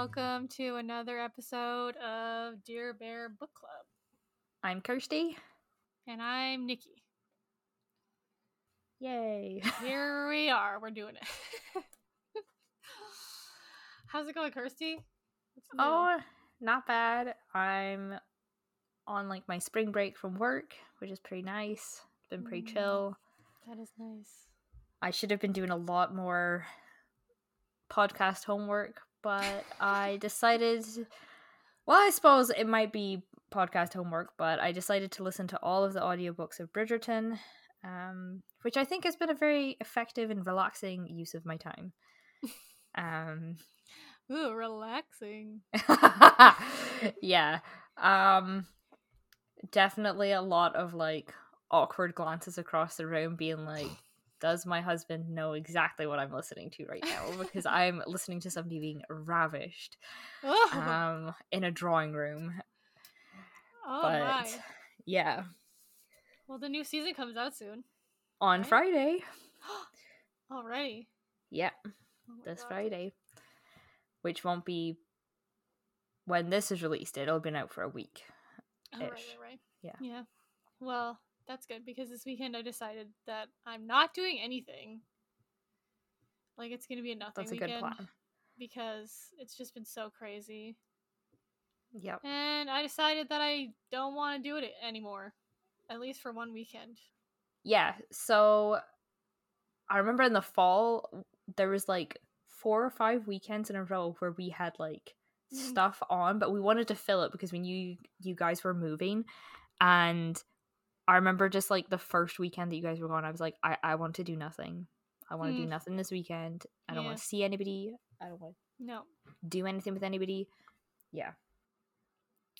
welcome to another episode of Dear Bear Book Club. I'm Kirsty. And I'm Nikki. Yay. Here we are. We're doing it. How's it going, Kirsty? Oh, not bad. I'm on like my spring break from work, which is pretty nice. It's been pretty Mm. chill. That is nice. I should have been doing a lot more podcast homework, but I decided well, I suppose it might be podcast homework, but I decided to listen to all of the audiobooks of Bridgerton, um, which I think has been a very effective and relaxing use of my time. Um Ooh, relaxing. yeah. Um definitely a lot of like awkward glances across the room being like does my husband know exactly what I'm listening to right now because I'm listening to somebody being ravished Oh, um in a drawing room oh but my. yeah Well, the new season comes out soon. on Right? Friday Already. yeah Oh this God. Friday which won't be when this is released it'll have been out for a week Oh, right, right, right. Yeah. Yeah. Well, that's good because this weekend I decided that I'm not doing anything. Like it's gonna be a nothing that's a weekend good plan because it's just been so crazy, yep and I decided that I don't want to do it anymore, at least for one weekend. yeah so i remember in the fall there was like four or five weekends in a row where we had like Mhm. stuff on but we wanted to fill it because we knew you guys were moving and i remember just like the first weekend that you guys were gone i was like i, I want to do nothing i want to do Mm. nothing this weekend i don't want to see anybody i don't want No. to do anything with anybody yeah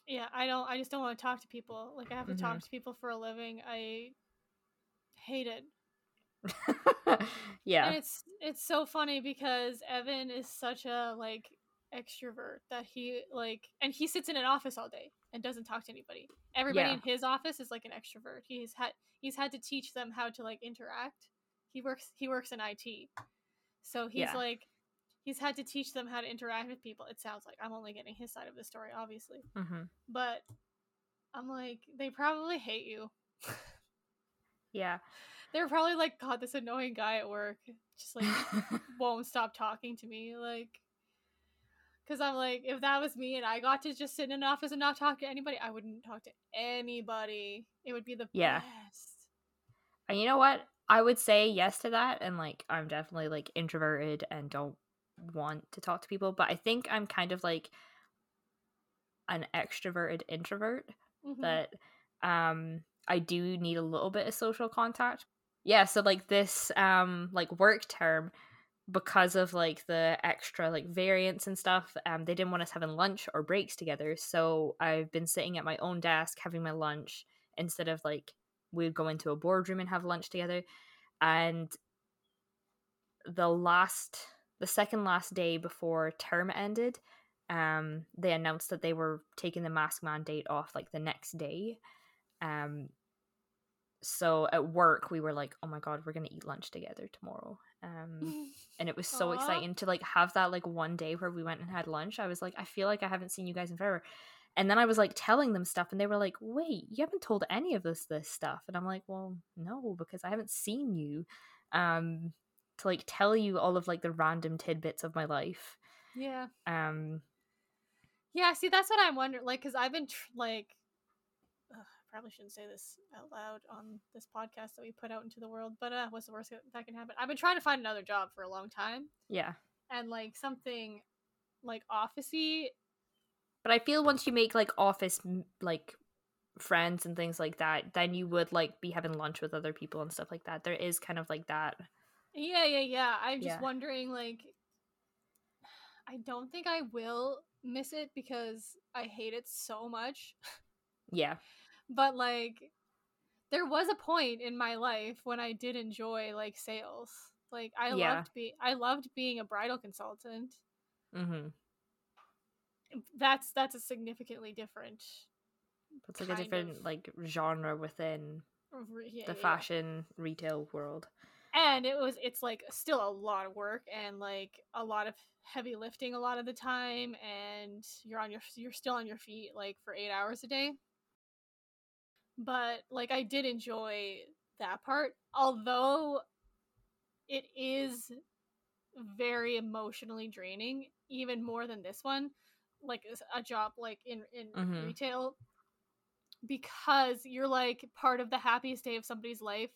Yeah, I don't. I just don't want to talk to people. Like I have to talk Mhm. to people for a living. I hate it. yeah And it's it's so funny because Evan is such a like extrovert that he like and he sits in an office all day and doesn't talk to anybody. Everybody Yeah. in his office is like an extrovert. He's had he's had to teach them how to like interact. He works he works in IT. So he's Yeah. like he's had to teach them how to interact with people. It sounds like I'm only getting his side of the story obviously. hmm But I'm like they probably hate you. yeah They're probably like god this annoying guy at work just like won't stop talking to me like because i'm like if that was me and i got to just sit in an office and not talk to anybody i wouldn't talk to anybody it would be the Yeah. best And you know what? I would say yes to that. And like, I'm definitely like introverted and don't want to talk to people. But I think I'm kind of like an extroverted introvert Mhm. that um I do need a little bit of social contact. Yeah, so like this um like work term because of like the extra like variants and stuff, um they didn't want us having lunch or breaks together. So I've been sitting at my own desk having my lunch instead of like we'd go into a boardroom and have lunch together. And the last the second last day before term ended, um they announced that they were taking the mask mandate off like the next day um so at work we were like oh my god we're gonna eat lunch together tomorrow um and it was so Aw. exciting to like have that like one day where we went and had lunch. I was like i feel like i haven't seen you guys in forever. And then i was like telling them stuff and they were like wait you haven't told any of us this stuff. And i'm like well no because i haven't seen you um to like tell you all of like the random tidbits of my life. Yeah. Um yeah see that's what i'm wondering like because i've been tr- like probably shouldn't say this out loud on this podcast that we put out into the world but uh what's the worst that can happen i've been trying to find another job for a long time yeah and like something like officey But I feel once you make like office like friends and things like that, then you would like be having lunch with other people and stuff like that. There is kind of like that. Yeah, yeah, yeah. I'm just Yeah. wondering, like, I don't think I will miss it because I hate it so much. Yeah. But like, there was a point in my life when I did enjoy like sales. Like, I Yeah. loved be I loved being a bridal consultant. Mm-hmm. That's that's a significantly different. It's like a different of. like genre within yeah, the yeah. fashion retail world. and it was it's like still a lot of work and like a lot of heavy lifting a lot of the time and you're on your you're still on your feet like for 8 hours a day but like I did enjoy that part although it is very emotionally draining even more than this one like a job like in in Mhm. retail because you're like part of the happiest day of somebody's life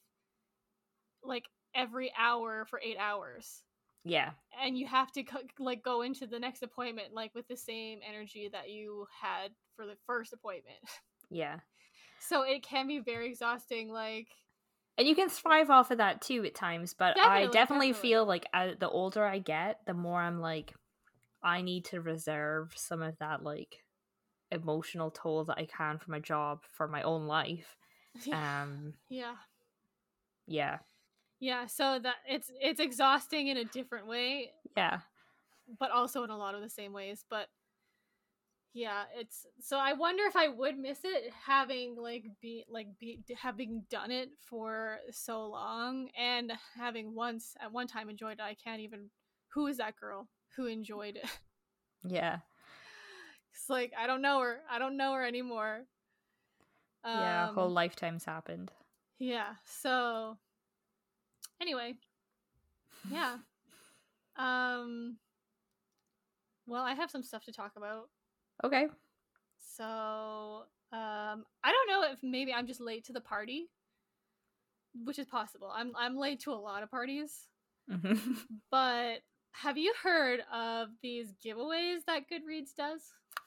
like every hour for 8 hours Yeah. and you have to like go into the next appointment like with the same energy that you had for the first appointment Yeah. So it can be very exhausting like And you can thrive off of that too at times, but I Definitely, definitely definitely. feel like uh the older I get, the more I'm like, I need to reserve some of that like emotional toll that I can for my job for my own life. Um, yeah yeah, yeah so that it's it's exhausting in a different way yeah, but also in a lot of the same ways but yeah it's so i wonder if i would miss it having like be like be having done it for so long and having once at one time enjoyed it i can't even who is that girl who enjoyed it yeah, it's like i don't know her i don't know her anymore yeah. Um, Whole lifetimes happened. yeah so anyway yeah um well i have some stuff to talk about Okay. so um i don't know if maybe i'm just late to the party which is possible i'm i'm late to a lot of parties hmm but have you heard of these giveaways that goodreads does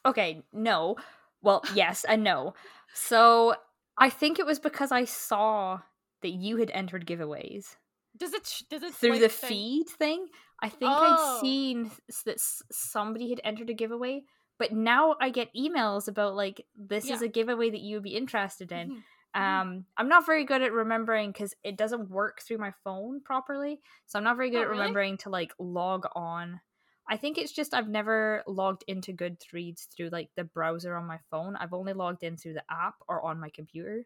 Okay, no. Well, yes and no. So I think it was because I saw that you had entered giveaways does it does it through like, the feed thing. I think Oh. I'd seen that somebody had entered a giveaway, but now I get emails about like this is a giveaway that you would be interested in. Mhm. Mhm. Um, I'm not very good at remembering because it doesn't work through my phone properly, so I'm not very good Oh, at really? remembering to like log on. I think it's just I've never logged into Goodreads through like the browser on my phone. I've only logged in through the app or on my computer.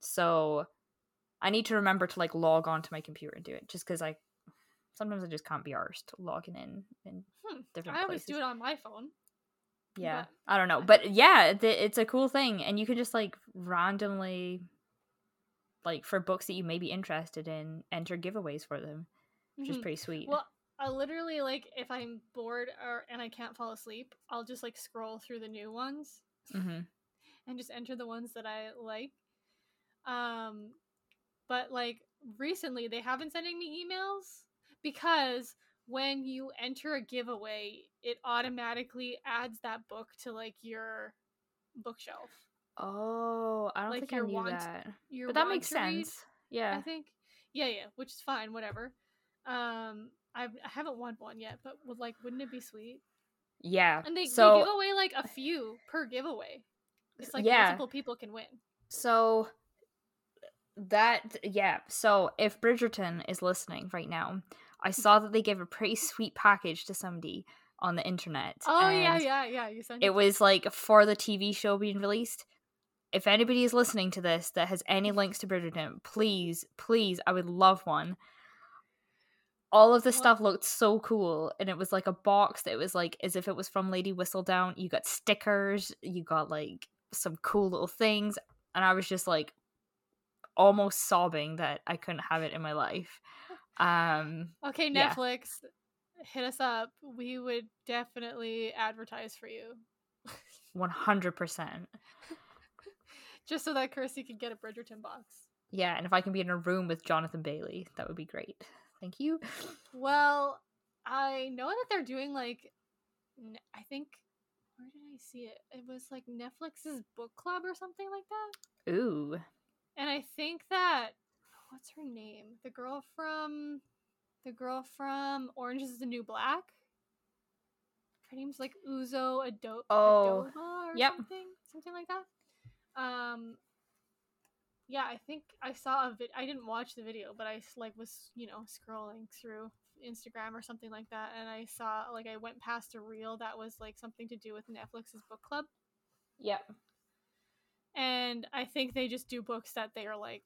So I need to remember to like log on to my computer and do it just because I sometimes I just can't be arsed logging in in Hmm. different i always places. do it on my phone Yeah, but I don't know, but yeah, th- it's a cool thing, and you can just like randomly, like for books that you may be interested in, enter giveaways for them, which is Mhm. pretty sweet. Well, I literally like if I'm bored or and I can't fall asleep, I'll just like scroll through the new ones hmm and just enter the ones that I like. Um but like recently they have been sending me emails because when you enter a giveaway, it automatically adds that book to like your bookshelf. Oh, I don't Like think I knew want- that, Your but that makes sense. Yeah, I think. Yeah, yeah, which is fine, whatever. Um I've, I haven't won one yet, but would like wouldn't it be sweet? yeah. And they, so they give away like a few per giveaway. It's like Yeah. multiple people can win. So that yeah. So if Bridgerton is listening right now, I saw that they gave a pretty sweet package to somebody on the internet. Oh yeah, yeah, yeah. You sent It was like for the TV show being released. If anybody is listening to this that has any links to Bridgerton, please, please, I would love one. All of the stuff looked so cool, and it was like a box that was like as if it was from Lady Whistledown. You got stickers, you got like some cool little things, and I was just like almost sobbing that I couldn't have it in my life. Um, Okay, yeah. Hit us up. We would definitely advertise for you, one hundred percent. just so that Kirsty could get a Bridgerton box. Yeah, and if I can be in a room with Jonathan Bailey, that would be great. Thank you. Well, I know that they're doing like, I think, where did I see it? It was like Netflix's book club or something like that. Ooh. And I think that what's her name? The girl from the girl from Orange is the New Black. Her name's like Uzo Ado- Oh, or yep. something, something like that. Um, yeah, I think I saw a vid. I didn't watch the video, but I like was you know scrolling through Instagram or something like that, and I saw like I went past a reel that was like something to do with Netflix's book club, Yep. and I think they just do books that they are like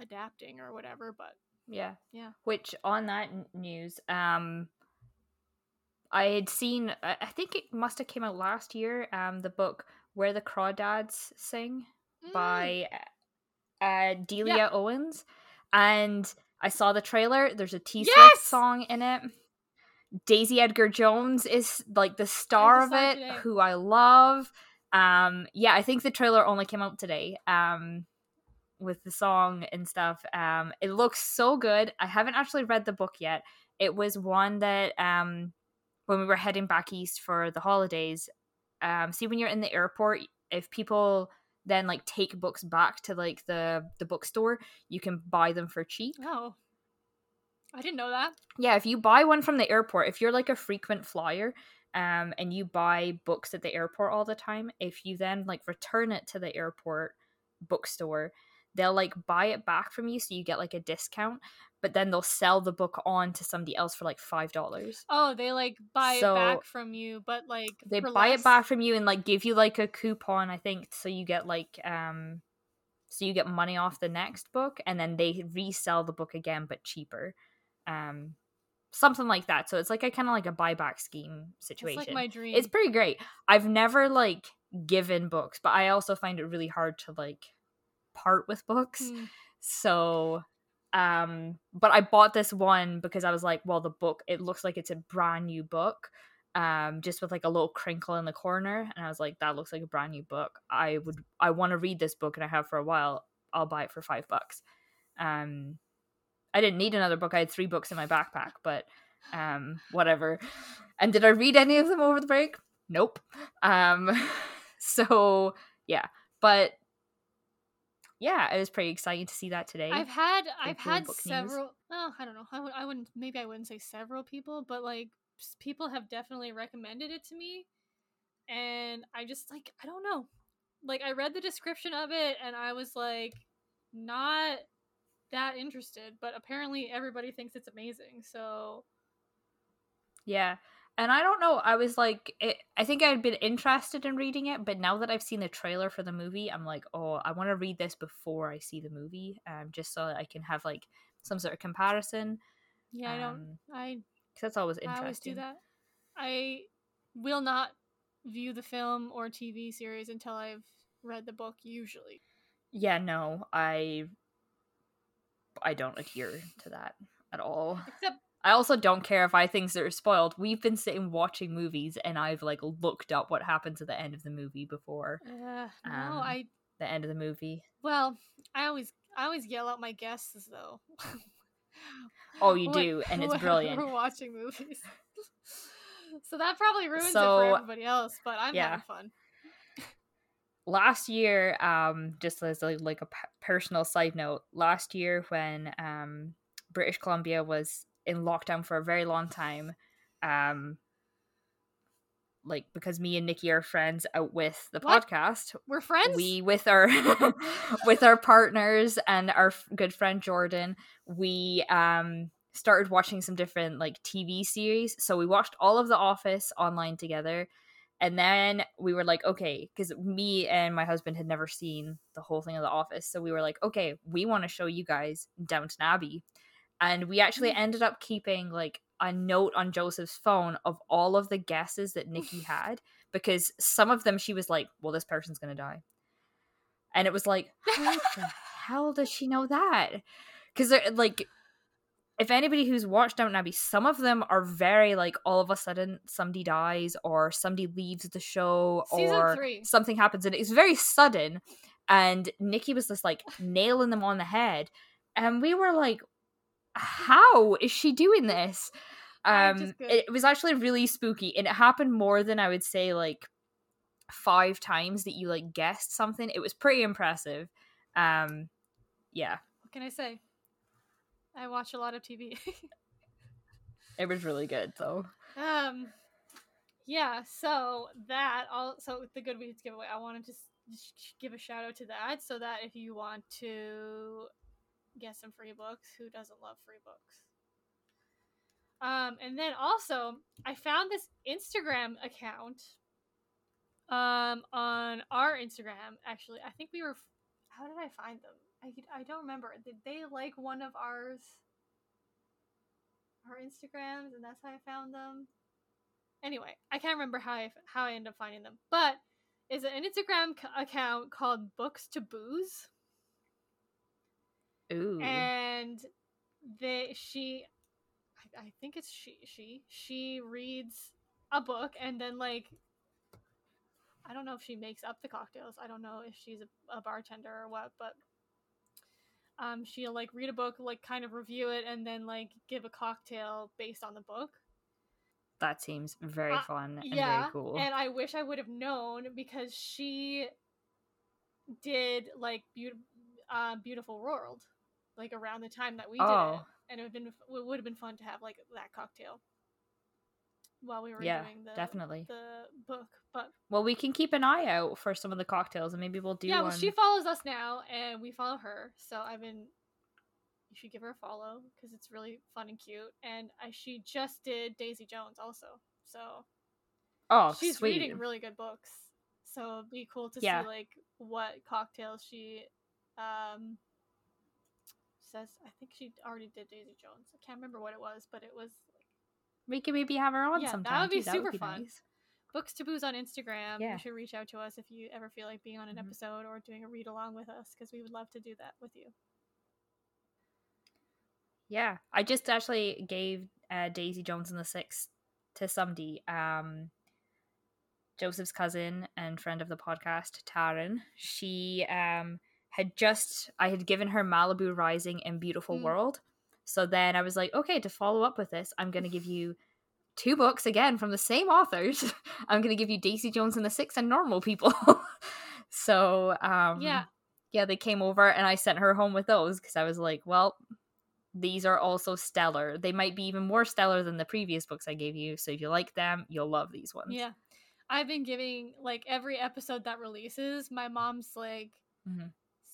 adapting or whatever. But Yeah. Yeah. Which on that news, um I had seen I think it must have came out last year, um the book Where the Crawdads Sing Mm. by uh Delia Owens and I saw the trailer. There's a T Swift Yes! song in it. Daisy Edgar Jones is like the star of it it, today. who I love. Um yeah, I think the trailer only came out today. Um with the song and stuff. Um it looks so good. I haven't actually read the book yet. It was one that um when we were heading back east for the holidays, um see when you're in the airport if people then like take books back to like the the bookstore, you can buy them for cheap. Oh. I didn't know that. Yeah, if you buy one from the airport, if you're like a frequent flyer, um, and you buy books at the airport all the time, if you then like return it to the airport bookstore, they'll like buy it back from you, so you get like a discount. But then they'll sell the book on to somebody else for like five dollars. Oh, they like buy So- it back from you, but like They buy less. it back from you and like give you like a coupon, I think, so you get like um, so you get money off the next book, and then they resell the book again but cheaper, um, something like that. So it's like a kind of like a buyback scheme It's situation. like my dream. it's pretty great. I've never like given books, but I also find it really hard to like part with books. Hmm. So um but I bought this one because I was like, well the book it looks like it's a brand new book. Um just with like a little crinkle in the corner and I was like that looks like a brand new book. I would I want to read this book and I have for a while. I'll buy it for 5 bucks. Um I didn't need another book. I had 3 books in my backpack, but um whatever. And did I read any of them over the break? Nope. Um so yeah, but yeah, it was pretty exciting to see that today. I've had I've had news. several. Oh, I don't know. I would I wouldn't maybe I wouldn't say several people, but like people have definitely recommended it to me, and I just like I don't know. Like I read the description of it, and I was like not that interested, but apparently everybody thinks it's amazing. So Yeah. And I don't know, I was like it, I think I'd been interested in reading it, but now that I've seen the trailer for the movie, I'm like, "Oh, I want to read this before I see the movie, um just so that I can have like some sort of comparison." yeah, I don't. I I 'cause that's always I always interesting. do that. I will not view the film or TV series until I've read the book. Usually, Yeah, no. I I don't adhere to that at all. except I also don't care if I things that are spoiled. We've been sitting watching movies and I've like looked up what happens at the end of the movie before uh, no, Um, I the end of the movie. Well, I always I always yell out my guesses though. Oh, you When- do, and it's brilliant. We're watching movies, so that probably ruins it for everybody else. But I'm yeah. having fun. last year um just as a, like a p- personal side note last year when um british columbia was in lockdown for a very long time um like because me and nikki are friends out with the What? podcast. We're friends. we with our with our partners and our f- good friend jordan we um started watching some different like tv series. So we watched all of the office online together. And then we were like okay because me and my husband had never seen the whole thing of the office. So we were like okay we want to show you guys downton abbey and we actually Mm. ended up keeping like a note on joseph's phone of all of the guesses that nikki had because some of them she was like well this person's gonna die and it was like how the hell does she know that because like if anybody who's watched Downton Abbey, some of them are very like all of a sudden somebody dies or somebody leaves the show Season or three. something happens and it's very sudden. And Nikki was just like nailing them on the head, and we were like, "How is she doing this?" Um, it was actually really spooky, and it happened more than I would say like five times that you like guessed something. It was pretty impressive. Um, yeah, What can I say? I watch a lot of TV. it was really good though. um, yeah. So that all. So the Goodreads giveaway. I want to give a shout out to that, so that if you want to get some free books, who doesn't love free books? Um, and then also, I found this Instagram account um, on our Instagram. Actually, I think we were. How did I find them? I, I don't remember. Did they like one of ours? Our Instagrams, and that's how I found them. Anyway, I can't remember how I how I ended up finding them, but is an Instagram account called Books to Booze, Ooh. and they she, I, I think it's she she she reads a book and then like. I don't know if she makes up the cocktails. I don't know if she's a, a bartender or what, but um, she'll like read a book, like kind of review it, and then like give a cocktail based on the book. that seems very Uh, fun and yeah, very cool. and I wish I would have known because she did like beautiful, uh, beautiful world, like around the time that we did it, Oh. and it would have been it would have been fun to have like that cocktail while we were Yeah, doing the definitely. the book. But Well, we can keep an eye out for some of the cocktails, and maybe we'll do yeah, one. well, she follows us now, and we follow her. So I've been. You should give her a follow because it's really fun and cute. And I, she just did Daisy Jones also, so oh, she's sweet. reading really good books. So it'd be cool to Yeah. see like what cocktails she um says. I think she already did Daisy Jones. I can't remember what it was, but it was like we can maybe have her on Yeah, that would be too. super fun. nice. books to booze on Instagram. Yeah. You should reach out to us if you ever feel like being on an Mhm. episode or doing a read along with us because we would love to do that with you. Yeah, I just actually gave uh, Daisy Jones and the Six to somebody. Um, Joseph's cousin and friend of the podcast, Taryn. She um had just I had given her Malibu Rising and Beautiful Mm. World. So then I was like, okay, to follow up with this, I'm gonna give you two books again from the same authors. I'm gonna give you Daisy Jones and the Six and Normal People. so um Yeah. yeah, they came over and I sent her home with those because I was like, well, these are also stellar. They might be even more stellar than the previous books I gave you. So if you like them, you'll love these ones. Yeah. I've been giving like every episode that releases, my mom's like, Mhm.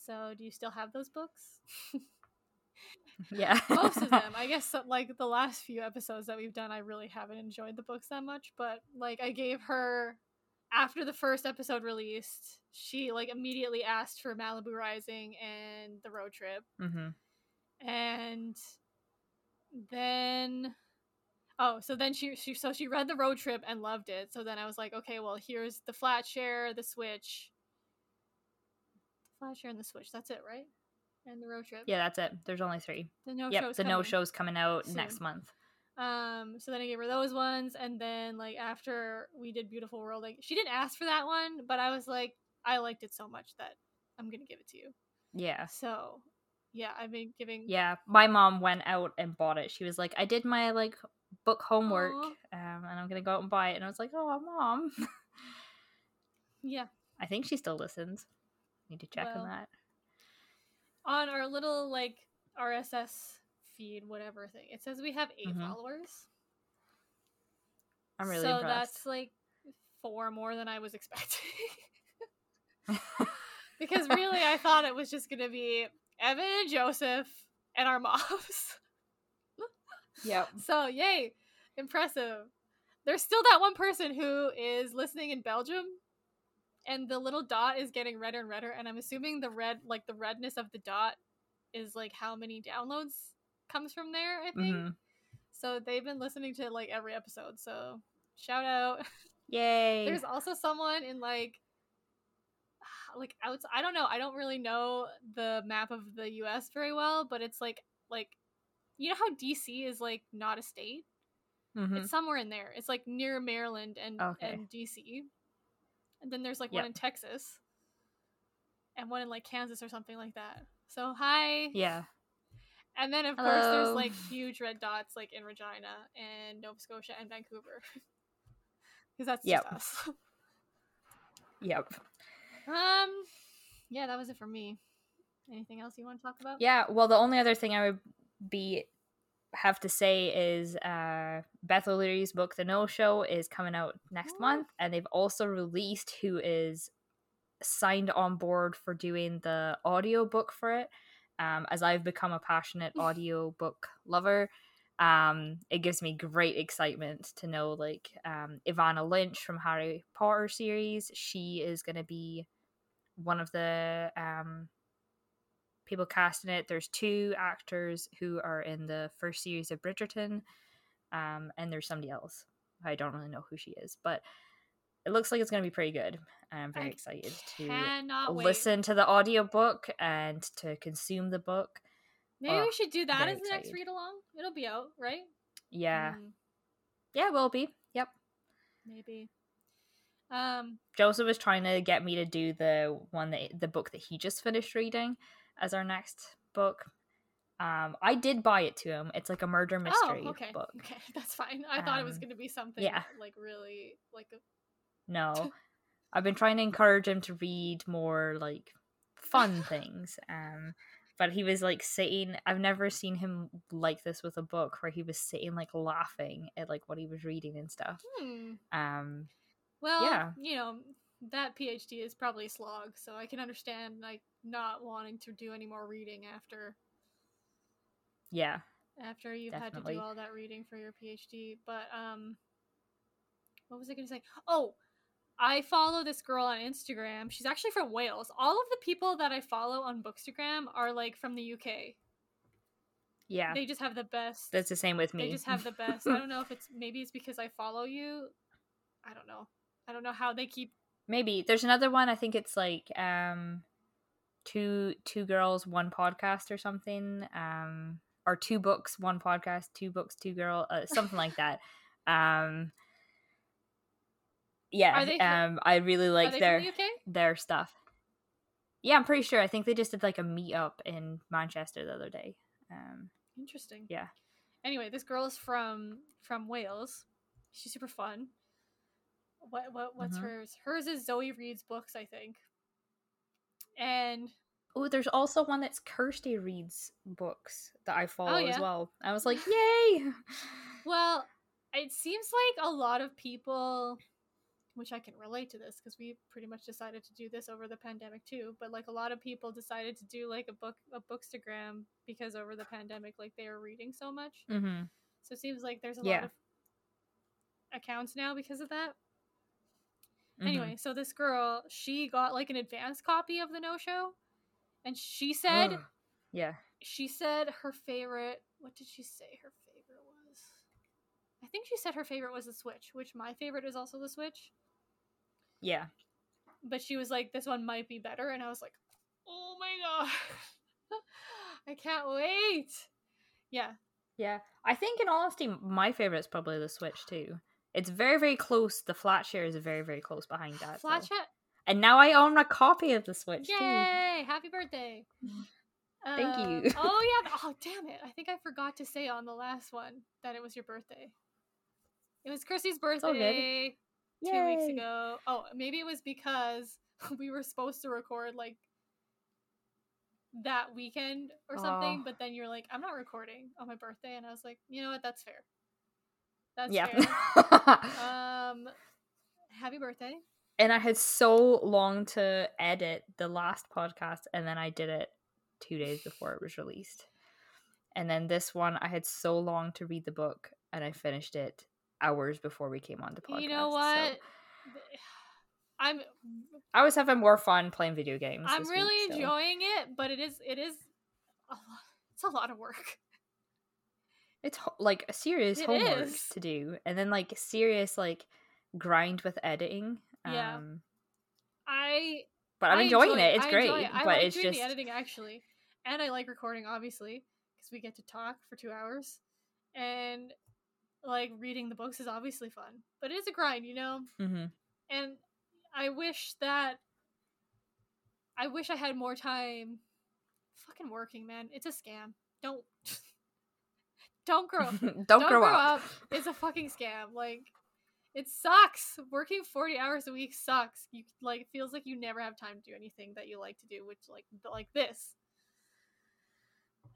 So do you still have those books? Yeah. Most of them. I guess like the last few episodes that we've done, I really haven't enjoyed the books that much. But like I gave her after the first episode released, she like immediately asked for Malibu Rising and the road trip. hmm and then oh so then she, she so she read the road trip and loved it so then i was like okay well here's the flat share the switch flat and the switch that's it right and the road trip Yeah, that's it. There's only three. the no yep, show's the no show's coming out soon. next month. um so then i gave her those ones and then like after we did beautiful world like she didn't ask for that one but i was like i liked it so much that i'm gonna give it to you Yeah. so yeah i've been giving Yeah. My mom went out and bought it. She was like, I did my like book homework um, and I'm gonna go out and buy it. And I was like, Oh mom. yeah I think she still listens. Need to check Well, on that. on our little like RSS feed, whatever thing. It says we have 8 Mhm. followers. I'm really so impressed. that's like four more than I was expecting. because really, I thought it was just gonna be Evan and Joseph and our moms. Yep. so yay, impressive. There's still that one person who is listening in Belgium. And the little dot is getting redder and redder, and I'm assuming the red, like the redness of the dot, is like how many downloads comes from there. I think Mhm. so. They've been listening to like every episode. So shout out. Yay. There's also someone in like like outside. I don't know. I don't really know the map of the U.S. very well, but it's like like you know how D.C. is like not a state. Mhm. It's somewhere in there. It's like near Maryland and Okay. and D.C. And then there's like one in Texas, and one in like Kansas or something like that. So hi. Yeah. And then of course there's like huge red dots like in Regina and Nova Scotia and Vancouver. Because that's Yep. just us. Yep. Um, yeah, that was it for me. Anything else you want to talk about? Yeah, well, the only other thing I would be have to say is uh, Beth O'Leary's book, The No Show, is coming out next Ooh. month, and they've also released who is signed on board for doing the audio book for it. Um, as I've become a passionate audio book lover, um, it gives me great excitement to know like um, Evanna Lynch from Harry Potter series. She is going to be one of the um, people casting it. There's two actors who are in the first series of Bridgerton. Um, and there's somebody else. I don't really know who she is, but it looks like it's going to be pretty good. I'm very I excited to wait. listen to the audiobook and to consume the book. Maybe Oh, we should do that as the next read along. It'll be out, right? Yeah. Mm, Yeah, it will be. Yep. maybe. Um. Joseph was trying to get me to do the one that the book that he just finished reading as our next book. Um, I did buy it to him. It's like a murder mystery oh, okay. book. Okay, that's fine. I thought it was Um, going to be something yeah. like really like a No, I've been trying to encourage him to read more like fun things. Um, but he was like sitting. I've never seen him like this with a book where he was sitting like laughing at like what he was reading and stuff. hmm. Um, Well, Yeah. you know, that PhD is probably a slog, so I can understand like not wanting to do any more reading after yeah, after you've had to do all that reading for your PhD. But um what was I going to say? Oh, I follow this girl on Instagram. She's actually from Wales. All of the people that I follow on Bookstagram are like from the UK. yeah. They just have the best. That's the same with me. They just have the best. I don't know if it's maybe it's because I follow you. I don't know. I don't know how they keep Maybe there's another one. I think it's like um, two two girls, one podcast or something. Um, or two books, one podcast, two books, two girl, uh, something like that. Um, yeah. Um, I really like their the their stuff. Yeah, I'm pretty sure. I think they just did like a meetup in Manchester the other day. Um, Interesting. yeah. Anyway, this girl is from from Wales. She's super fun. What what what's Mhm. hers? Hers is Zoe Reed's books, I think. And Oh, there's also one that's Kirsty reads books that I follow as Oh, yeah? well. I was like, yay! well, it seems like a lot of people which I can relate to this because we pretty much decided to do this over the pandemic too, but like a lot of people decided to do like a book a bookstagram because over the pandemic like they were reading so much. mm-hmm. So it seems like there's a Yeah. lot of accounts now because of that. Anyway, mm-hmm. so this girl, she got like an advance copy of the no show, and she said yeah. she said her favorite. What did she say her favorite was? I think she said her favorite was the Switch, which my favorite is also the Switch. Yeah. But she was like, this one might be better, and I was like, oh my god, I can't wait. Yeah, Yeah. I think in honesty, my favorite is probably the Switch too. It's very, very close. The flat share is very, very close behind that. Flat though. Chat. And now I own a copy of the Switch too. Yay! Happy birthday. Thank Um, you. oh yeah. Oh damn it! I think I forgot to say on the last one that it was your birthday. It was Chrissy's birthday two weeks ago. Oh, maybe it was because we were supposed to record like that weekend or something, Aw. but then you're like, I'm not recording on my birthday, and I was like, you know what? That's fair. That's yeah. um, happy birthday. and I had so long to edit the last podcast, and then I did it two days before it was released. And then this one, I had so long to read the book, and I finished it hours before we came on the podcast. you know so what? I'm I was having more fun playing video games. I'm really week, so- enjoying it, but it is it is a lot, it's a lot of work. It's ho- like a serious It homework is. to do, and then like serious like grind with editing. Yeah. Um, I but I'm I enjoying enjoy it. It's I great, it. I but like it's doing just the editing actually, and I like recording obviously because we get to talk for two hours, and like reading the books is obviously fun, but it is a grind, you know. Mhm. And I wish that I wish I had more time. Fucking working, man. It's a scam. Don't don't grow don't, grow, up. It's a fucking scam. Like, it sucks. Working forty hours a week sucks. You like feels like you never have time to do anything that you like to do, which like like this.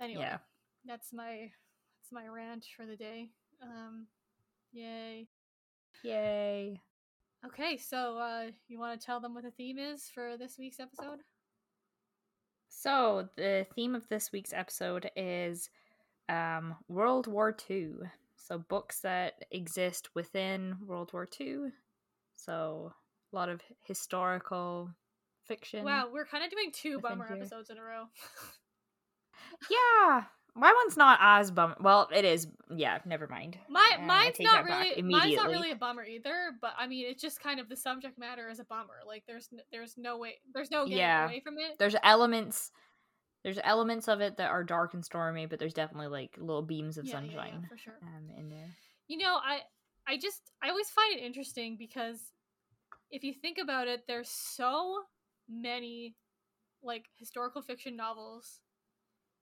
Anyway, Yeah. that's my that's my rant for the day. Um, yay. Yay. Okay, so uh, you want to tell them what the theme is for this week's episode? So the theme of this week's episode is um, World War II. So books that exist within World War II. So a lot of historical fiction. Wow, we're kind of doing two bummer here. episodes in a row. Yeah. My one's not as bum. Well, it is. Yeah, never mind. My Uh, mine's not really mine's not really a bummer either, but I mean it's just kind of the subject matter is a bummer. Like there's n- there's no way there's no getting Yeah. away from it. There's elements. There's elements of it that are dark and stormy, but there's definitely like little beams of Yeah, yeah, yeah, sunshine for sure. um, in there. You know, I I just I always find it interesting because if you think about it, there's so many like historical fiction novels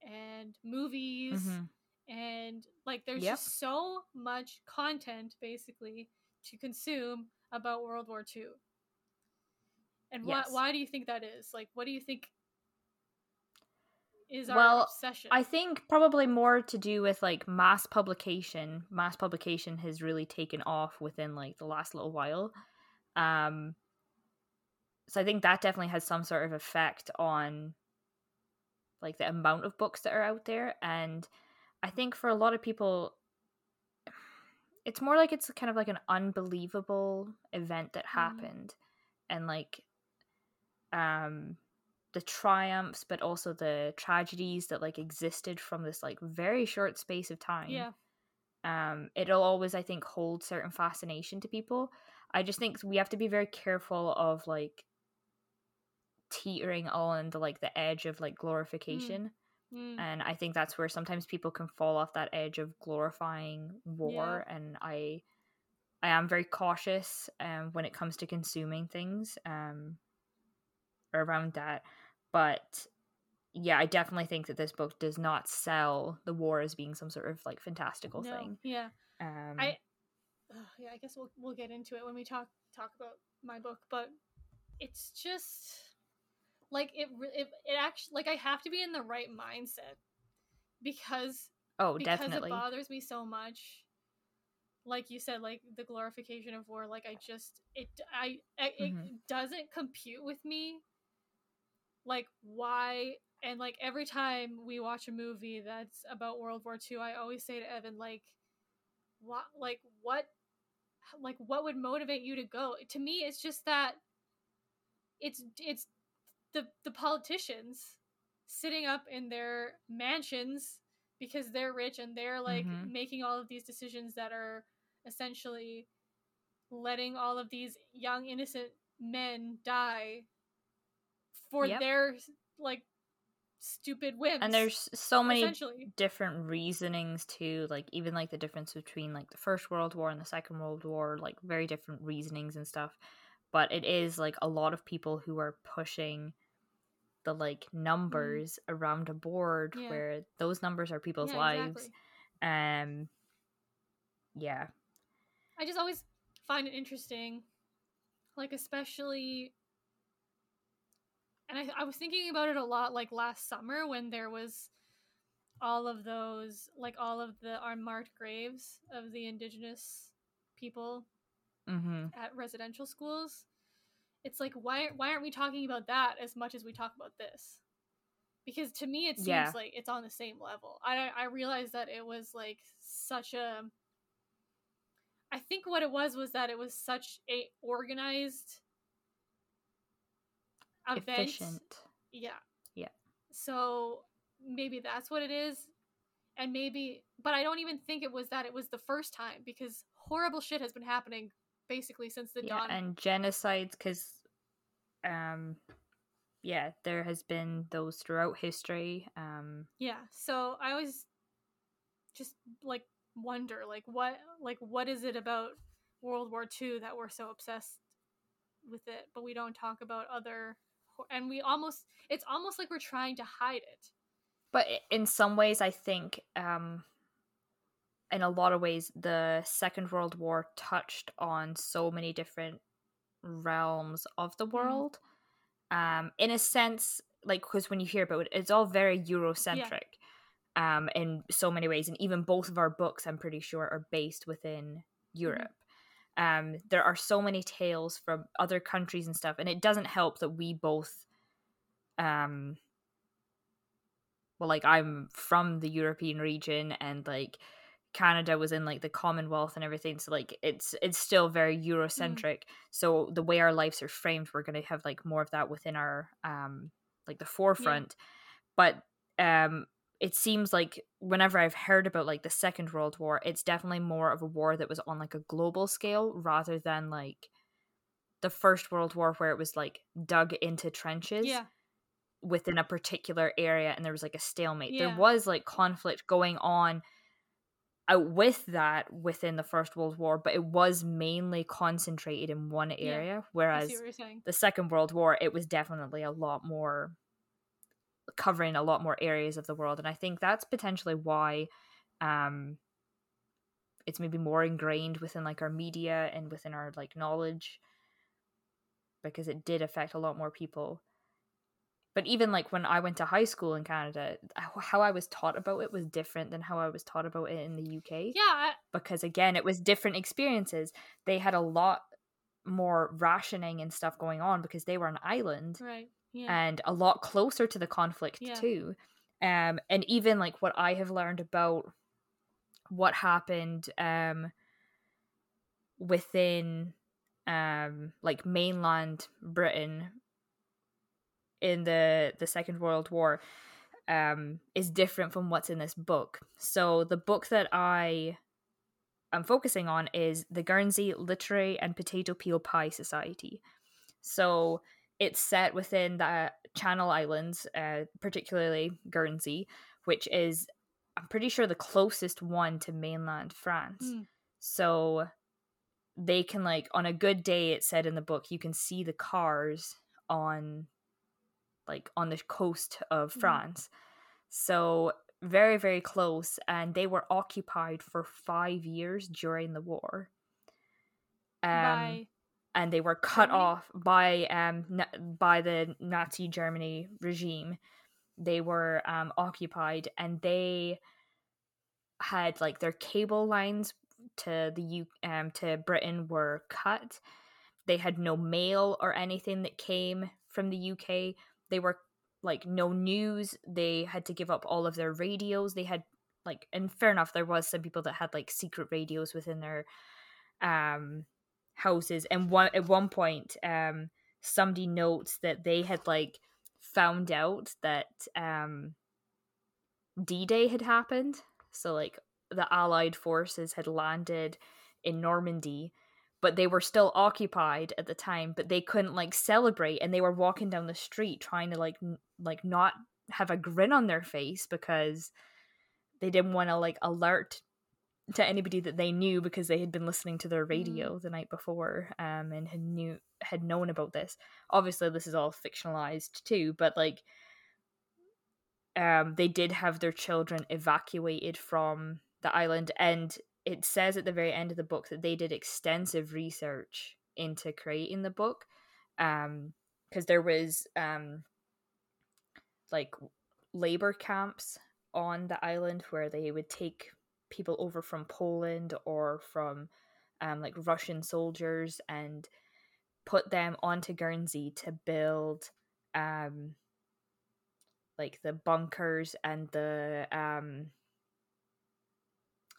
and movies Mhm. and like there's Yep. just so much content basically to consume about World War II. And why why do you think that is? Like what do you think is our Well, obsession? I think probably more to do with like mass publication. Mass publication has really taken off within like the last little while. Um so I think that definitely has some sort of effect on like the amount of books that are out there and I think for a lot of people it's more like it's kind of like an unbelievable event that Mhm. happened and like um the triumphs but also the tragedies that like existed from this like very short space of time yeah. um it'll always i think hold certain fascination to people i just think we have to be very careful of like teetering on the like the edge of like glorification Mm. and i think that's where sometimes people can fall off that edge of glorifying war and i i am very cautious um when it comes to consuming things um around that but yeah i definitely think that this book does not sell the war as being some sort of like fantastical No, thing Yeah. um I yeah, I guess we'll we'll get into it when we talk talk about my book, but it's just like it it, it actually like I have to be in the right mindset because oh because definitely it bothers me so much. Like you said, like the glorification of war, like I just it I, I it Mhm. doesn't compute with me. Like why and like every time we watch a movie that's about World War II, I always say to Evan like what like what like what would motivate you to go? To me it's just that it's it's the the politicians sitting up in their mansions because they're rich and they're like Mhm. making all of these decisions that are essentially letting all of these young innocent men die for Yep. their like stupid whims and there's so many different reasonings too like even like the difference between like the first world war and the second world war like very different reasonings and stuff but it is like a lot of people who are pushing the like numbers around a board Mm. Yeah. where those numbers are people's Yeah, lives exactly. um yeah I just always find it interesting, like especially, and I, I was thinking about it a lot, like last summer when there was all of those, like all of the unmarked graves of the indigenous people mm-hmm at residential schools. It's like why why aren't we talking about that as much as we talk about this? Because to me, it seems Yeah. like it's on the same level. I I realized that it was like such a. I think what it was was that it was such a organized event. efficient Yeah. Yeah. So maybe that's what it is. And maybe, but I don't even think it was that. It was the first time because horrible shit has been happening basically since the yeah, dawn. and genocides because um yeah there has been those throughout history um Yeah. So I always just like wonder like what like what is it about World War II that we're so obsessed with it but we don't talk about other and we almost it's almost like we're trying to hide it. but in some ways i think um in a lot of ways the second world war touched on so many different realms of the world. Um in a sense like because when you hear about it it's all very eurocentric um in so many ways and even both of our books i'm pretty sure are based within europe um there are so many tales from other countries and stuff and it doesn't help that we both um well like i'm from the european region and like canada was in like the commonwealth and everything so like it's it's still very eurocentric. So the way our lives are framed we're going to have like more of that within our um like the forefront. But um it seems like whenever I've heard about like the Second World War, it's definitely more of a war that was on like a global scale rather than like the First World War where it was like dug into trenches Yeah. within a particular area and there was like a stalemate. Yeah. There was like conflict going on out with that within the First World War, but it was mainly concentrated in one area. I Whereas see what you're saying. the Second World War, it was definitely a lot more covering a lot more areas of the world, and I think that's potentially why um, it's maybe more ingrained within like our media and within our like knowledge because it did affect a lot more people. But even like when I went to high school in Canada, how I was taught about it was different than how I was taught about it in the UK Yeah. Because again it was different experiences they had a lot more rationing and stuff going on because they were an island right. Yeah. and a lot closer to the conflict Yeah. too um and even like what i have learned about what happened um within um like mainland britain in the the second world war um is different from what's in this book so the book that i am focusing on is the guernsey literary and potato peel pie society so it's set within the channel islands uh, particularly guernsey which is i'm pretty sure the closest one to mainland france Mm. so they can like on a good day it said in the book you can see the cars on like on the coast of Mhm. france so very very close and they were occupied for five years during the war um By and they were cut Germany? off by um na- by the Nazi Germany regime. They were um occupied and they had like their cable lines to the U um to Britain were cut. They had no mail or anything that came from the UK. They were like no news. They had to give up all of their radios. They had like and fair enough there was some people that had like secret radios within their um houses and one at one point um somebody notes that they had like found out that um D-Day had happened. So like the allied forces had landed in Normandy but they were still occupied at the time but they couldn't like celebrate and they were walking down the street trying to like n- like not have a grin on their face because they didn't want to like alert to anybody that they knew because they had been listening to their radio the night before um and had knew had known about this. Obviously this is all fictionalized too but like um they did have their children evacuated from the island and it says at the very end of the book that they did extensive research into creating the book um because there was um like labor camps on the island where they would take people over from Poland or from um, like Russian soldiers and put them onto Guernsey to build um, like the bunkers and the um,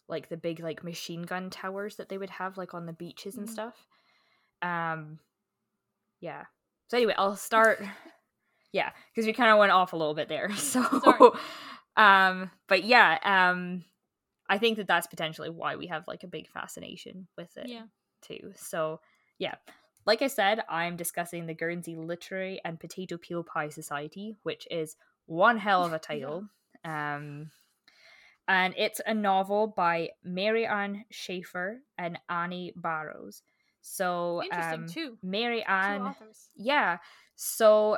like the big like machine gun towers that they would have like on the beaches and Mhm. stuff. Um, yeah. So anyway, I'll start. yeah, because we kind of went off a little bit there. So, um, but yeah, um, I think that that's potentially why we have like a big fascination with it yeah. too. So, yeah. Like I said, I'm discussing the Guernsey Literary and Potato Peel Pie Society, which is one hell of a title. Um, and it's a novel by Mary Ann Schaffer and Annie Barrows. So, Interesting um, too. Mary Ann yeah. So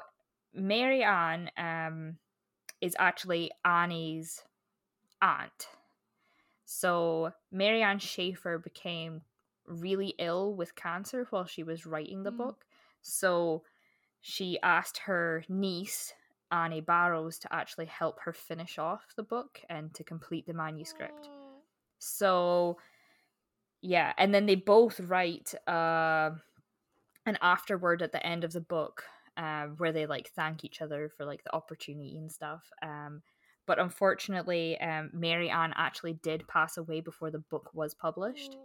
Mary Ann um is actually Annie's aunt. So Mary Ann Schaffer became really ill with cancer while she was writing the Mm. book. So she asked her niece Annie Barrows to actually help her finish off the book and to complete the manuscript. Oh. So yeah, and then they both write uh an afterword at the end of the book um where they like thank each other for like the opportunity and stuff. Um but unfortunately um Mary Ann actually did pass away before the book was published.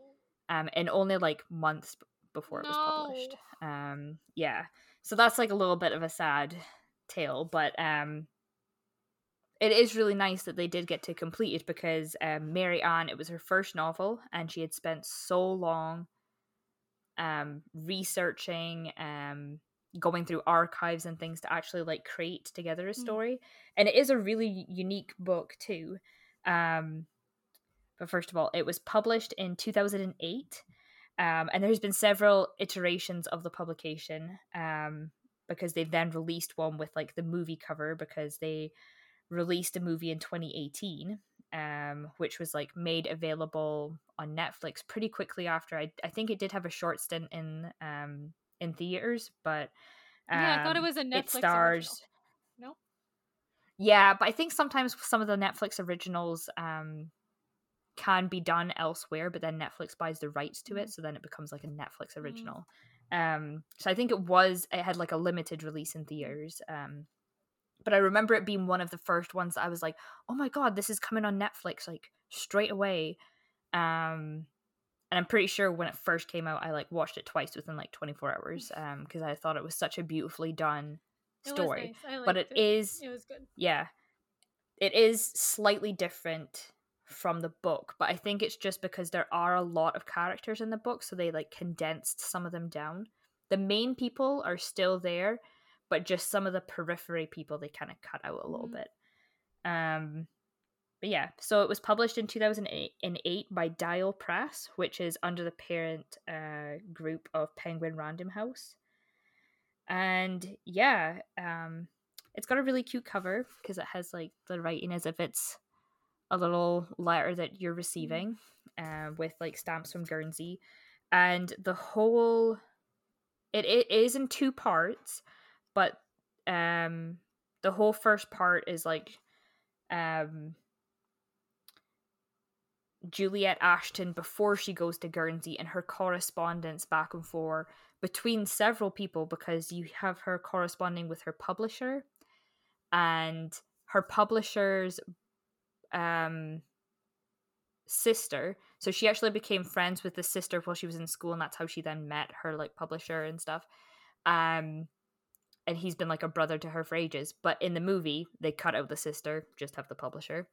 Um and only like months before it was published. Um yeah. So that's like a little bit of a sad tale, but um it is really nice that they did get to complete it because um, Mary Ann, it was her first novel, and she had spent so long um, researching, um, going through archives and things to actually like create together a story. Mm. And it is a really unique book too. Um, but first of all, it was published in 2008. Um, and there's been several iterations of the publication um, because they've then released one with like the movie cover because they released a movie in 2018 um, which was like made available on Netflix pretty quickly after. I, I think it did have a short stint in um, in theaters, but um, yeah, I thought it um, was a Netflix. It stars. Original. No. Yeah, but I think sometimes some of the Netflix originals um, can be done elsewhere, but then Netflix buys the rights to it, mm. so then it becomes like a Netflix mm. original. Mm. Um, so I think it was it had like a limited release in theaters. Um, but I remember it being one of the first ones that I was like, "Oh my god, this is coming on Netflix like straight away." Um and I'm pretty sure when it first came out I like watched it twice within like 24 hours um because I thought it was such a beautifully done story. Nice. But it, it is It was good. Yeah. It is slightly different from the book, but I think it's just because there are a lot of characters in the book so they like condensed some of them down. The main people are still there, but just some of the periphery people they kind of cut out a little mm. bit. Um, but yeah, so it was published in 2008 by Dial Press, which is under the parent uh, group of Penguin Random House. And yeah, um, it's got a really cute cover because it has like the writing as if it's a little letter that you're receiving uh, with like stamps from Guernsey. And the whole, it, it is in two parts but um the whole first part is like um Juliet Ashton before she goes to Guernsey and her correspondence back and forth between several people because you have her corresponding with her publisher and her publisher's um sister so she actually became friends with the sister while she was in school and that's how she then met her like publisher and stuff um and he's been like a brother to her for ages. But in the movie, they cut out the sister, just have the publisher.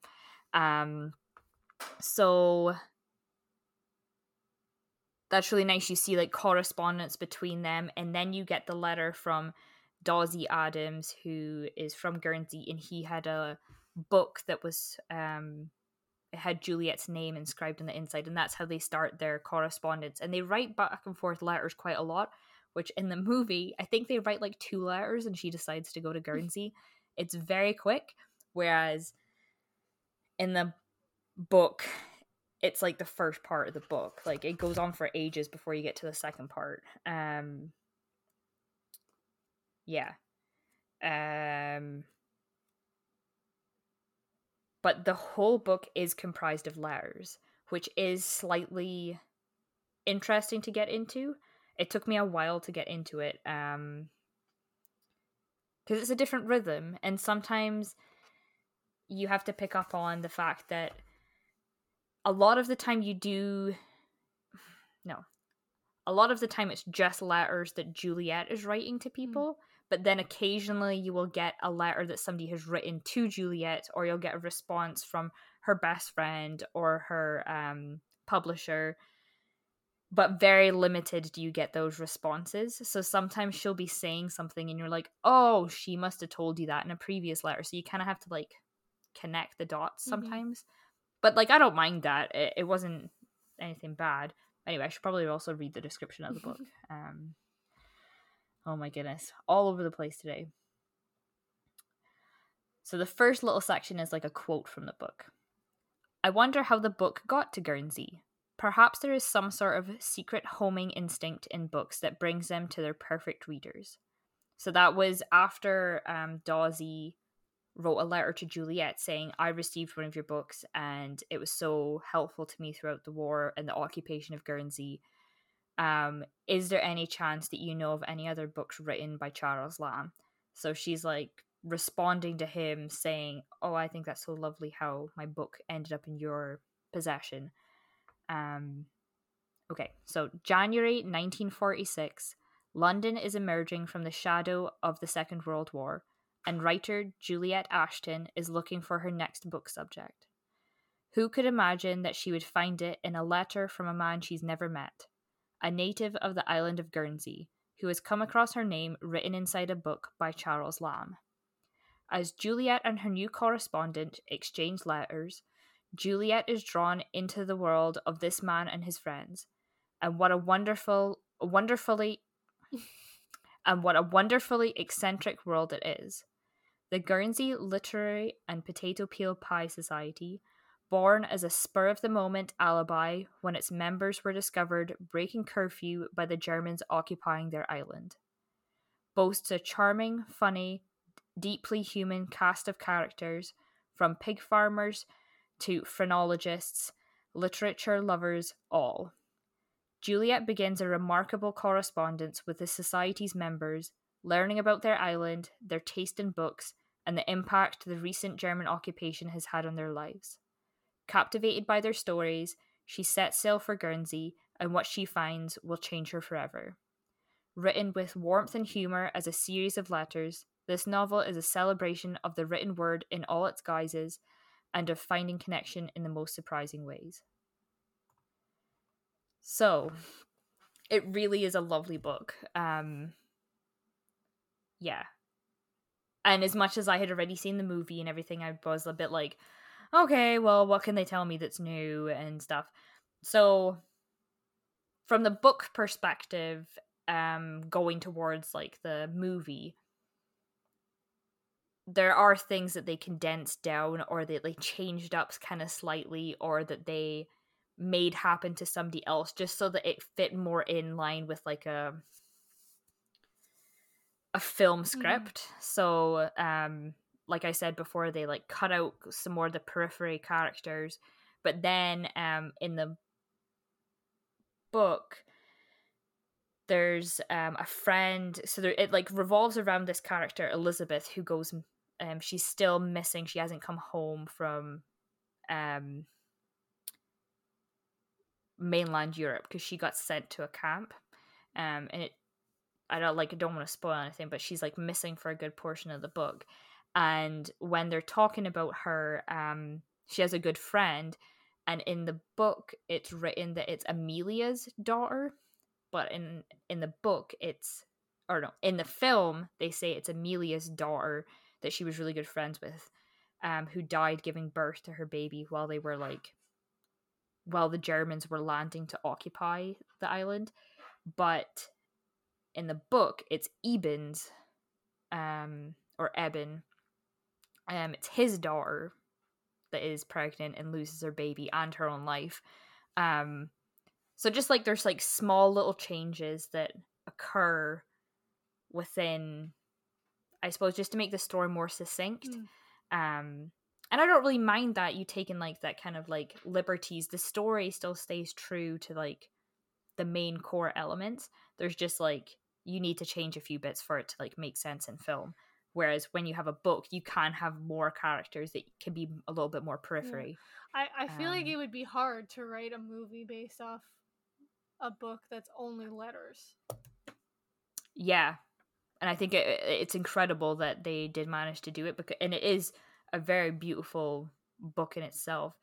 Um, so that's really nice. You see like correspondence between them, and then you get the letter from Dawsey Adams, who is from Guernsey, and he had a book that was um it had Juliet's name inscribed on the inside, and that's how they start their correspondence. And they write back and forth letters quite a lot which in the movie, I think they write like two letters and she decides to go to Guernsey. it's very quick. Whereas in the book, it's like the first part of the book. Like it goes on for ages before you get to the second part. Um yeah. Um but the whole book is comprised of letters, which is slightly interesting to get into it took me a while to get into it um because it's a different rhythm and sometimes you have to pick up on the fact that a lot of the time you do no a lot of the time it's just letters that juliet is writing to hmm. people mm. but then occasionally you will get a letter that somebody has written to juliet or you'll get a response from her best friend or her um, publisher but very limited do you get those responses. So sometimes she'll be saying something and you're like, oh, she must have told you that in a previous letter. So you kind of have to like connect the dots mm-hmm. sometimes. Mm-hmm. But like, I don't mind that. It, it, wasn't anything bad. Anyway, I should probably also read the description of the book. Um, oh my goodness, all over the place today. So the first little section is like a quote from the book. I wonder how the book got to Guernsey. Perhaps there is some sort of secret homing instinct in books that brings them to their perfect readers. So that was after um, Dawsey wrote a letter to Juliet saying, I received one of your books and it was so helpful to me throughout the war and the occupation of Guernsey. Um, is there any chance that you know of any other books written by Charles Lamb? So she's like responding to him saying, Oh, I think that's so lovely how my book ended up in your possession. Um, okay, so January 1946, London is emerging from the shadow of the Second World War. And writer Juliet Ashton is looking for her next book subject. Who could imagine that she would find it in a letter from a man she's never met, a native of the island of Guernsey, who has come across her name written inside a book by Charles Lamb? As Juliet and her new correspondent exchange letters, Juliet is drawn into the world of this man and his friends. And what a wonderful, wonderfully, and what a wonderfully eccentric world it is. The Guernsey Literary and Potato Peel Pie Society, born as a spur of the moment alibi when its members were discovered breaking curfew by the Germans occupying their island, boasts a charming, funny, deeply human cast of characters, from pig farmers to phrenologists, literature lovers, all. Juliet begins a remarkable correspondence with the Society's members, learning about their island, their taste in books, and the impact the recent German occupation has had on their lives. Captivated by their stories, she sets sail for Guernsey, and what she finds will change her forever. Written with warmth and humour as a series of letters, this novel is a celebration of the written word in all its guises and of finding connection in the most surprising ways. So, it really is a lovely book. Um, yeah. And as much as I had already seen the movie and everything, I was a bit like, okay, well, what can they tell me that's new and stuff? So, from the book perspective, um, going towards like the movie, there are things that they condensed down or that they changed up kind of slightly or that they made happen to somebody else just so that it fit more in line with like a a film mm-hmm. script. Mm. So um like I said before they like cut out some more of the periphery characters but then um in the book there's um a friend so there, it like revolves around this character Elizabeth who goes um, she's still missing. She hasn't come home from um, mainland Europe because she got sent to a camp. Um, and it, I don't like, I don't want to spoil anything, but she's like missing for a good portion of the book. And when they're talking about her, um, she has a good friend, and in the book, it's written that it's Amelia's daughter, but in in the book, it's or no, in the film, they say it's Amelia's daughter that she was really good friends with, um, who died giving birth to her baby while they were like, while the Germans were landing to occupy the island. But in the book, it's Eben's, um, or Eben. Um, it's his daughter that is pregnant and loses her baby and her own life. Um, so just like there's like small little changes that occur within I suppose, just to make the story more succinct. Mm. Um, and I don't really mind that you taking like that kind of like liberties. The story still stays true to like the main core elements. There's just like you need to change a few bits for it to like make sense in film. Whereas when you have a book, you can have more characters that can be a little bit more periphery. Yeah. I, I feel um, like it would be hard to write a movie based off a book that's only letters. Yeah, and I think it, it's incredible that they did manage to do it because and it is a very beautiful book in itself.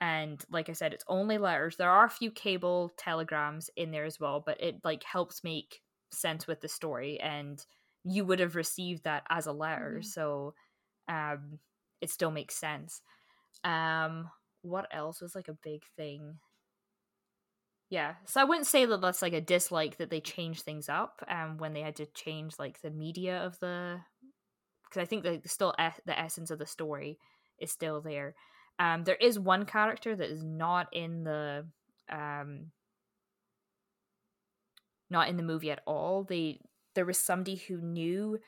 And like I said, it's only letters. There are a few cable telegrams in there as well, but it like helps make sense with the story and you would have received that as a letter, mm-hmm. so um it still makes sense. Um what else was like a big thing yeah so i wouldn't say that that's like a dislike that they changed things up um when they had to change like the media of the because i think the still e- the essence of the story is still there um there is one character that is not in the um not in the movie at all they there was somebody who knew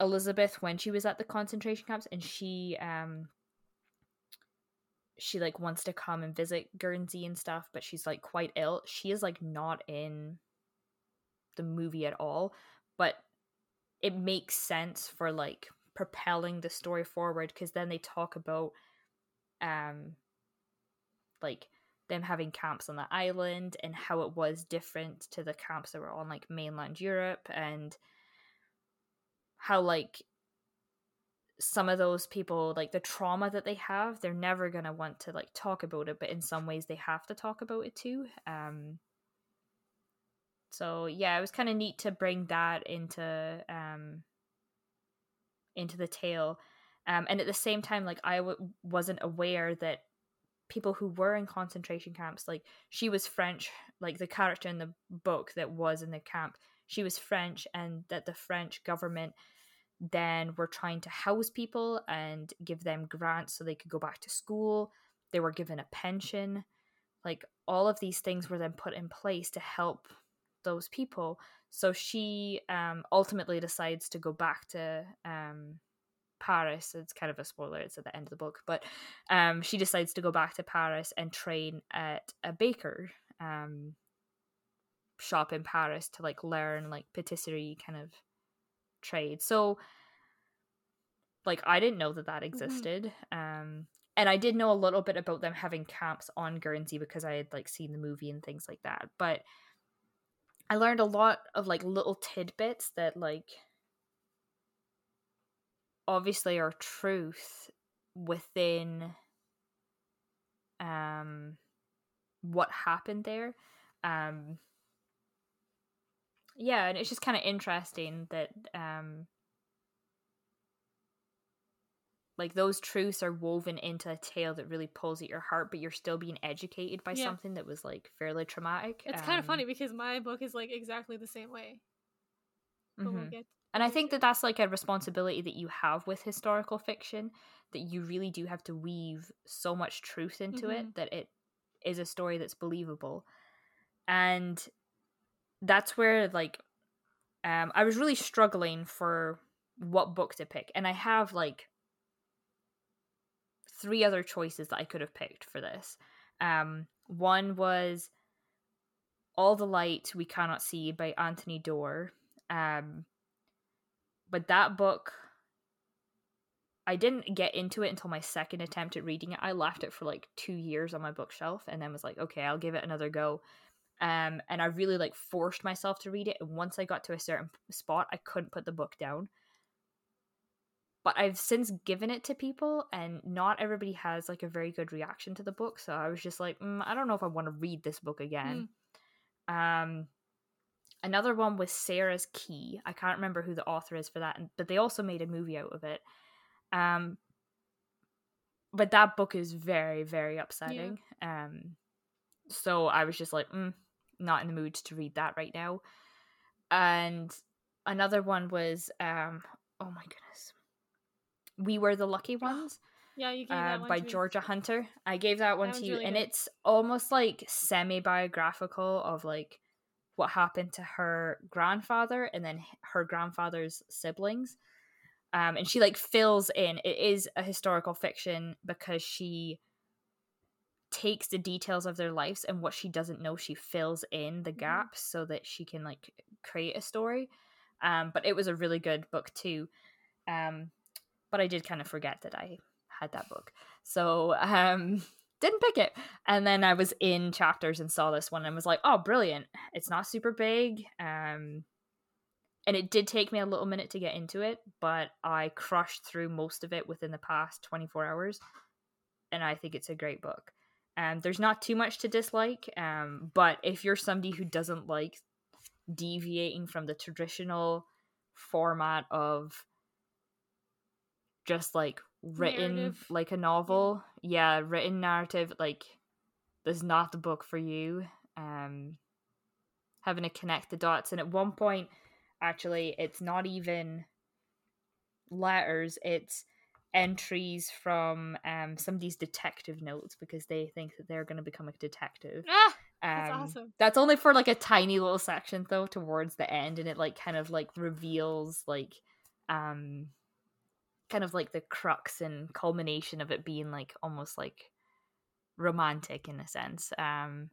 elizabeth when she was at the concentration camps and she um she like wants to come and visit Guernsey and stuff, but she's like quite ill. She is like not in the movie at all, but it makes sense for like propelling the story forward because then they talk about um like them having camps on the island and how it was different to the camps that were on like mainland Europe and how like some of those people like the trauma that they have they're never going to want to like talk about it but in some ways they have to talk about it too um so yeah it was kind of neat to bring that into um into the tale um and at the same time like I w- wasn't aware that people who were in concentration camps like she was french like the character in the book that was in the camp she was french and that the french government then were trying to house people and give them grants so they could go back to school. They were given a pension. Like all of these things were then put in place to help those people. So she um, ultimately decides to go back to um, Paris. It's kind of a spoiler, it's at the end of the book, but um, she decides to go back to Paris and train at a baker um, shop in Paris to like learn like patisserie kind of trade. So like I didn't know that that mm-hmm. existed. Mm-hmm. Um and I did know a little bit about them having camps on Guernsey because I had like seen the movie and things like that. But I learned a lot of like little tidbits that like obviously are truth within um what happened there. Um yeah, and it's just kind of interesting that um like those truths are woven into a tale that really pulls at your heart, but you're still being educated by yeah. something that was like fairly traumatic. It's um, kind of funny because my book is like exactly the same way. Mm-hmm. We'll get, and I think that that's like a responsibility that you have with historical fiction that you really do have to weave so much truth into mm-hmm. it that it is a story that's believable. And that's where like um I was really struggling for what book to pick and I have like three other choices that I could have picked for this. Um one was All the Light We Cannot See by Anthony Doerr. Um but that book I didn't get into it until my second attempt at reading it. I left it for like 2 years on my bookshelf and then was like, okay, I'll give it another go um, and I really like forced myself to read it. And once I got to a certain spot, I couldn't put the book down. But I've since given it to people, and not everybody has like a very good reaction to the book. So I was just like, mm, I don't know if I want to read this book again. Mm. Um, another one was Sarah's Key. I can't remember who the author is for that, but they also made a movie out of it. Um, but that book is very, very upsetting. Yeah. Um, so I was just like, mm, not in the mood to read that right now. And another one was um oh my goodness. We Were the Lucky Ones. Yeah, you gave uh, that by Georgia Hunter. I gave that one that to you, really and good. it's almost like semi biographical of like what happened to her grandfather and then her grandfather's siblings. Um, and she like fills in. It is a historical fiction because she takes the details of their lives and what she doesn't know she fills in the mm-hmm. gaps so that she can like create a story um but it was a really good book too um but i did kind of forget that i had that book so um didn't pick it. And then i was in chapters and saw this one and was like oh brilliant. It's not super big. Um and it did take me a little minute to get into it but i crushed through most of it within the past 24 hours. And i think it's a great book. Um, there's not too much to dislike, um, but if you're somebody who doesn't like deviating from the traditional format of just like written narrative. like a novel, yeah. written narrative, like this is not the book for you. Um, having to connect the dots, and at one point, actually, it's not even letters; it's entries from um somebody's detective notes because they think that they're going to become a detective. Ah, that's um, awesome. That's only for like a tiny little section though towards the end and it like kind of like reveals like um kind of like the crux and culmination of it being like almost like romantic in a sense. Um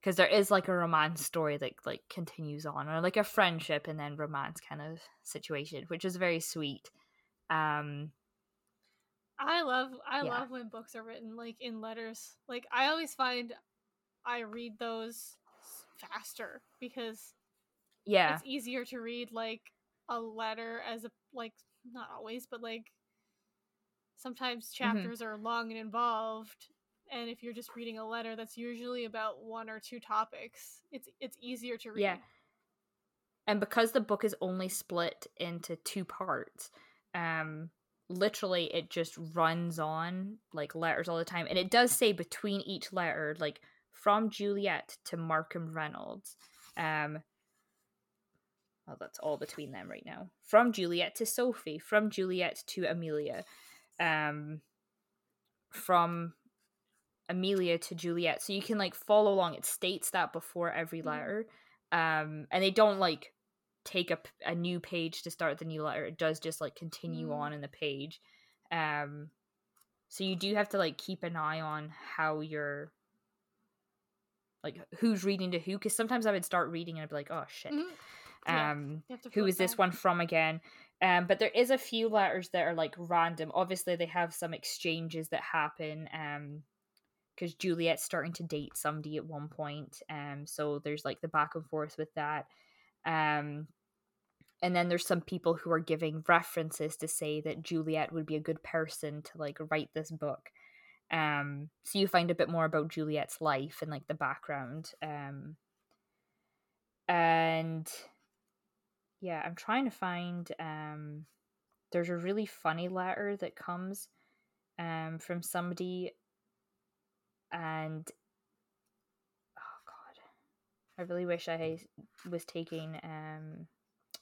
because there is like a romance story that like continues on or like a friendship and then romance kind of situation which is very sweet um I love I yeah. love when books are written like in letters. Like I always find I read those faster because yeah, it's easier to read like a letter as a like not always, but like sometimes Mm-hmm. chapters are long and involved and if you're just reading a letter that's usually about one or two topics it's it's easier to read Yeah. and because the book is only split into two parts um literally it just runs on like letters all the time and it does say between each letter like from juliet to markham reynolds um well that's all between them right now. From juliet to sophie from juliet to amelia. Um from amelia to juliet. So you can like follow along. It states that before every Mhm. letter. Um and they don't like take a, a new page to start the new letter. It does just like continue Mm. on in the page. Um so you do have to like keep an eye on how you're like who's reading to who because sometimes i would start reading and i'd be like oh shit. Mhm. Yeah, um to who is this one from again? Um but there is a few letters that are like random. Obviously they have some exchanges that happen um because juliet's starting to date somebody at one point um so there's like the back and forth with that. Um and then there's some people who are giving references to say that juliet would be a good person to like write this book. Um so you find a bit more about juliet's life and like the background um and yeah i'm trying to find um there's a really funny letter that comes um from somebody and oh god. I really wish i was taking um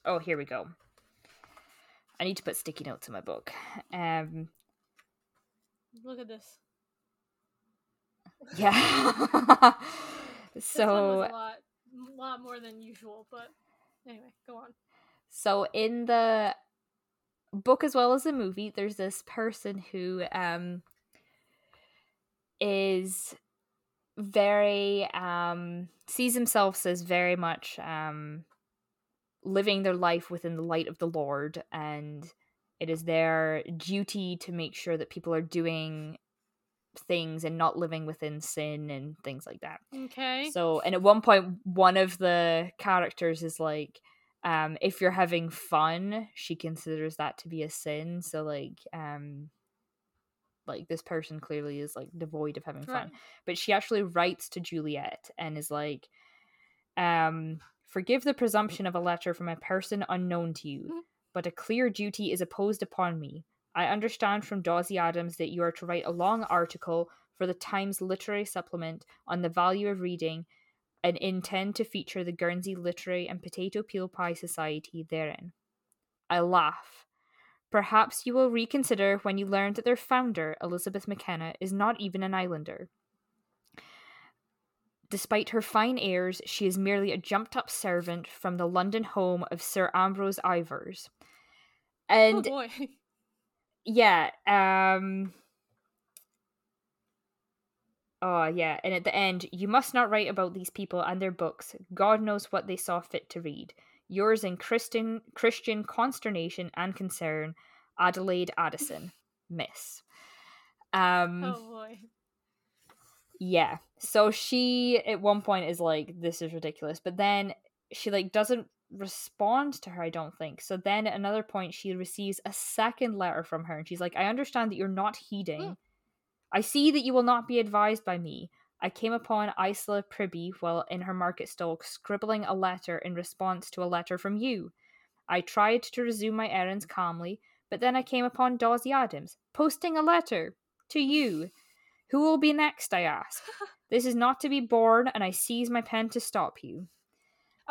oh here we go. I need to put sticky notes in my book. Um look at this. Yeah. This one so was a lot a lot more than usual but anyway go on So in the book as well as the movie, there's this person who um is very um sees themselves as very much um living their life within the light of the Lord and it is their duty to make sure that people are doing things and not living within sin and things like that. okay So, and at one point, one of the characters is like, um, if you're having fun, she considers that to be a sin. So, like, um, like this person clearly is like devoid of having fun. right But she actually writes to Juliet and is like, um, forgive the presumption of a letter from a person unknown to you, Mhm. but a clear duty is opposed upon me. I understand from Dawsey Adams that you are to write a long article for the Times literary supplement on the value of reading and intend to feature the Guernsey Literary and Potato Peel Pie Society therein. I laugh. Perhaps you will reconsider when you learn that their founder, Elizabeth McKenna, is not even an islander. Despite her fine airs, she is merely a jumped up servant from the London home of Sir Ambrose Ivers. And oh boy yeah, um Oh yeah, and at the end, you must not write about these people and their books. God knows what they saw fit to read. Yours in Christian Christian consternation and concern, Adelaide Addison, Miss. Um oh boy yeah. So she at one point is like, this is ridiculous. But then she like doesn't respond to her, I don't think. So then at another point she receives a second letter from her and she's like, I understand that you're not heeding. Mm. I see that you will not be advised by me. I came upon Isola Pribby while in her market stall scribbling a letter in response to a letter from you. I tried to resume my errands calmly, but then I came upon Dawsey Adams posting a letter to you. Who will be next? I ask. This is not to be borne, and I seize my pen to stop you.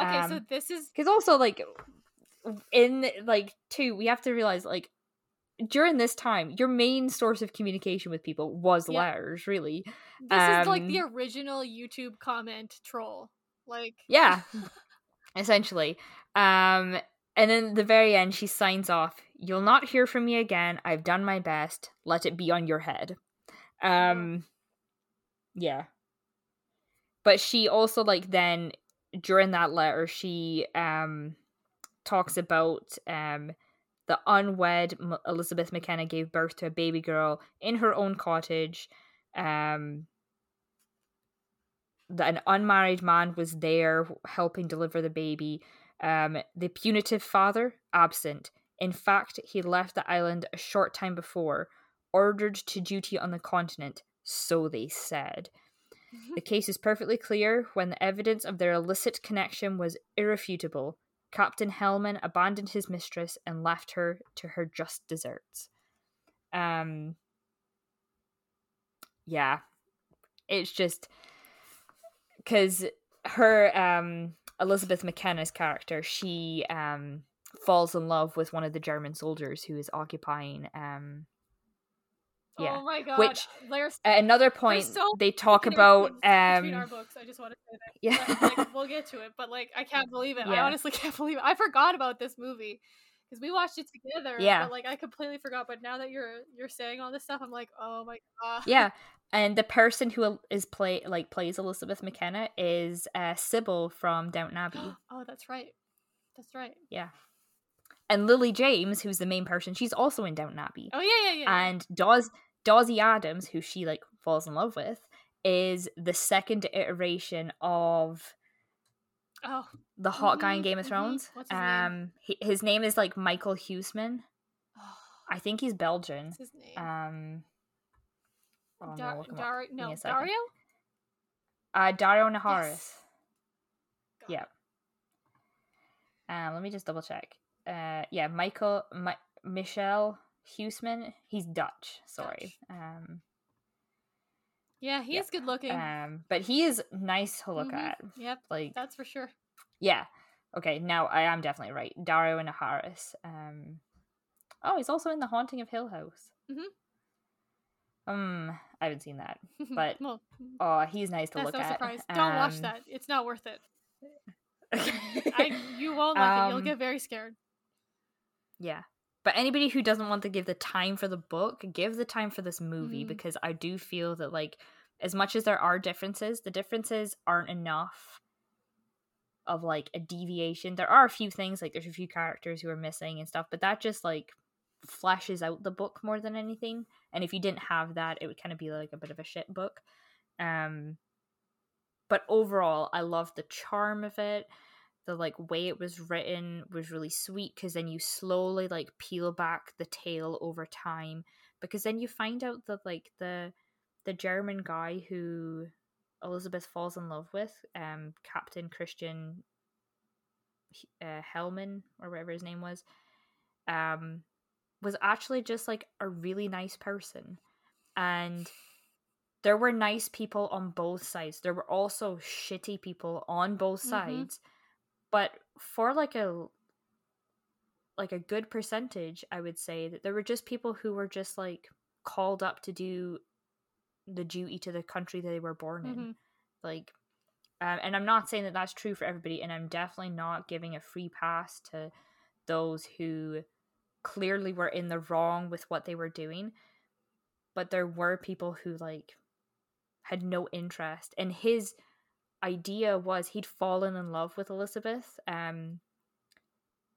okay so Um, this is Because also, like, in like two, we have to realize like during this time, your main source of communication with people was Yeah. letters. Really, this is like the um, original youtube comment troll like yeah, essentially. Um, and then at the very end, she signs off. You'll not hear from me again. I've done my best. Let it be on your head. Um, yeah. But she also like then during that letter she um talks about um the unwed M- Elizabeth McKenna gave birth to a baby girl in her own cottage. Um, that an unmarried man was there helping deliver the baby. Um, the punitive father absent. In fact, he left the island a short time before. ordered to duty on the continent, so they said. The case is perfectly clear when the evidence of their illicit connection was irrefutable. Captain Hellman abandoned his mistress and left her to her just deserts. Um, yeah, it's just because her um Elizabeth McKenna's character, she um falls in love with one of the German soldiers who is occupying um yeah. Oh my god. Which there's at another point so they talk about influence between our um books. I just want to say that. yeah But, like, we'll get to it, but like I can't believe it. I honestly can't believe it. I forgot about this movie because we watched it together. Yeah. But like I completely forgot. But now that you're you're saying all this stuff, I'm like, oh my god. yeah and the person who is play like plays Elizabeth McKenna is uh Sybil from Downton Abbey oh, that's right. That's right. yeah and Lily James who's the main person she's also in Downton Abbey Oh yeah, yeah, yeah. and Dawes Dawsey Adams who she like falls in love with is the second iteration of oh, the hot guy in Mhm, Game of mhm. Thrones What's his name? um he, his name is like Michael Huisman oh, I think he's Belgian what's his name? um oh, Dar-. Dar- no. Dario. uh Daario Naharis Yes. Yeah. Um, let me just double check. Uh, yeah, Michael, Mi- Michiel Huisman. He's Dutch. Sorry. Um, Yeah, he Yeah. is good looking. um, but he is nice to look Mhm. at. Yep, Like, that's for sure. yeah. Okay, now I am definitely right. Daario Naharis. Um, oh, he's also in The Haunting of Hill House. Mhm. Um, I haven't seen that. But- well, Oh, he's nice to look no at. surprise. Don't watch Um, that. It's not worth it. I, you won't like it. You'll Um, get very scared. Yeah. But anybody who doesn't want to give the time for the book, give the time for this movie Mhm. because I do feel that like as much as there are differences, the differences aren't enough of like a deviation. There are a few things like there's a few characters who are missing and stuff, but that just like flashes out the book more than anything. And if you didn't have that, it would kind of be like a bit of a shit book. Um but overall, I love the charm of it the like way it was written was really sweet because then you slowly like peel back the tale over time because then you find out that like the the german guy who elizabeth falls in love with um captain christian uh, hellman or whatever his name was um was actually just like a really nice person. And there were nice people on both sides. There were also shitty people on both Mhm. sides but for like a like a good percentage i would say that there were just people who were just like called up to do the duty to the country they were born in Mhm. like um, and i'm not saying that that's true for everybody and i'm definitely not giving a free pass to those who clearly were in the wrong with what they were doing but there were people who like had no interest and his idea was he'd fallen in love with elizabeth um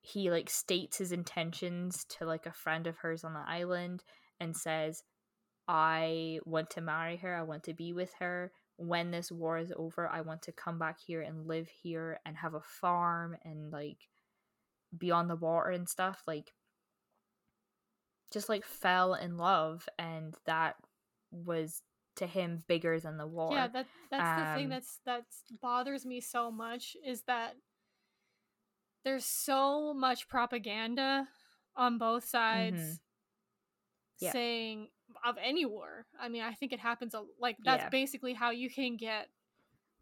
he like states his intentions to like a friend of hers on the island and says i want to marry her i want to be with her. When this war is over i want to come back here and live here and have a farm and like be on the water and stuff. Like just like fell in love and that was to him bigger than the war Yeah, that that's the thing Um, that's that's bothers me so much is that there's so much propaganda on both sides Mhm. Yeah. saying of any war. I mean, I think it happens a like that's Yeah. basically how you can get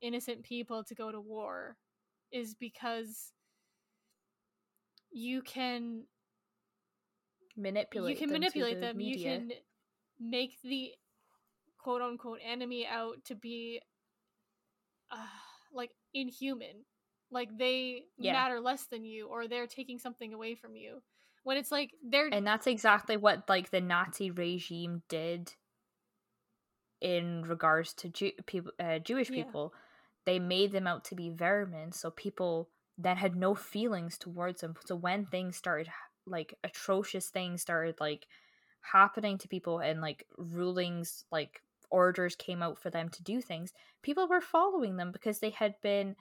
innocent people to go to war is because you can manipulate you can them manipulate the them you can make the quote unquote enemy out to be uh, like inhuman like they Yeah. matter less than you or they're taking something away from you when it's like they're and that's exactly what like the Nazi regime did in regards to Jew- people, uh, Jewish Yeah. people. They made them out to be vermin, so people then had no feelings towards them. So when things started, like atrocious things started like happening to people, and like rulings, like orders came out for them to do things, people were following them because they had been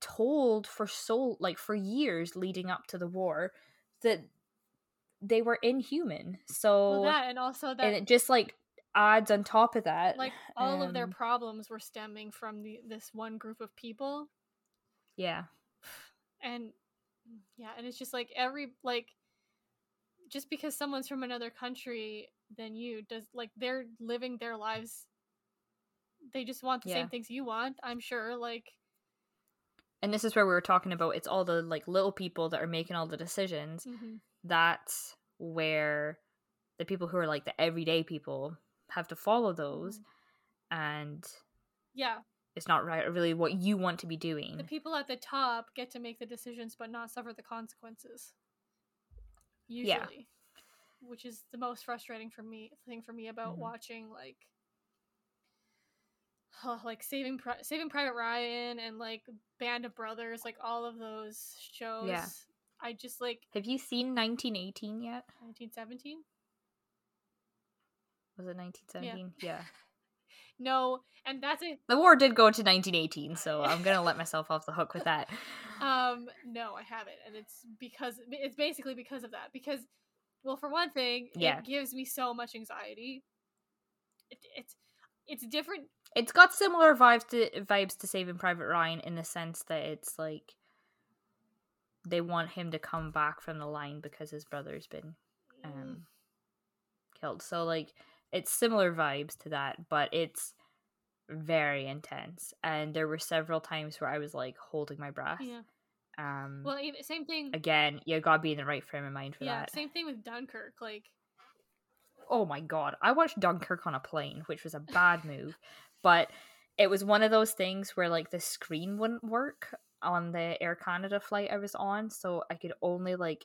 told for so like for years leading up to the war that they were inhuman. So well, that and also that and it just like adds on top of that. like all of their um, problems were stemming from the this one group of people yeah. and yeah and it's just like every like just because someone's from another country than you does like they're living their lives they just want the Yeah. same things you want i'm sure like And this is where we were talking about it's all the like little people that are making all the decisions. mhm. That's where the people who are like the everyday people have to follow those and yeah it's not right really what you want to be doing. the people at the top get to make the decisions but not suffer the consequences usually Yeah. Which is the most frustrating for me thing for me about Mhm. watching like oh, like saving Pri- saving private ryan and like band of brothers like all of those shows yeah. i just like Have you seen 1918 yet? 1917 Was it 1917? Yeah. no and that's it The war did go to 1918, so I'm going to let myself off the hook with that. um no i haven't and it's because it's basically because of that because well for one thing Yeah. it gives me so much anxiety it, it's it's different It's got similar vibes to vibes to Saving Private Ryan in the sense that it's like they want him to come back from the line because his brother's been mm, um killed. So like it's similar vibes to that, but it's very intense. And there were several times where I was like holding my breath. yeah Um well same thing again, you gotta be in the right frame of mind for yeah that. same thing with dunkirk like oh my god i watched dunkirk on a plane which was a bad move but it was one of those things where like the screen wouldn't work on the air canada flight i was on so i could only like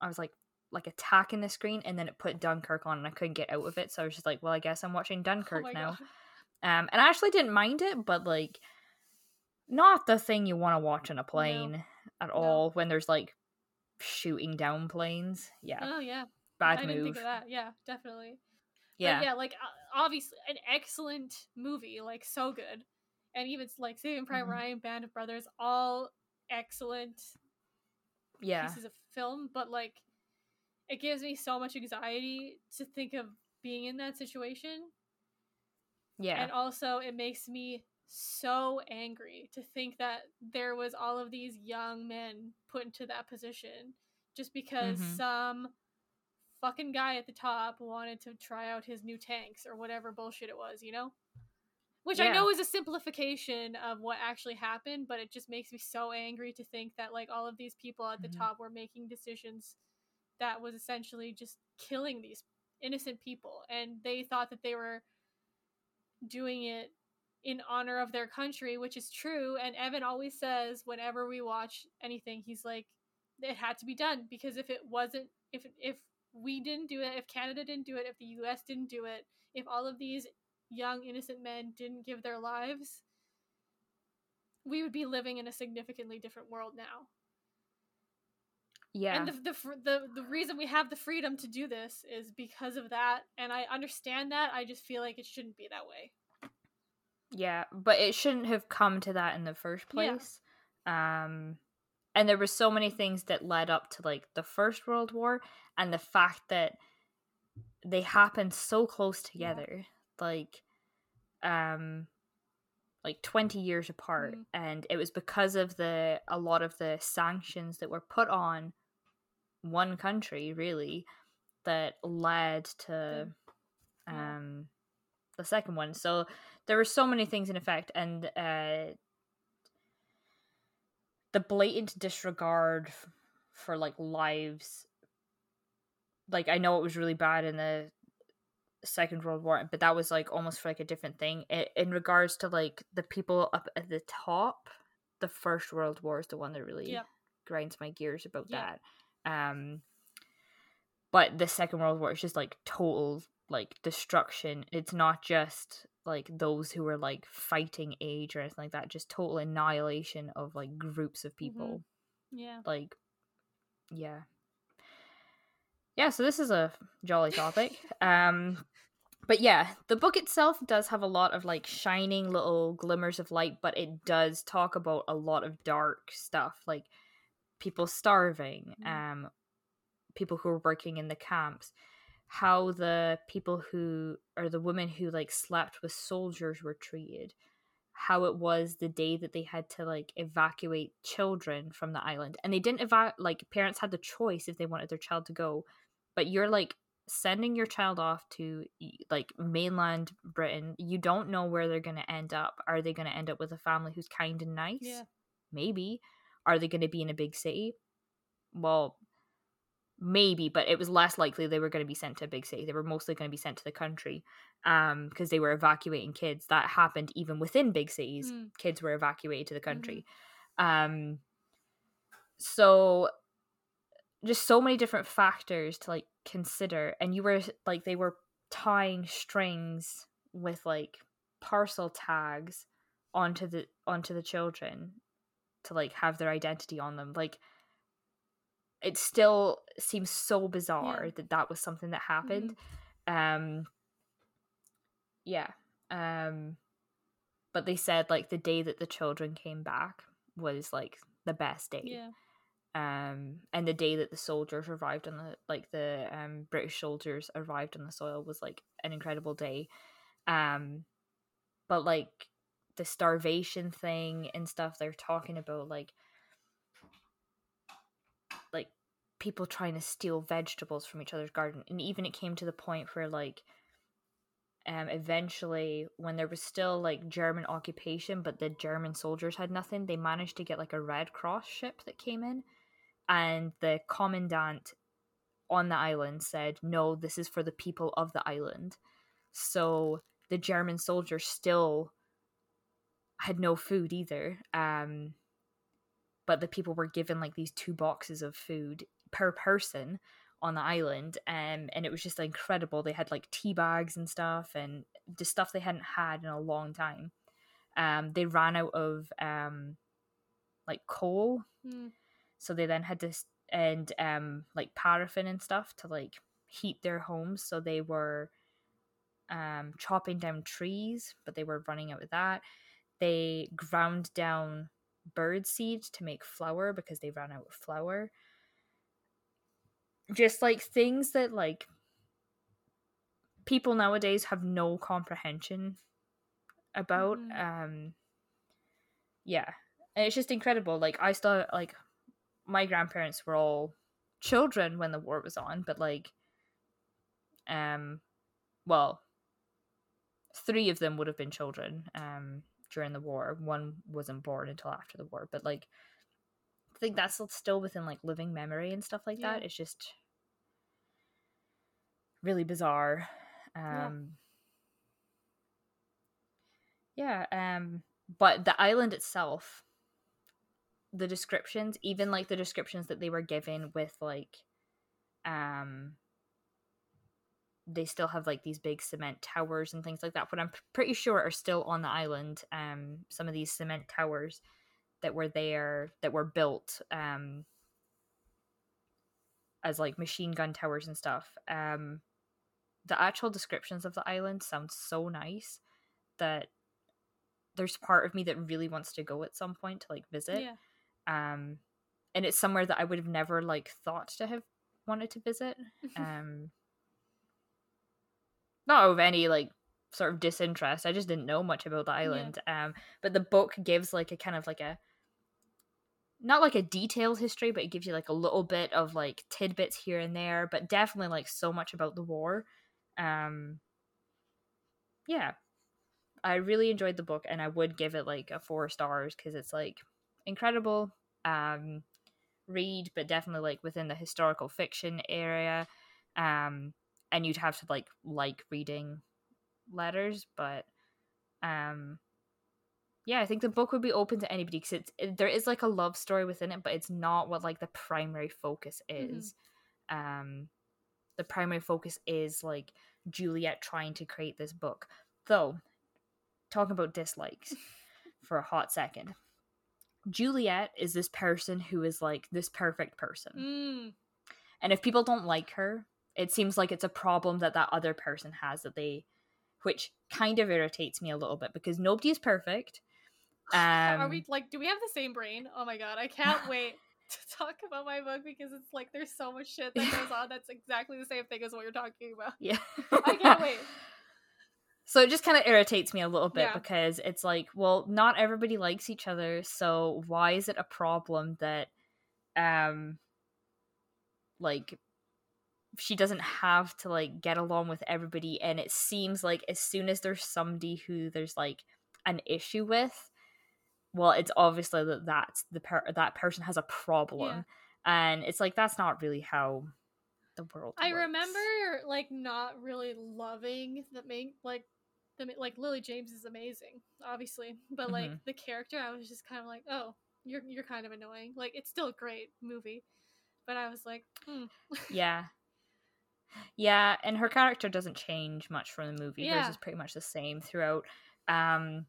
i was like like attacking the screen and then it put dunkirk on and i couldn't get out of it so i was just like well i guess i'm watching dunkirk oh now God. um and i actually didn't mind it but like not the thing you want to watch on a plane at No. all when there's like shooting down planes. Yeah. Oh yeah. Bad i move didn't think of that. Yeah definitely. Yeah But yeah, like obviously an excellent movie, like so good, and even like Saving Private Mhm. Ryan, Band of Brothers, all excellent yeah. pieces of film. But like, it gives me so much anxiety to think of being in that situation, yeah. And also it makes me so angry to think that there was all of these young men put into that position just because Mhm. some fucking guy at the top wanted to try out his new tanks or whatever bullshit it was, you know? Which I know is a simplification of what actually happened, but it just makes me so angry to think that like all of these people at the Mhm. top were making decisions that was essentially just killing these innocent people and they thought that they were doing it in honor of their country, which is true. And Evan always says whenever we watch anything, he's like, it had to be done because if it wasn't, if if we didn't do it, if Canada didn't do it, if the U.S. didn't do it, if all of these young innocent men didn't give their lives, we would be living in a significantly different world now. yeah And the, the the the reason we have the freedom to do this is because of that, and I understand that. I just feel like it shouldn't be that way. Yeah, but it shouldn't have come to that in the first Yeah. place. Um and there were so many things that led up to like the First World War and the fact that they happened so close Yeah. together. Like um like 20 years apart Mhm. and it was because of the a lot of the sanctions that were put on one country really that led to Yeah. um the second one so there were so many things in effect and uh the blatant disregard f- for like lives like i know it was really bad in the second world war but that was like almost for like a different thing. I in regards to like the people up at the top the first world war is the one that really grinds my gears about Yeah. that. Um but the second world war is just like total like destruction. It's not just like those who were like fighting age or anything like that just total annihilation of like groups of people. Yeah. like yeah. Yeah so this is a jolly topic. Um but yeah the book itself does have a lot of like shining little glimmers of light but it does talk about a lot of dark stuff like people starving Mhm. um people who were working in the camps how the people who or the women who like slept with soldiers were treated how it was the day that they had to like evacuate children from the island and they didn't eva- like parents had the choice if they wanted their child to go but you're like sending your child off to like mainland britain you don't know where they're going to end up. Are they going to end up with a family who's kind and nice? Yeah. maybe. Are they going to be in a big city? Well maybe but it was less likely they were going to be sent to a big city they were mostly going to be sent to the country um because they were evacuating kids. That happened even within big cities. Mm. kids were evacuated to the country. Um so just so many different factors to like consider and you were like they were tying strings with like parcel tags onto the onto the children to like have their identity on them. Like it still seems so bizarre that that was something that happened. Um yeah um but they said like the day that the children came back was like the best day. Yeah. um and the day that the soldiers arrived on the like the um british soldiers arrived on the soil was like an incredible day. Um but like the starvation thing and stuff they're talking about like like people trying to steal vegetables from each other's garden and even it came to the point where like um eventually when there was still like german occupation but the german soldiers had nothing they managed to get like a red cross ship that came in and the commandant on the island said no this is for the people of the island. So the german soldiers still had no food either um but the people were given like these two boxes of food per person on the island um, and it was just incredible. They had like tea bags and stuff and just stuff they hadn't had in a long time. Um, they ran out of um, like coal. Mm. so they then had to and um like paraffin and stuff to like heat their homes. So they were um chopping down trees but they were running out of that. They ground down bird seed to make flour because they ran out of flour just like things that like people nowadays have no comprehension about Mhm. um yeah and it's just incredible like i still like my grandparents were all children when the war was on but like um well three of them would have been children um during the war one wasn't born until after the war but like think that's still within like living memory and stuff like that. It's just really bizarre. Yeah. um yeah um but the island itself the descriptions even like the descriptions that they were given with like um they still have like these big cement towers and things like that but i'm p- pretty sure are still on the island um some of these cement towers that were there that were built um as like machine gun towers and stuff um the actual descriptions of the island sound so nice that there's part of me that really wants to go at some point to like visit Yeah. um and it's somewhere that i would have never like thought to have wanted to visit um not of any like sort of disinterest i just didn't know much about the island um but the book gives like a kind of like a not like a detailed history but it gives you like a little bit of like tidbits here and there but definitely like so much about the war um yeah. I really enjoyed the book and i would give it like a four stars because it's like incredible um read but definitely like within the historical fiction area um and you'd have to like like reading letters but um yeah i think the book would be open to anybody because it's it, there is like a love story within it but it's not what like the primary focus Mhm. is um the primary focus is like juliet trying to create this book though talking about dislikes for a hot second juliet is this person who is like this perfect person Mm. and if people don't like her, it seems like it's a problem that that other person has that they, which kind of irritates me a little bit because nobody is perfect. Um, Are we like? Do we have the same brain? Oh my god, I can't wait. to talk about my book because it's like there's so much shit that goes on that's exactly the same thing as what you're talking about. Yeah. I can't wait. So it just kind of irritates me a little bit Yeah. because it's like, well, not everybody likes each other, so why is it a problem that um like she doesn't have to like get along with everybody and it seems like as soon as there's somebody who there's like an issue with well it's obviously that that's the per- that person has a problem and it's like that's not really how the world I works. remember like not really loving the main like the like Lily James is amazing, obviously, but like Mhm. the character, I was just kind of like, oh, you're you're kind of annoying. Like it's still a great movie, but I was like, hmm. Yeah. Yeah, and her character doesn't change much from the movie. Hers Yeah. is pretty much the same throughout. Um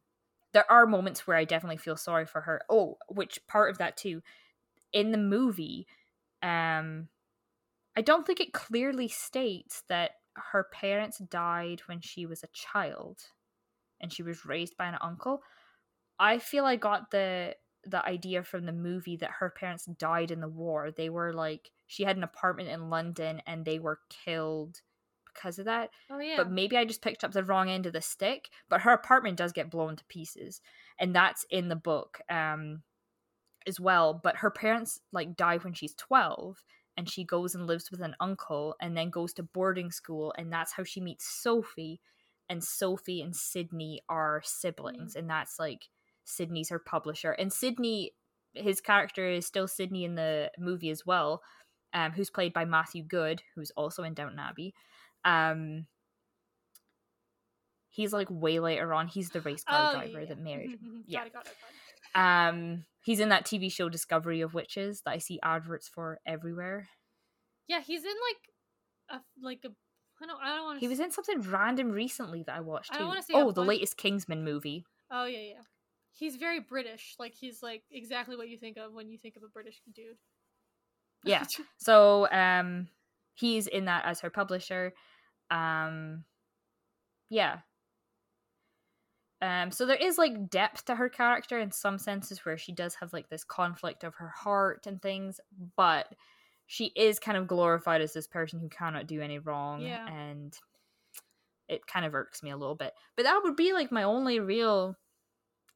there are moments where I definitely feel sorry for her. Oh, which part of that too. In the movie, um I don't think it clearly states that her parents died when she was a child and she was raised by an uncle. I feel I got the the idea from the movie that her parents died in the war. They were like she had an apartment in London and they were killed because of that. oh yeah, But maybe I just picked up the wrong end of the stick. But her apartment does get blown to pieces, and that's in the book um, as well. But her parents like die when she's twelve, and she goes and lives with an uncle, and then goes to boarding school, and that's how she meets Sophie. And Sophie and Sidney are siblings, and that's like Sidney's her publisher, and Sidney, his character is still Sidney in the movie as well. Um, who's played by Matthew Goode, who's also in Downton Abbey. Um, he's like way later on. He's the race car oh, driver yeah, that married. yeah. Yeah. got it, got it, got it. Um, he's in that TV show Discovery of Witches that I see adverts for everywhere. Yeah, he's in like a like a. I don't. I don't want to. He was in something random recently that I watched I too. say Oh, the latest Kingsman movie. Oh yeah, yeah. He's very British. Like he's like exactly what you think of when you think of a British dude. Yeah. So, um, he's in that as her publisher. Um, yeah. Um, so there is like depth to her character in some senses where she does have like this conflict of her heart and things, but she is kind of glorified as this person who cannot do any wrong, Yeah. and it kind of irks me a little bit. But that would be like my only real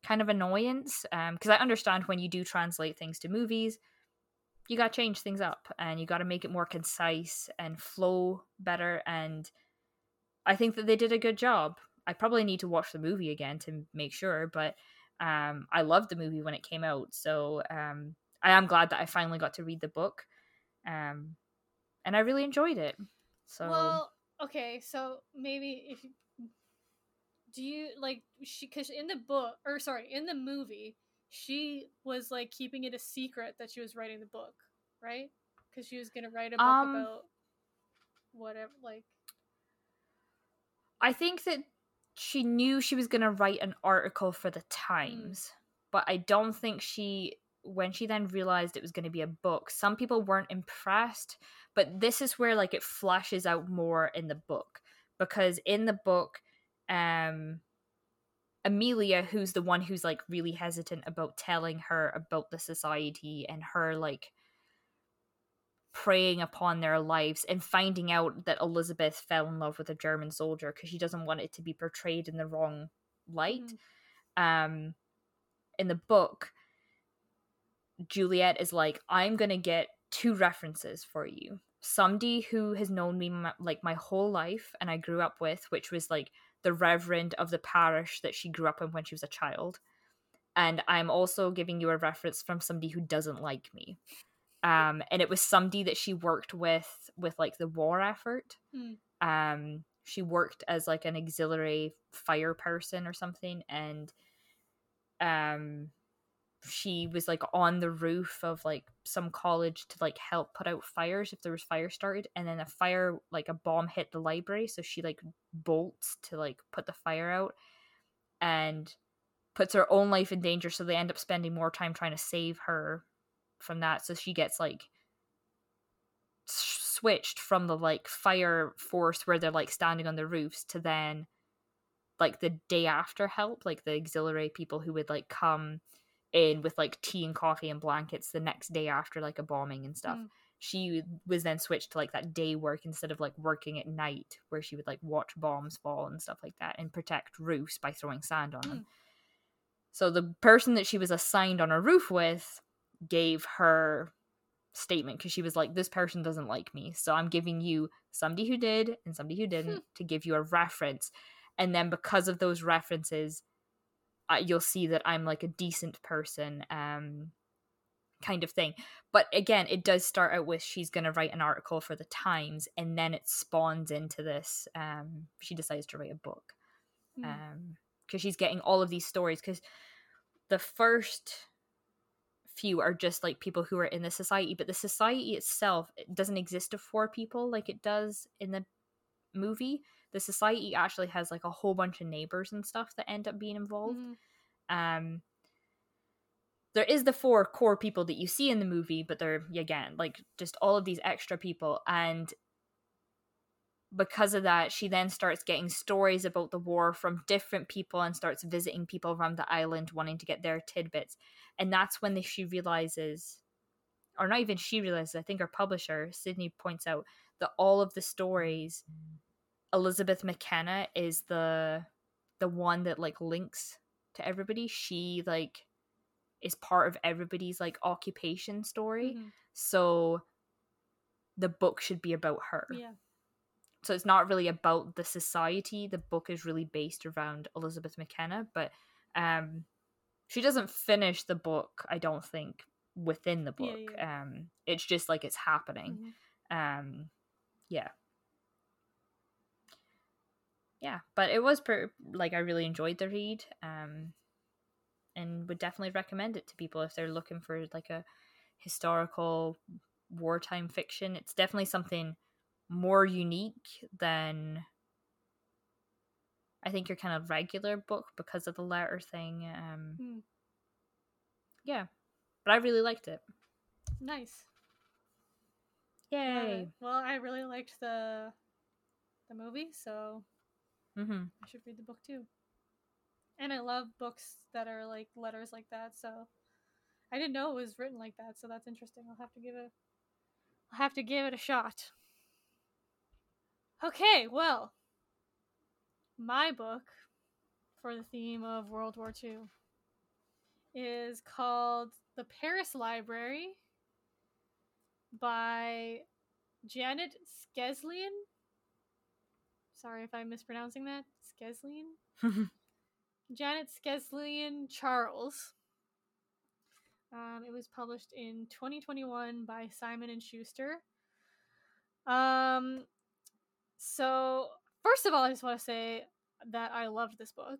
kind of annoyance, um, because I understand when you do translate things to movies, you got to change things up and you got to make it more concise and flow better and i think that they did a good job. I probably need to watch the movie again to make sure but um i loved the movie when it came out so um i am glad that i finally got to read the book um and i really enjoyed it so Well, okay, so maybe if you do you like she because in the book or sorry in the movie she was like keeping it a secret that she was writing the book, right? Because she was gonna write a book Um, about whatever, like I think that she knew she was going to write an article for the Times, but I don't think she, when she then realized it was going to be a book, some people weren't impressed. But this is where like it flashes out more in the book because in the book, um, Amelia, who's the one who's like really hesitant about telling her about the society and her like preying upon their lives and finding out that Elizabeth fell in love with a German soldier because she doesn't want it to be portrayed in the wrong light. Mhm. Um, in the book, Juliet is like, I'm gonna get two references for you. Somebody who has known me my, like my whole life and I grew up with, which was like the reverend of the parish that she grew up in when she was a child. And I'm also giving you a reference from somebody who doesn't like me. Um, and it was somebody that she worked with with like the war effort. Hmm. Um, she worked as like an auxiliary fire person or something, and um, she was like on the roof of like some college to like help put out fires if there was fire started and then a fire like a bomb hit the library so she like bolts to like put the fire out and puts her own life in danger so they end up spending more time trying to save her from that so she gets like switched from the like fire force where they're like standing on the roofs to then like the day after help like the auxiliary people who would like come in with like tea and coffee and blankets the next day after like a bombing and stuff. Mm. She was then switched to like that day work instead of like working at night where she would like watch bombs fall and stuff like that and protect roofs by throwing sand on them. Mm. So the person that she was assigned on a roof with gave her statement because she was like, This person doesn't like me. So I'm giving you somebody who did and somebody who didn't to give you a reference. And then because of those references, you'll see that I'm like a decent person, um, kind of thing. But again, it does start out with she's going to write an article for the Times, and then it spawns into this. Um, she decides to write a book Mm. um because she's getting all of these stories because the first few are just like people who are in the society but the society itself it doesn't exist of four people like it does in the movie the society actually has like a whole bunch of neighbors and stuff that end up being involved Mhm. um there is the four core people that you see in the movie but they're again like just all of these extra people and because of that she then starts getting stories about the war from different people and starts visiting people around the island wanting to get their tidbits and that's when the, she realizes or not even she realizes i think her publisher sidney points out that all of the stories elizabeth mckenna is the the one that like links to everybody she like is part of everybody's like occupation story Mhm. so the book should be about her Yeah. so it's not really about the society the book is really based around elizabeth mckenna but um she doesn't finish the book i don't think within the book yeah. um it's just like it's happening Mhm. um yeah yeah but it was per- like i really enjoyed the read um and would definitely recommend it to people if they're looking for like a historical wartime fiction it's definitely something more unique than i think your kind of regular book because of the letter thing um Hmm. yeah but i really liked it Nice. Yay it. Well, I really liked the the movie, so mm-hmm. I should read the book too. And I love books that are like letters like that, so I didn't know it was written like that, so that's interesting. I'll have to give it I'll have to give it a shot. Okay, well, my book for the theme of World War II is called The Paris Library by Janet Skeslien. Sorry if I'm mispronouncing that. Skeslien? Janet Skeslien Charles. Um, it was published in 2021 by Simon and Schuster. Um, so first of all, I just want to say that I loved this book.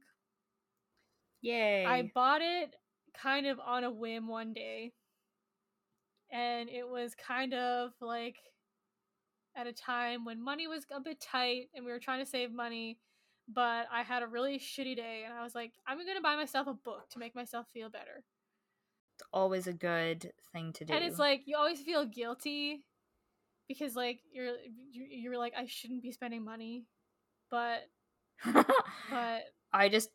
yay I bought it kind of on a whim one day. And it was kind of like at a time when money was a bit tight and we were trying to save money, but I had a really shitty day and I was like, I'm going to buy myself a book to make myself feel better. it's always a good thing to do And it's like you always feel guilty because like you're you- you're like I shouldn't be spending money, but but I just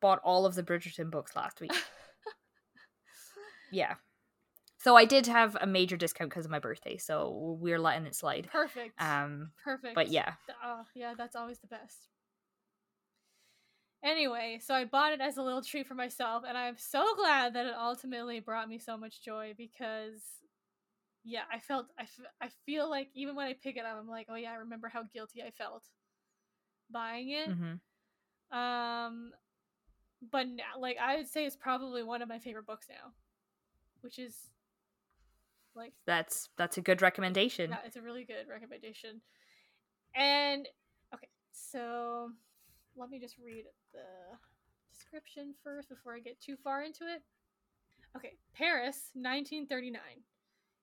bought all of the Bridgerton books last week. yeah. So I did have a major discount because of my birthday, so we're letting it slide. perfect. Um, perfect. but yeah, Oh, yeah, that's always the best. Anyway, so I bought it as a little treat for myself, and I'm so glad that it ultimately brought me so much joy because, yeah, I felt, I, f- I feel like even when I pick it up, I'm like, oh yeah, I remember how guilty I felt buying it. hmm Um, but now, like, I would say it's probably one of my favorite books now, which is like that's that's a good recommendation. yeah, it's a really good recommendation. And okay, so let me just read the description first before I get too far into it. Okay, Paris, 1939.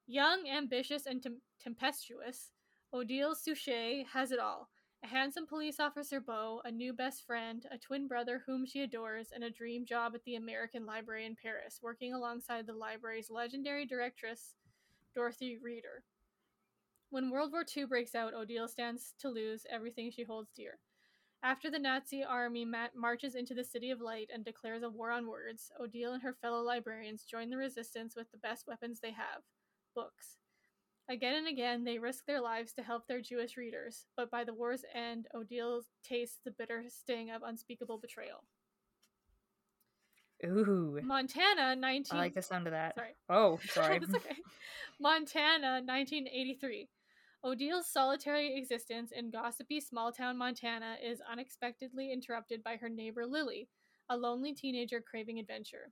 Young, ambitious, and tem- tempestuous, Odile Souchet has it all. A handsome police officer beau, a new best friend, a twin brother whom she adores, and a dream job at the American Library in Paris, working alongside the library's legendary directress, Dorothy Reeder. When World War II breaks out, Odile stands to lose everything she holds dear. After the Nazi army ma- marches into the City of Light and declares a war on words, Odile and her fellow librarians join the resistance with the best weapons they have books. Again and again, they risk their lives to help their Jewish readers, but by the war's end, Odile tastes the bitter sting of unspeakable betrayal. Ooh. Montana, 19. I like the sound of that. Sorry. Oh, sorry. That's okay. Montana, 1983. Odile's solitary existence in gossipy small town Montana is unexpectedly interrupted by her neighbor Lily, a lonely teenager craving adventure.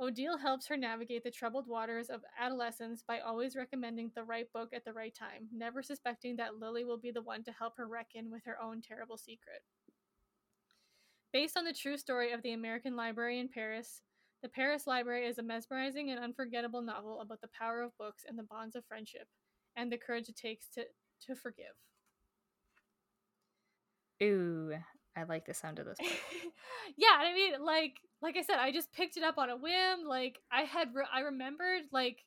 Odile helps her navigate the troubled waters of adolescence by always recommending the right book at the right time, never suspecting that Lily will be the one to help her reckon with her own terrible secret. Based on the true story of the American Library in Paris, The Paris Library is a mesmerizing and unforgettable novel about the power of books and the bonds of friendship, and the courage it takes to, to forgive. Ooh, I like the sound of this. book. yeah, I mean, like, like I said, I just picked it up on a whim. Like, I had, re- I remembered like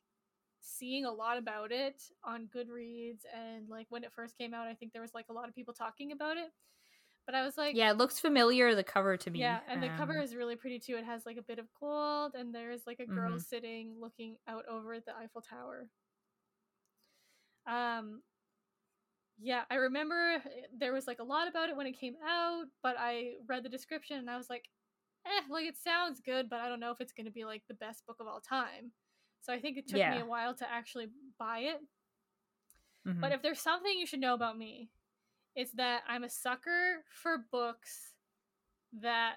seeing a lot about it on Goodreads, and like when it first came out, I think there was like a lot of people talking about it. But I was like, yeah, it looks familiar. The cover to me. yeah, and the cover um, is really pretty too. It has like a bit of gold, and there's like a girl Mhm. sitting looking out over the Eiffel Tower. Um, yeah, I remember eh, there was like a lot about it when it came out, but I read the description and I was like, eh, like it sounds good, but I don't know if it's going to be like the best book of all time. So I think it took me a while to actually buy it. mhm. But if there's something you should know about me, it's that I'm a sucker for books that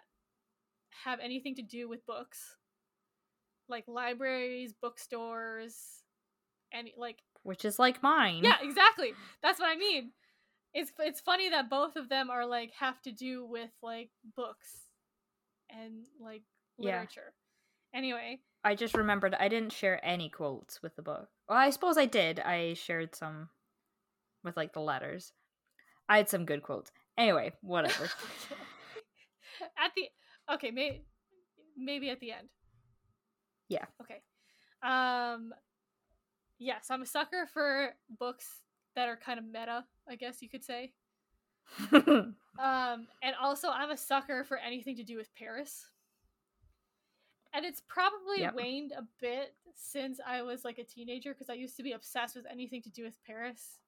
have anything to do with books. Like libraries, bookstores, any like which is like mine. yeah, exactly. That's what I mean. It's it's funny that both of them are like have to do with like books and like Yeah. literature. Anyway, I just remembered I didn't share any quotes with the book. Well, I suppose I did. I shared some with like the letters. I had some good quotes. Anyway, whatever. at the okay, may, maybe at the end. Yeah. Okay. Um yes, I'm a sucker for books that are kind of meta, I guess you could say. Um and also I'm a sucker for anything to do with Paris. And it's probably Yep. waned a bit since I was like a teenager because I used to be obsessed with anything to do with Paris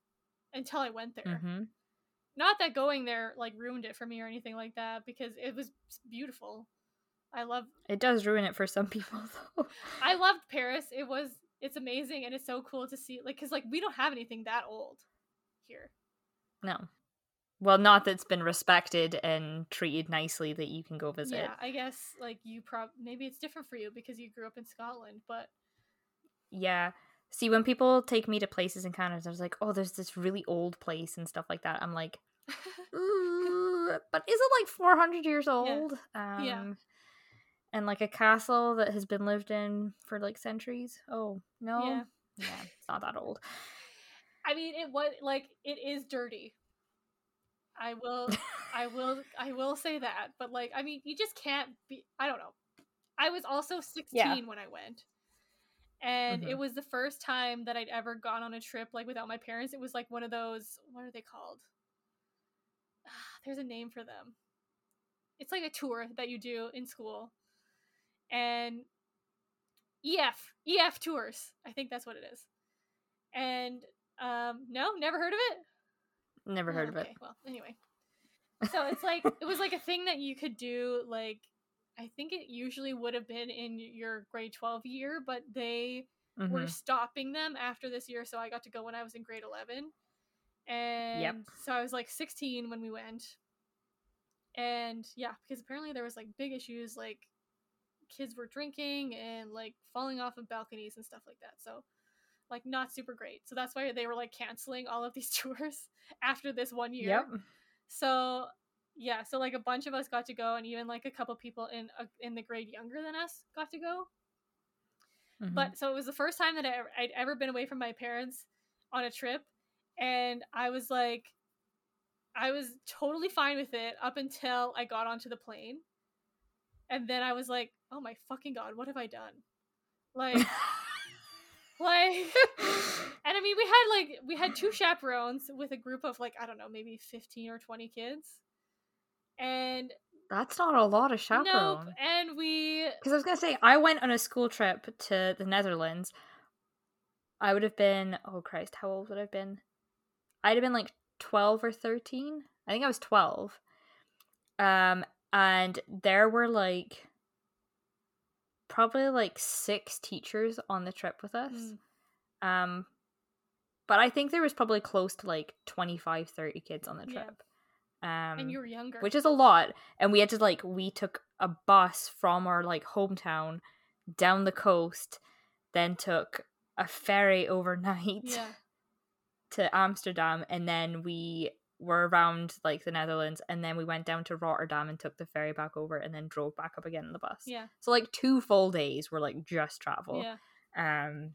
until I went there. hmm Not that going there like ruined it for me or anything like that because it was beautiful. I love It does ruin it for some people though. I loved Paris. It was it's amazing and it's so cool to see like cuz like we don't have anything that old here. No. Well, not that's been respected and treated nicely that you can go visit. Yeah, I guess like you prob maybe it's different for you because you grew up in Scotland, but Yeah. See, when people take me to places in Canada, I was like, oh, there's this really old place and stuff like that. I'm like, "Ooh, but is it like 400 years old? Um, Yeah. And like a castle that has been lived in for like centuries? Oh, no. Yeah. Yeah, it's not that old. I mean it was like it is dirty. I will I will I will say that, but like I mean you just can't be I don't know. I was also 16 when I went. And it Mhm. was the first time that I'd ever gone on a trip like without my parents. It was like one of those what are they called? There's a name for them. It's like a tour that you do in school. And EF, EF tours. I think that's what it is. And um no, never heard of it? Never heard Oh, of it. Well, anyway. So it's like it was like a thing that you could do like I think it usually would have been in your grade 12 year, but they were Mhm. stopping them after this year, so I got to go when I was in grade 11. And so I was like 16 when we went. And yeah, because apparently there was like big issues like kids were drinking and like falling off of balconies and stuff like that. So like not super great. So that's why they were like canceling all of these tours after this one year. Yep. So yeah, so like a bunch of us got to go, and even like a couple people in uh, in the grade younger than us got to go. Mhm. But so it was the first time that I, I'd ever been away from my parents on a trip, and I was like, I was totally fine with it up until I got onto the plane, and then I was like, oh my fucking god, what have I done? Like. like and i mean we had like we had two chaperones with a group of like i don't know maybe 15 or 20 kids And That's not a lot of nope. And we Because I was gonna say I went on a school trip to the Netherlands. I would have been oh Christ, how old would I have been? I'd have been like twelve or thirteen. I think I was twelve. Um, and there were like probably like six teachers on the trip with us. Mm. Um, but I think there was probably close to like 25, 30 kids on the Yeah. trip. Um, and you were younger. which is a lot and we had to like we took a bus from our like hometown down the coast then took a ferry overnight yeah. To amsterdam and then we were around like the netherlands and then we went down to rotterdam and took the ferry back over and then drove back up again in the bus Yeah. so like two full days were like just travel Yeah. um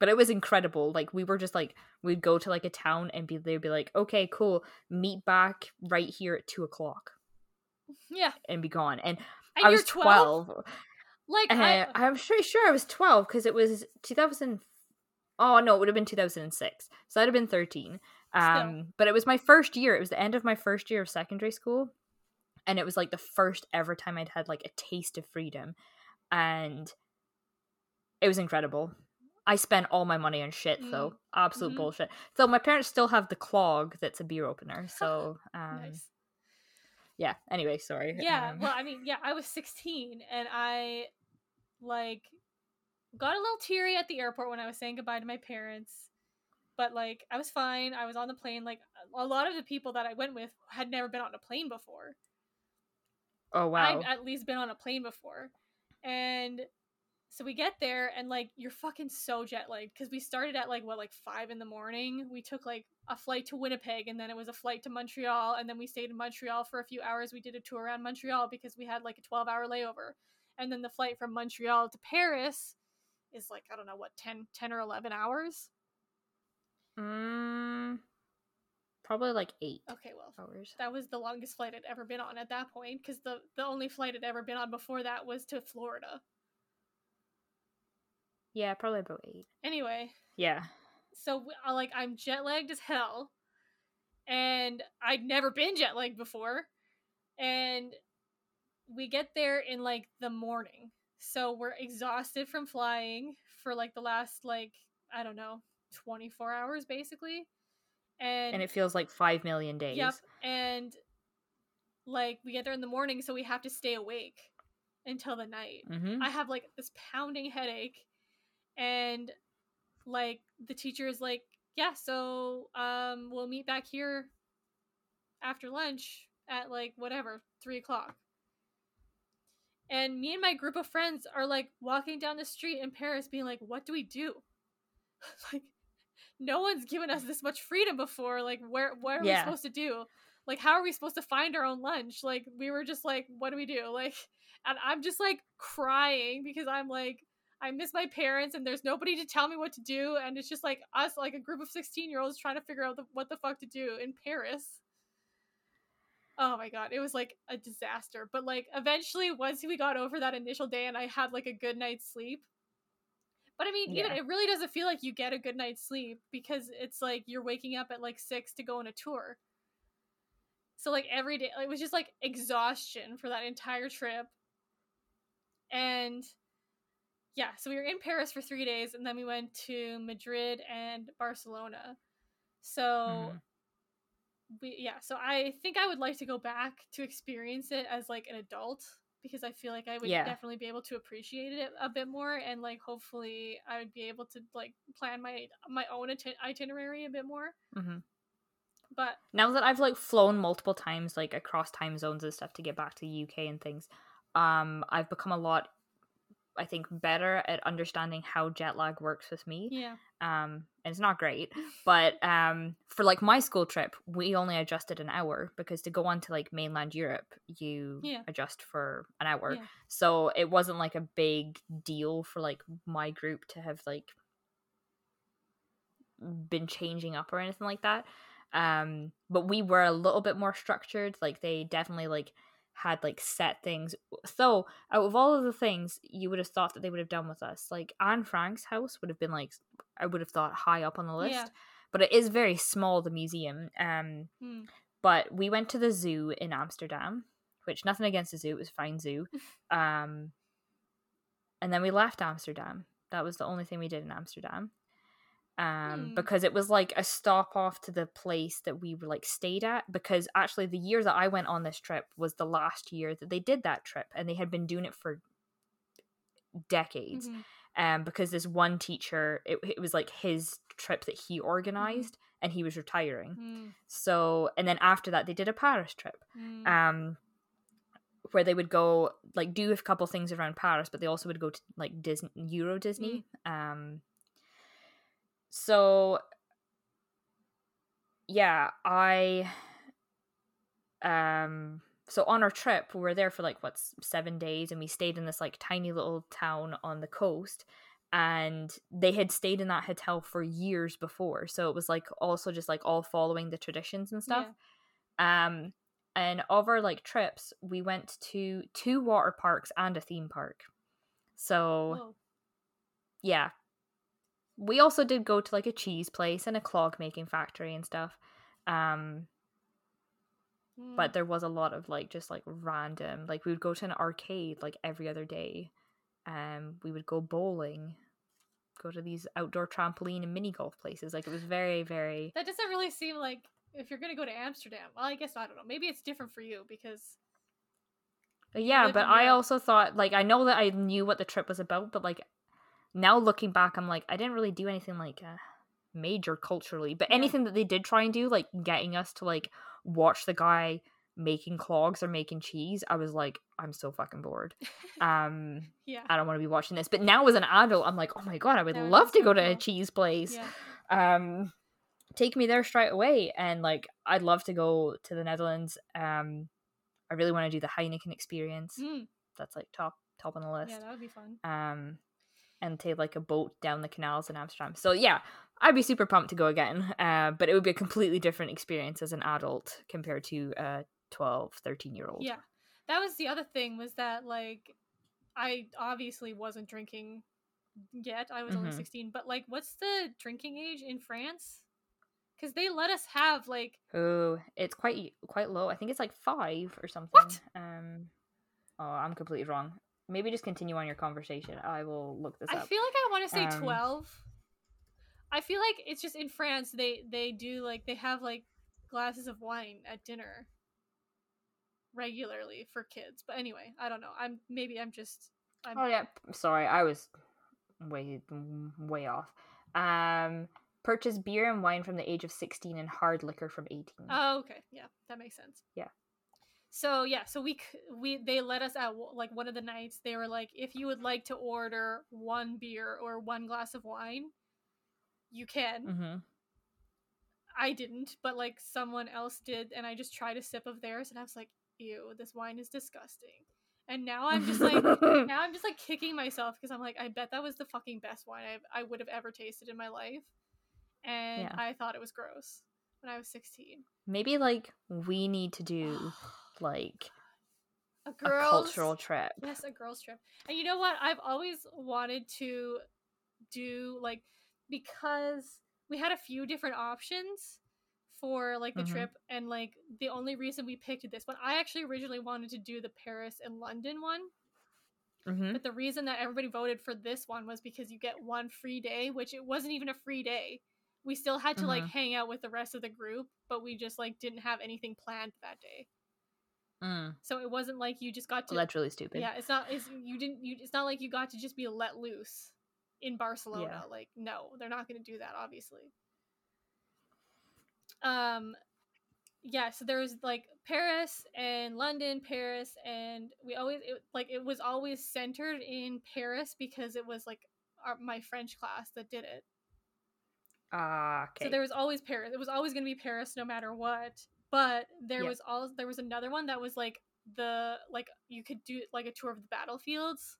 but it was incredible like we were just like we'd go to like a town and be they'd be like okay cool meet back right here at two o'clock Yeah. and be gone and And I was 12. Like Uh, I, I'm pretty sure I was 12 because it was 2000. Oh, no, it would have been 2006. So I'd have been 13. Um, but it was my first year. It was the end of my first year of secondary school. And it was like the first ever time I'd had like a taste of freedom. And it was incredible. I spent all my money on shit though. Absolute Mhm. bullshit. So my parents still have the clog that's a beer opener. So um nice. yeah. Anyway, sorry. Yeah. Um, Well, I mean, yeah, I was 16 and I like got a little teary at the airport when I was saying goodbye to my parents. But like I was fine. I was on the plane. Like a lot of the people that I went with had never been on a plane before. oh wow. I'd at least been on a plane before. And so we get there and like you're fucking so jet lagged because we started at like what like five in the morning. We took like a flight to Winnipeg and then it was a flight to Montreal and then we stayed in Montreal for a few hours. We did a tour around Montreal because we had like a 12 hour layover. And then the flight from Montreal to Paris is like I don't know what 10 10 or 11 hours. Mm, probably like eight Okay, well, hours. that was the longest flight I'd ever been on at that point because the the only flight I'd ever been on before that was to Florida. Yeah, probably about eight. Anyway, Yeah. so like I'm jet lagged as hell, and I'd never been jet lagged before, and we get there in like the morning, so we're exhausted from flying for like the last like I don't know 24 hours basically, and, And it feels like five million days. yep, and like we get there in the morning, so we have to stay awake until the night. Mm-hmm. I have like this pounding headache and like the teacher is like, "Yeah, so um we'll meet back here after lunch at like whatever, three o'clock. And me and my group of friends are like walking down the street in Paris being like, what do we do? like no one's given us this much freedom before. Like where what are we supposed to do? Like how are we supposed to find our own lunch? Like we were just like, what do we do? Like and I'm just like crying because I'm like I miss my parents and there's nobody to tell me what to do and it's just like us like a group of 16 year olds trying to figure out the, what the fuck to do in Paris. Oh my god, it was like a disaster. But like eventually once we got over that initial day and I had like a good night's sleep. But I mean, even Yeah. it really doesn't feel like you get a good night's sleep because it's like you're waking up at like 6 to go on a tour. So like every day it was just like exhaustion for that entire trip. And yeah, so we were in Paris for 3 days and then we went to Madrid and Barcelona. So Mhm. We yeah so i think i would like to go back to experience it as like an adult because i feel like i would Yeah. definitely be able to appreciate it a bit more and like hopefully i would be able to like plan my my own iti- itinerary a bit more hmm but Now that I've like flown multiple times, like across time zones and stuff to get back to the UK and things, um, I've become a lot, I think, better at understanding how jet lag works with me. yeah um and it's not great but um for like my school trip we only adjusted an hour because to go on to like mainland europe you Yeah. adjust for an hour Yeah. so it wasn't like a big deal for like my group to have like been changing up or anything like that um but we were a little bit more structured like they definitely like had like set things so out of all of the things you would have thought that they would have done with us like anne frank's house would have been like i would have thought high up on the list Yeah. but it is very small the museum um Hmm. But we went to the zoo in Amsterdam, which nothing against the zoo, it was a fine zoo. Um, and then we left Amsterdam. That was the only thing we did in Amsterdam. Um, Hmm. because it was like a stop off to the place that we were like stayed at. Because actually, the year that I went on this trip was the last year that they did that trip, and they had been doing it for decades Mhm. um, because this one teacher, it, it was like his trip that he organized, and he was retiring. Mm, So, and then after that, they did a Paris trip, mm. um, where they would go like do a couple things around Paris, but they also would go to like Disney, Euro Disney. Um, so yeah, I um so on our trip we were there for like what's seven days and we stayed in this like tiny little town on the coast and they had stayed in that hotel for years before so it was like also just like all following the traditions and stuff. Um and of our like trips we went to two water parks and a theme park. So Whoa. yeah we also did go to like a cheese place and a clog making factory and stuff um Mm. but there was a lot of like just like random like we would go to an arcade like every other day um we would go bowling go to these outdoor trampoline and mini golf places like it was very very that doesn't really seem like if you're gonna go to Amsterdam. Well, I guess I don't know. Maybe it's different for you because yeah but i also thought like i know that i knew what the trip was about but like now looking back i'm like i didn't really do anything like uh, major culturally but Yeah. anything that they did try and do like getting us to like watch the guy making clogs or making cheese i was like i'm so fucking bored um yeah, I don't want to be watching this. But now as an adult, I'm like, oh my god, I would That love to go so to a cheese place. yeah. Um, take me there straight away, and like, I'd love to go to the Netherlands. Um, I really want to do the Heineken experience. Mm, That's like top top on the list. yeah, that would be fun. Um, and take like a boat down the canals in Amsterdam. So yeah, I'd be super pumped to go again. Uh, but it would be a completely different experience as an adult compared to a 12, 13 year old. Yeah, that was the other thing was that like I obviously wasn't drinking yet. I was only Mhm. 16, but like what's the drinking age in France? Cuz they let us have like Oh, it's quite quite low. I think it's like five or something. What? Um, oh, I'm completely wrong. Maybe just continue on your conversation. I will look this I up. feel like I want to say Um, 12. I feel like it's just in France they they do like they have like glasses of wine at dinner regularly for kids. But anyway, I don't know. I'm maybe I'm just I'm, oh yeah, sorry, I was way way off. Um, purchase beer and wine from the age of 16 and hard liquor from 18. Oh, okay. Yeah, that makes sense. Yeah. So yeah, so we we they let us at w- like one of the nights. They were like, if you would like to order one beer or one glass of wine, you can. mm-hmm. I didn't, but like someone else did, and I just tried a sip of theirs, and I was like, ew, this wine is disgusting. And now I'm just like, now I'm just like kicking myself because I'm like, I bet that was the fucking best wine I I would have ever tasted in my life, and Yeah. I thought it was gross when I was 16. Maybe like we need to do like A a girl's cultural trip. Yes, a girls trip. And you know what? I've always wanted to do like because we had a few different options for like the Mhm. trip and like the only reason we picked this one I actually originally wanted to do the Paris and London one Mm-hmm. but the reason that everybody voted for this one was because you get one free day which it wasn't even a free day we still had to like Mhm. hang out with the rest of the group but we just like didn't have anything planned that day Mm. so it wasn't like you just got to Well, that's really stupid. yeah it's not it's you didn't you it's not like you got to just be let loose in barcelona like no they're not going to do that obviously um yeah so there was like paris and london paris and we always it, like it was always centered in paris because it was like our, my french class that did it Ah, okay. so there was always Paris. It was always going to be Paris no matter what. But there Yeah. was all there was another one that was like the like you could do like a tour of the battlefields,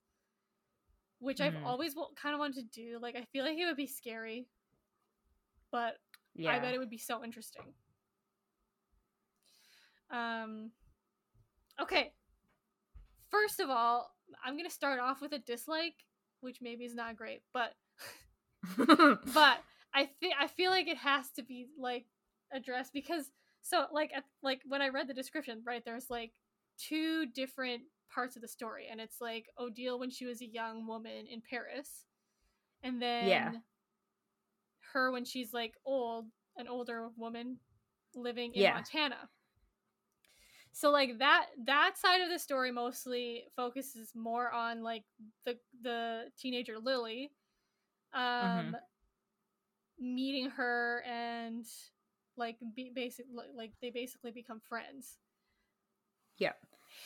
which I've Mhm. always w- kind of wanted to do. Like I feel like it would be scary, but yeah. I bet it would be so interesting. Um okay. First of all, I'm going to start off with a dislike, which maybe is not great, but but I think I feel like it has to be like addressed because So like at, like when I read the description, right, there's like two different parts of the story, and it's like Odile when she was a young woman in Paris, and then Yeah. her when she's like old, an older woman living in Yeah. Montana. So like that that side of the story mostly focuses more on like the the teenager Lily um Mm-hmm. meeting her and like be basic like they basically become friends. Yeah.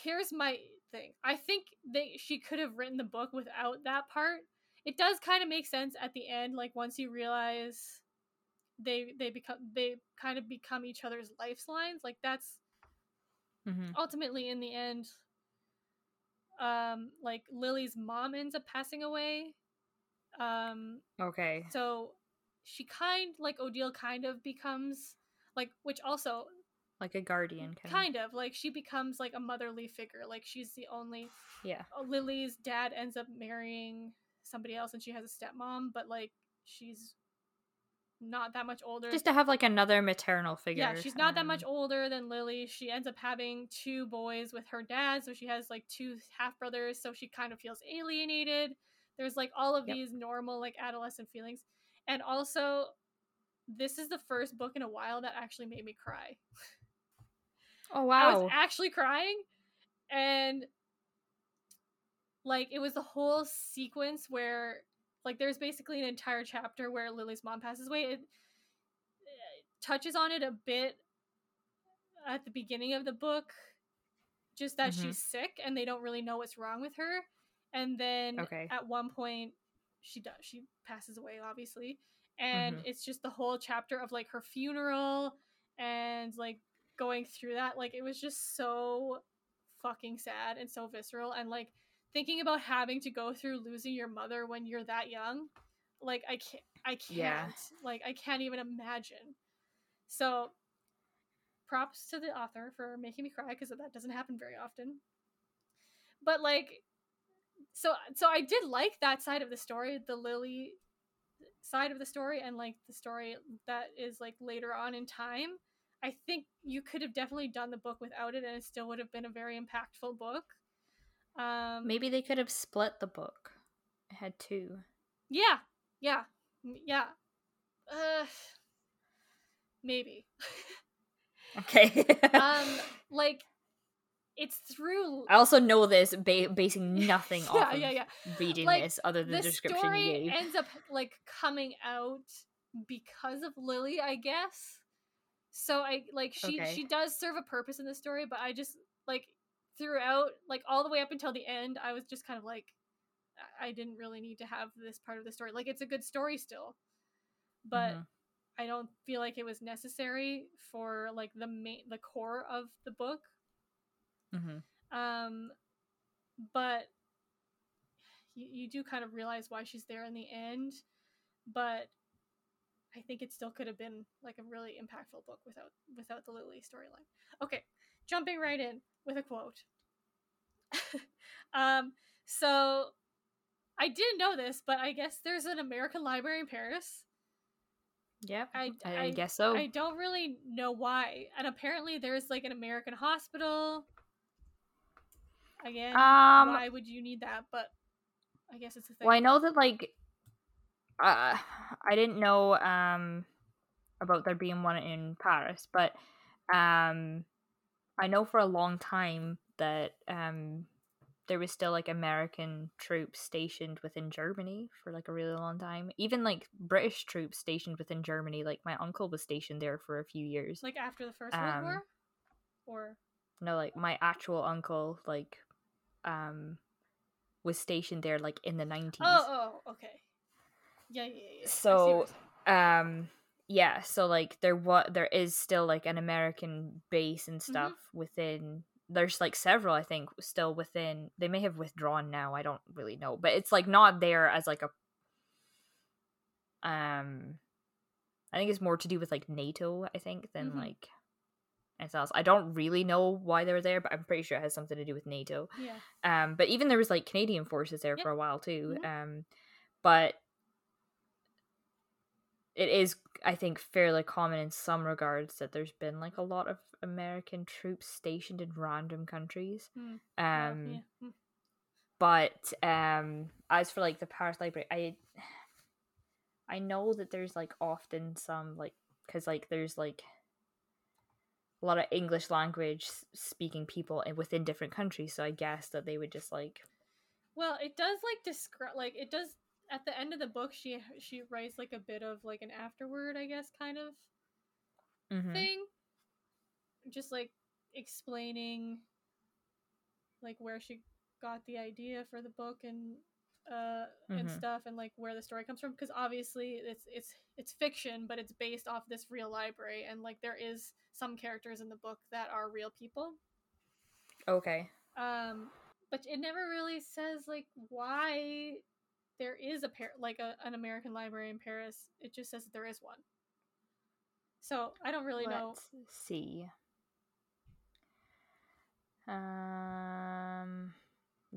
Here's my thing. I think they she could have written the book without that part. It does kind of make sense at the end like once you realize they they become they kind of become each other's lifelines. Like that's hmm ultimately in the end um like Lily's mom ends up passing away. Um Okay. so she kind like Odile kind of becomes like which also Like a guardian kind. kind of like she becomes like a motherly figure like she's the only Yeah. uh, Lily's dad ends up marrying somebody else and she has a stepmom but like she's not that much older Just to have like another maternal figure. yeah she's not that much older than Lily she ends up having two boys with her dad so she has like two half brothers so she kind of feels alienated there's like all of Yep. these normal like adolescent feelings and also this is the first book in a while that actually made me cry Oh wow. I was actually crying and like it was the whole sequence where like there's basically an entire chapter where Lily's mom passes away. It, it touches on it a bit at the beginning of the book just that Mhm. she's sick and they don't really know what's wrong with her. And then Okay. at one point she does she passes away obviously. And Mhm. it's just the whole chapter of like her funeral and like going through that like it was just so fucking sad and so visceral and like thinking about having to go through losing your mother when you're that young like i can't i can't Yeah. like i can't even imagine so props to the author for making me cry because that doesn't happen very often but like so so i did like that side of the story the lily side of the story and like the story that is like later on in time i think you could have definitely done the book without it and it still would have been a very impactful book um Maybe they could have split the book. It had two. yeah yeah yeah uh maybe Okay. um like it's through I also know this ba- basing nothing yeah off of yeah yeah reading Like, this other than the, the description story you gave. ends up like coming out because of Lily, I guess. So I like she Okay. she does serve a purpose in the story, but I just like throughout like all the way up until the end, I was just kind of like I- didn't really need to have this part of the story. Like it's a good story still, but Mhm. I don't feel like it was necessary for like the main the core of the book. Mhm. Um, but you, you do kind of realize why she's there in the end. But I think it still could have been like a really impactful book without without the Lily storyline. Okay, jumping right in with a quote. um, so I didn't know this, but I guess there's an American library in Paris. Yeah, I, I, I guess so. I don't really know why. And apparently there's like an American hospital. Again, um why would you need that? But I guess it's a thing. Well, I know that like uh, I didn't know um about there being one in Paris, but um I know for a long time that um there was still like American troops stationed within Germany for like a really long time. Even like British troops stationed within Germany. Like my uncle was stationed there for a few years. like after the First World um, War? Or no, like my actual uncle like um was stationed there like in the 90s. Oh, oh, okay. Yeah, yeah, yeah. yeah. I see what So, um yeah so like there what there is still like an american base and Mm-hmm. stuff within there's like several i think still within they may have withdrawn now i don't really know but it's like not there as like a um i think it's more to do with like nato i think than Mhm. like else i don't really know why they were there but i'm pretty sure it has something to do with nato yeah. um but even there was like canadian forces there Yep. for a while too Mhm. um but it is I think fairly common in some regards that there's been like a lot of American troops stationed in random countries. Hmm. Um Well, yeah. Hmm. but um as for like the Paris Library, I I know that there's like often some like cuz like there's like a lot of English language speaking people in- within different countries, so I guess that they would just like Well, it does like describe like it does at the end of the book. She she writes like a bit of like an afterword, I guess, kind of mm-hmm. thing, just like explaining like where she got the idea for the book and uh and Mhm. stuff and like where the story comes from because obviously it's it's it's fiction but it's based off this real library and like there is some characters in the book that are real people Okay. um but it never really says like why there is a par- like a, an american library in paris it just says that there is one so i don't really know Let's see. Um,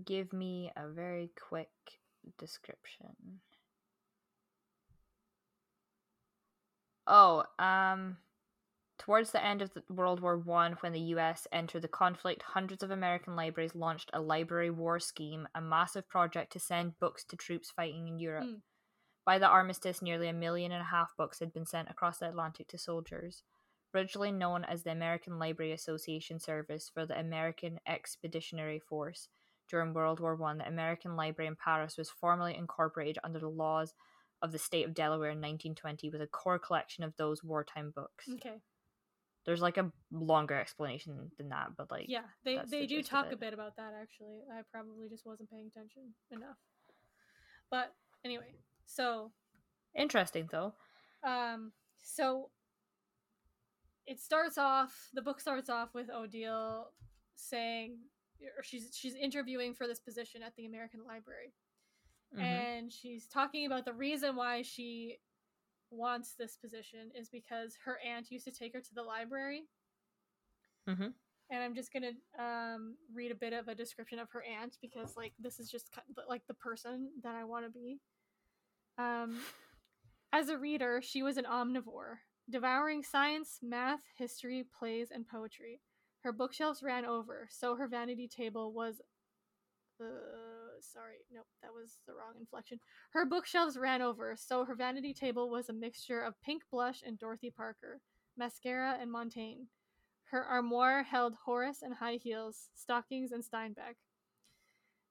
give me a very quick description. Oh, um, towards the end of the World War One, when the U.S. entered the conflict, hundreds of American libraries launched a library war scheme, a massive project to send books to troops fighting in Europe. Hmm. By the armistice, nearly a million and a half books had been sent across the Atlantic to soldiers. Originally known as the American Library Association Service for the American Expeditionary Force, during World War One, the American Library in Paris was formally incorporated under the laws of the state of Delaware in 1920 with a core collection of those wartime books. okay There's like a longer explanation than that, but like yeah they they the do talk a bit about that actually i probably just wasn't paying attention enough but anyway so interesting though. um so it starts off the book starts off with odile saying or she's she's interviewing for this position at the american library Mhm. and she's talking about the reason why she wants this position is because her aunt used to take her to the library. Mhm. and i'm just gonna um, read a bit of a description of her aunt because like this is just kind of, like the person that i want to be. Um, as a reader she was an omnivore devouring science math history plays and poetry. Her bookshelves ran over so her vanity table was uh, sorry, nope, that was the wrong inflection. Her bookshelves ran over, so her vanity table was a mixture of pink blush and Dorothy Parker, mascara and Montaigne. Her armoire held Horace and high heels, stockings and Steinbeck.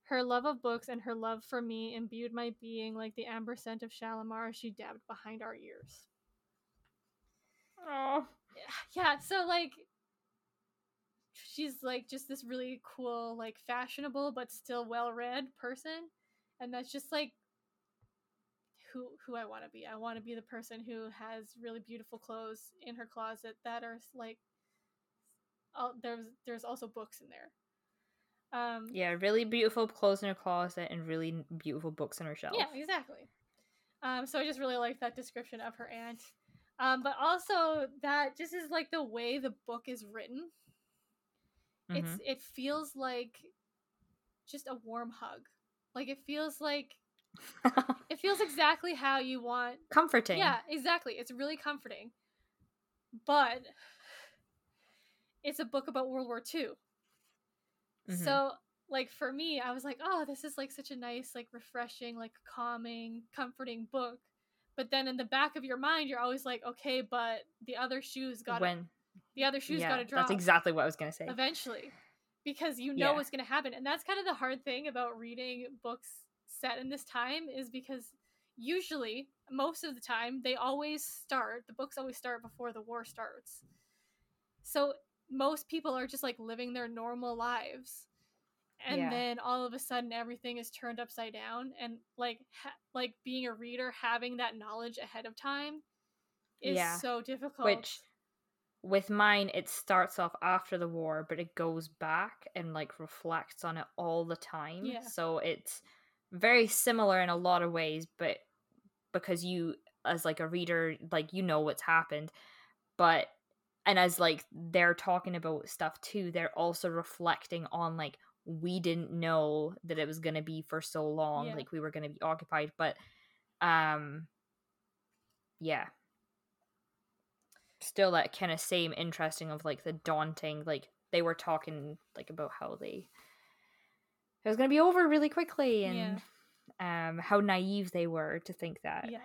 Her love of books and her love for me imbued my being like the amber scent of Shalimar she dabbed behind our ears. Oh. Yeah, so like she's like just this really cool, like fashionable but still well-read person, and that's just like who who I want to be. I want to be the person who has really beautiful clothes in her closet that are like oh, there's there's also books in there. Um Yeah, really beautiful clothes in her closet and really beautiful books in her shelf. Yeah, exactly. Um, so I just really like that description of her aunt. Um, but also that just is like the way the book is written. It's Mhm. it feels like just a warm hug. Like it feels like it feels exactly how you want comforting. Yeah, exactly. It's really comforting. But it's a book about World War II. Mhm. So, like for me, I was like, "Oh, this is like such a nice, like refreshing, like calming, comforting book." But then in the back of your mind, you're always like, "Okay, but the other shoes got when the other shoes yeah, got to drop that's exactly what I was gonna say. eventually." Because you know Yeah. what's going to happen. And that's kind of the hard thing about reading books set in this time is because usually, most of the time, they always start, the books always start before the war starts. So most people are just like living their normal lives. And Yeah. then all of a sudden everything is turned upside down and like ha- like being a reader having that knowledge ahead of time is Yeah. so difficult. Which with mine it starts off after the war, but it goes back and like reflects on it all the time. Yeah. So it's very similar in a lot of ways, but because you as like a reader, like you know what's happened. But and as like they're talking about stuff too, they're also reflecting on like we didn't know that it was going to be for so long Yeah. like we were going to be occupied but um yeah still that kind of same interesting of like the daunting like they were talking like about how they it was going to be over really quickly and yeah. um how naive they were to think that yeah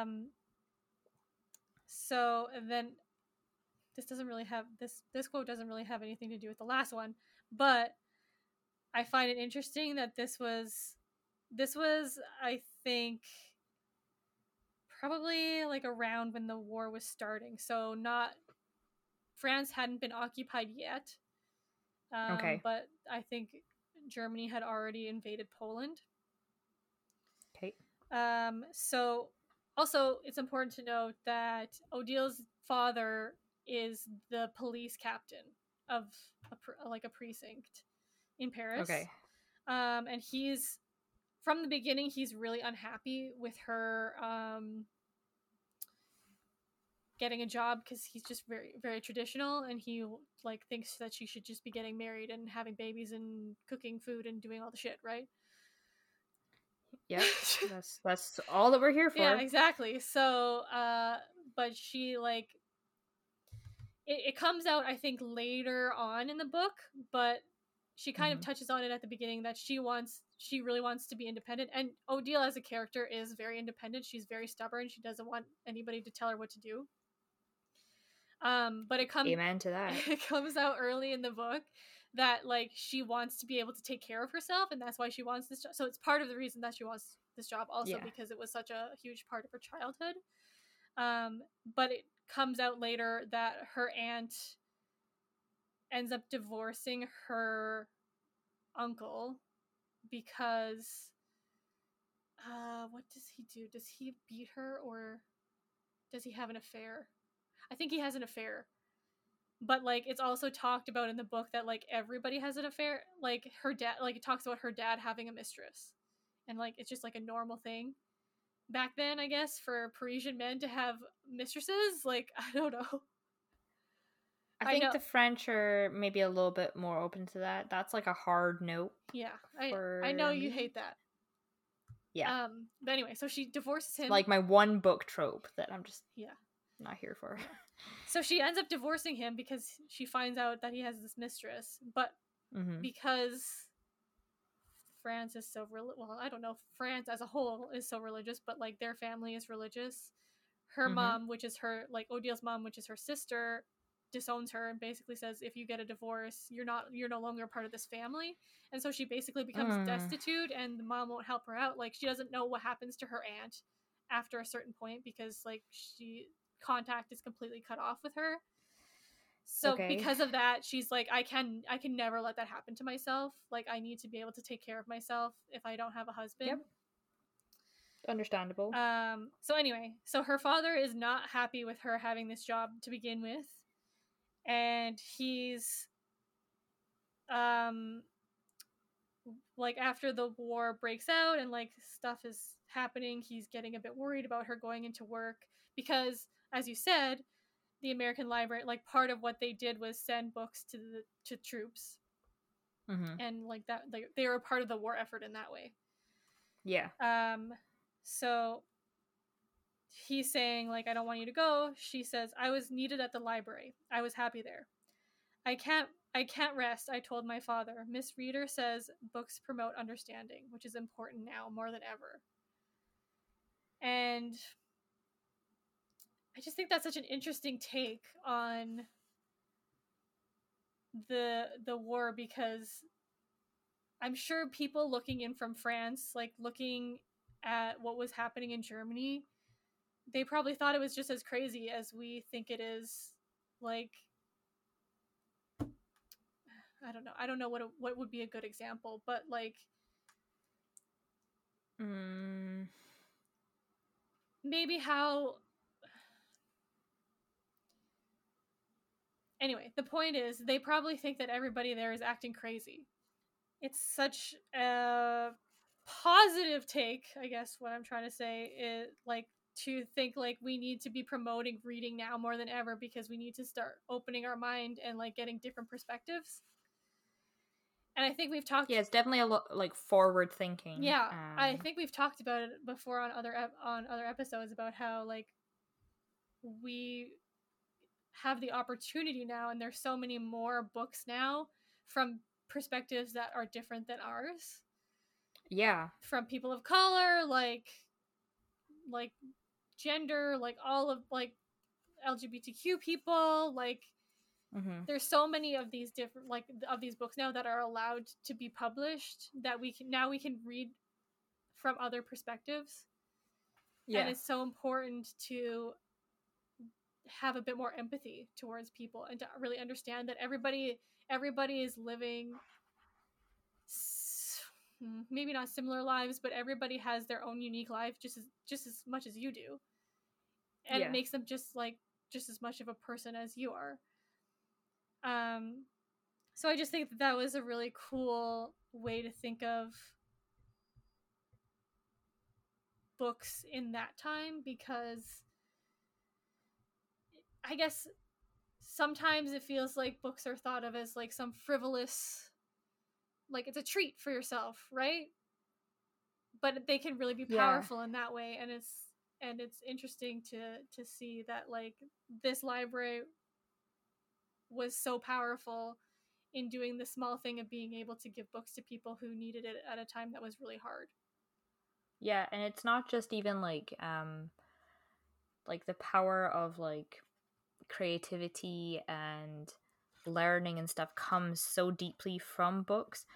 um so then this doesn't really have this this quote doesn't really have anything to do with the last one but i find it interesting that this was this was i think probably like around when the war was starting so not france hadn't been occupied yet um, okay but i think germany had already invaded poland okay um so also it's important to note that odile's father is the police captain of a, like a precinct in Paris. Okay. Um, and he's from the beginning he's really unhappy with her um getting a job because he's just very very traditional and he like thinks that she should just be getting married and having babies and cooking food and doing all the shit right? Yeah that's that's all that we're here for. Yeah exactly. So uh but she like it, it comes out i think later on in the book but she kind mm-hmm. of touches on it at the beginning that she wants she really wants to be independent and odile as a character is very independent. She's very stubborn. She doesn't want anybody to tell her what to do. Um but it comes amen to that. it comes out early in the book that like she wants to be able to take care of herself and that's why she wants this job so it's part of the reason that she wants this job also yeah. because it was such a huge part of her childhood. Um but it comes out later that her aunt ends up divorcing her uncle because uh what does he do? Does he beat her or does he have an affair? I think he has an affair. But like it's also talked about in the book that like everybody has an affair. Like her dad like it talks about her dad having a mistress. And like it's just like a normal thing back then, I guess, for Parisian men to have mistresses. Like, I don't know. I think the French are maybe a little bit more open to that. That's like a hard note. Yeah, I I know you hate that. Yeah. Um. But anyway, so she divorces him. Like my one book trope that I'm just yeah not here for. so she ends up divorcing him because she finds out that he has this mistress, but mm-hmm. because France is so rel- well, I don't know, France as a whole is so religious, but like their family is religious. Her mm-hmm. mom, which is her like Odile's mom, which is her sister, disowns her and basically says if you get a divorce, you're not you're no longer part of this family. And so she basically becomes mm. destitute and the mom won't help her out. Like she doesn't know what happens to her aunt after a certain point because like she contact is completely cut off with her. So okay. because of that, she's like, I can I can never let that happen to myself. Like I need to be able to take care of myself if I don't have a husband. Yep. Understandable. Um so anyway, so her father is not happy with her having this job to begin with. And he's um like after the war breaks out and like stuff is happening, he's getting a bit worried about her going into work because as you said, the American library, like part of what they did was send books to the to troops, mm-hmm. and like that, like they were a part of the war effort in that way. Yeah. Um. So he's saying like I don't want you to go. She says I was needed at the library. I was happy there. I can't I can't rest, I told my father. Miss Reeder says books promote understanding, which is important now more than ever. And I just think that's such an interesting take on the the war because I'm sure people looking in from France, like looking at what was happening in Germany, they probably thought it was just as crazy as we think it is. Like, I don't know. I don't know what a, what would be a good example, but like, mm. maybe how Anyway, the point is, they probably think that everybody there is acting crazy. It's such a positive take, I guess, what I'm trying to say is like to think like we need to be promoting reading now more than ever because we need to start opening our mind and like getting different perspectives. And I think we've talked. Yeah, it's definitely a lot like forward thinking. Yeah, um, I think we've talked about it before on other ep- on other episodes about how like we have the opportunity now and there's so many more books now from perspectives that are different than ours yeah from people of color like like gender like all of like lgbtq people like mm-hmm. there's so many of these different like of these books now that are allowed to be published that we can now we can read from other perspectives yeah and it's so important to have a bit more empathy towards people and to really understand that everybody everybody is living maybe not similar lives but everybody has their own unique life just as just as much as you do. And Yeah. it makes them just like just as much of a person as you are. Um so i just think that that was a really cool way to think of books in that time because I guess sometimes it feels like books are thought of as like some frivolous like it's a treat for yourself, right? But they can really be Yeah. powerful in that way and it's and it's interesting to to see that like this library was so powerful in doing the small thing of being able to give books to people who needed it at a time that was really hard. Yeah, and it's not just even like um like the power of like creativity and learning and stuff comes so deeply from books,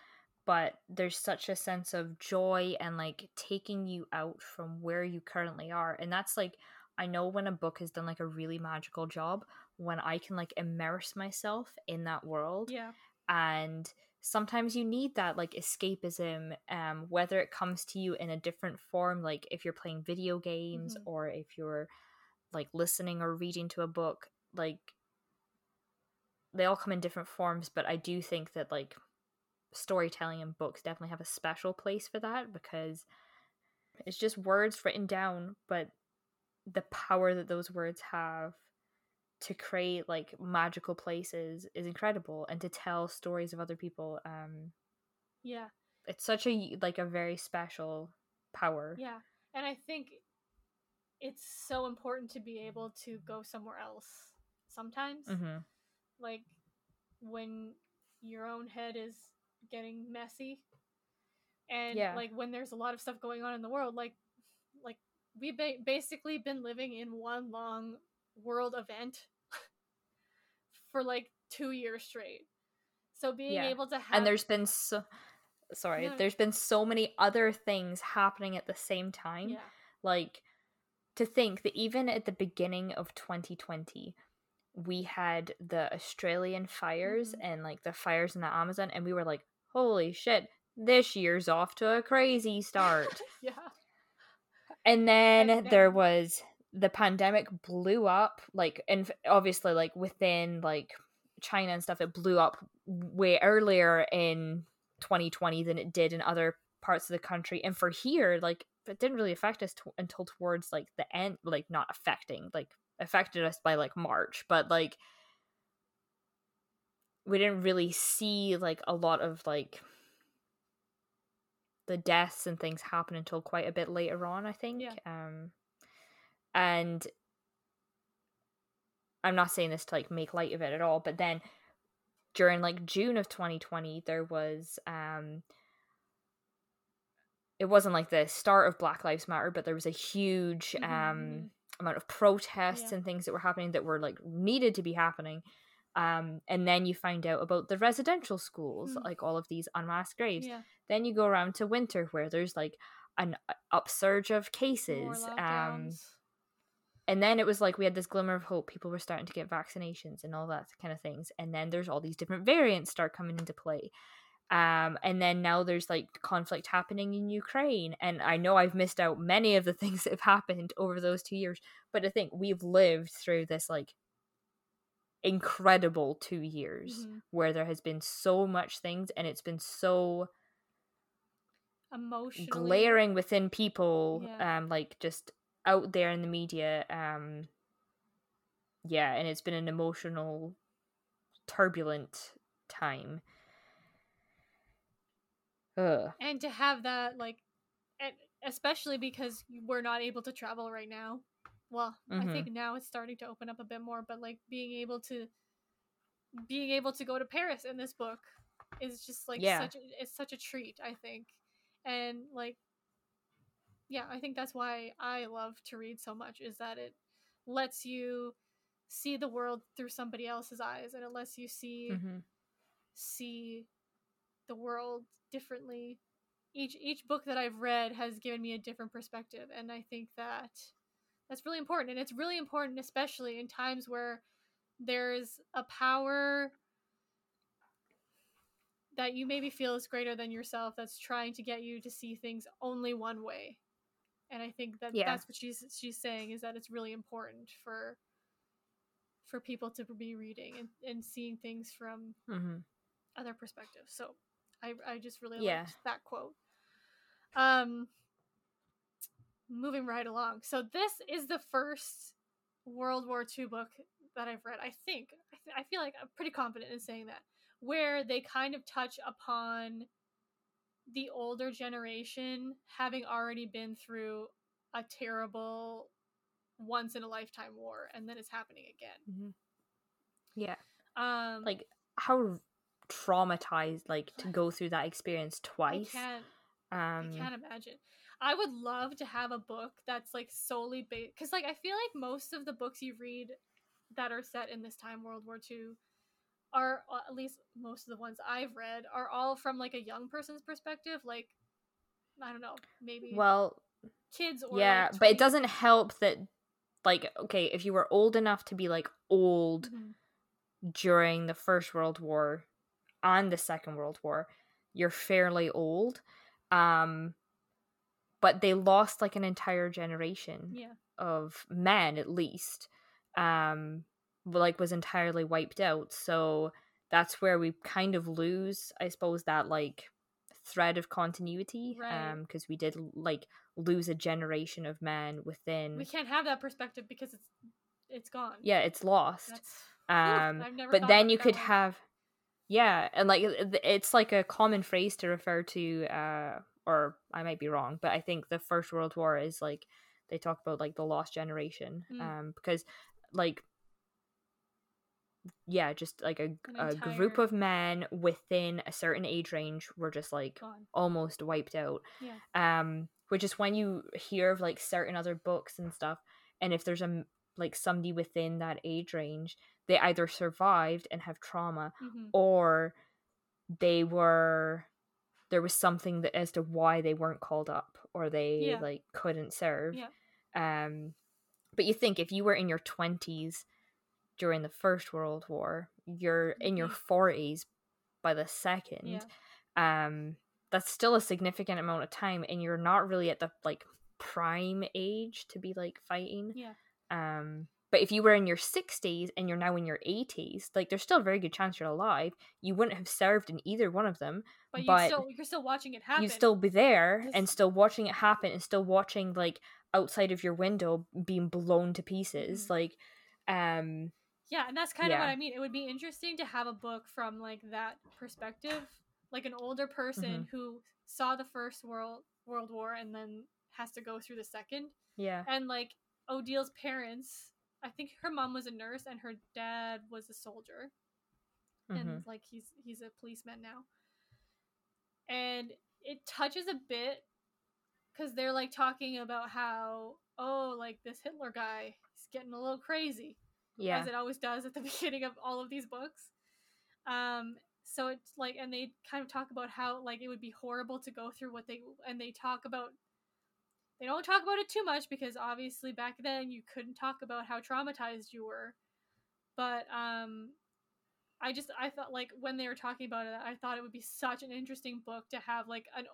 but there's such a sense of joy and like taking you out from where you currently are. And that's like I know when a book has done like a really magical job when I can like immerse myself in that world Yeah. and sometimes you need that like escapism um whether it comes to you in a different form like if you're playing video games Mhm. or if you're like listening or reading to a book like they all come in different forms but i do think that like storytelling and books definitely have a special place for that because it's just words written down but the power that those words have to create like magical places is incredible and to tell stories of other people um Yeah. it's such a like a very special power Yeah. And I think it's so important to be able to go somewhere else sometimes. hmm Like when your own head is getting messy and Yeah. like when there's a lot of stuff going on in the world like like we've ba- basically been living in one long world event for like 2 years straight. So being Yeah. able to have and there's been so sorry No. there's been so many other things happening at the same time yeah. like to think that even at the beginning of 2020 we had the australian fires Mhm. and like the fires in the amazon and we were like holy shit this year's off to a crazy start yeah. and then And there was the pandemic blew up like and obviously like within like china and stuff it blew up way earlier in 2020 than it did in other parts of the country and for here like it didn't really affect us to- until towards like the end like not affecting like affected us by like march but like we didn't really see like a lot of like the deaths and things happen until quite a bit later on i think Yeah. um and i'm not saying this to like make light of it at all but then during like june of 2020 there was um it wasn't like the start of black lives matter but there was a huge um Mhm. amount of protests Yeah. and things that were happening that were like needed to be happening um and then you find out about the residential schools Mm. like all of these unmasked graves Yeah. then you go around to winter where there's like an upsurge of cases um and then it was like we had this glimmer of hope people were starting to get vaccinations and all that kind of things and then there's all these different variants start coming into play um and then now there's like conflict happening in ukraine and i know i've missed out many of the things that have happened over those two years but i think we've lived through this like incredible two years Mhm. where there has been so much things and it's been so emotionally glaring within people Yeah. um like just out there in the media um yeah and it's been an emotional turbulent time Ugh. and to have that like especially because we're not able to travel right now well, Mhm. I think now it's starting to open up a bit more, but like being able to being able to go to Paris in this book is just like Yeah. such a, it's such a treat, I think. And like yeah, I think that's why I love to read so much is that it lets you see the world through somebody else's eyes and it lets you see Mhm. see the world differently. Each each book that I've read has given me a different perspective, and I think that that's really important. And it's really important, especially in times where there's a power that you maybe feel is greater than yourself that's trying to get you to see things only one way. And I think that Yeah. that's what she's she's saying is that it's really important for for people to be reading and, and seeing things from Mhm. other perspectives. So I I just really Yeah. liked that quote. Um moving right along. So this is the first World War II book that I've read. I think I, th- I feel like I'm pretty confident in saying that where they kind of touch upon the older generation having already been through a terrible once in a lifetime war and then it's happening again. Mhm. Yeah. Um Like how traumatized like to go through that experience I twice. can't Um I can't imagine. I would love to have a book that's like solely based because, like, I feel like most of the books you read that are set in this time, World War II, are at least most of the ones I've read are all from like a young person's perspective. Like, I don't know, maybe well, kids or yeah, like, but it doesn't help that like okay, if you were old enough to be like old Mhm. during the First World War and the Second World War, you're fairly old. Um but they lost like an entire generation Yeah, of men at least. Um like was entirely wiped out. So that's where we kind of lose, I suppose, that like thread of continuity. Right. Um because we did like lose a generation of men within we can't have that perspective because it's it's gone. yeah, it's lost. that's um I've never but then you could way. have yeah and like it's like a common phrase to refer to uh or i might be wrong but i think the first world war is like they talk about like the lost generation Mm. um because like yeah just like a, a group of men within a certain age range were just like gone. almost wiped out Yeah. um which is when you hear of like certain other books and stuff and if there's a like somebody within that age range they either survived and have trauma hmm or they were there was something that as to why they weren't called up or they Yeah. like couldn't serve Yeah. um but you think if you were in your 20s during the first world war you're in your. 40s by the second Yeah. um that's still a significant amount of time and you're not really at the like prime age to be like fighting Yeah. um but if you were in your 60s and you're now in your 80s like there's still a very good chance you're alive you wouldn't have served in either one of them But, you but still you're still watching it happen. you'd still be there and still watching it happen and still watching like outside of your window being blown to pieces Mhm. like um Yeah, and that's kind of what I mean. It would be interesting to have a book from like that perspective, like an older person Mm-hmm. who saw the first world World War and then has to go through the second. yeah And like Odile's parents, I think her mom was a nurse and her dad was a soldier, mhm. and like he's he's a policeman now. And it touches a bit because they're like talking about how oh like this Hitler guy is getting a little crazy yeah as it always does at the beginning of all of these books. Um, so it's like, and they kind of talk about how like it would be horrible to go through what they, and they talk about. They don't talk about it too much because obviously back then you couldn't talk about how traumatized you were, but um, I just I thought like when they were talking about it, I thought it would be such an interesting book to have like an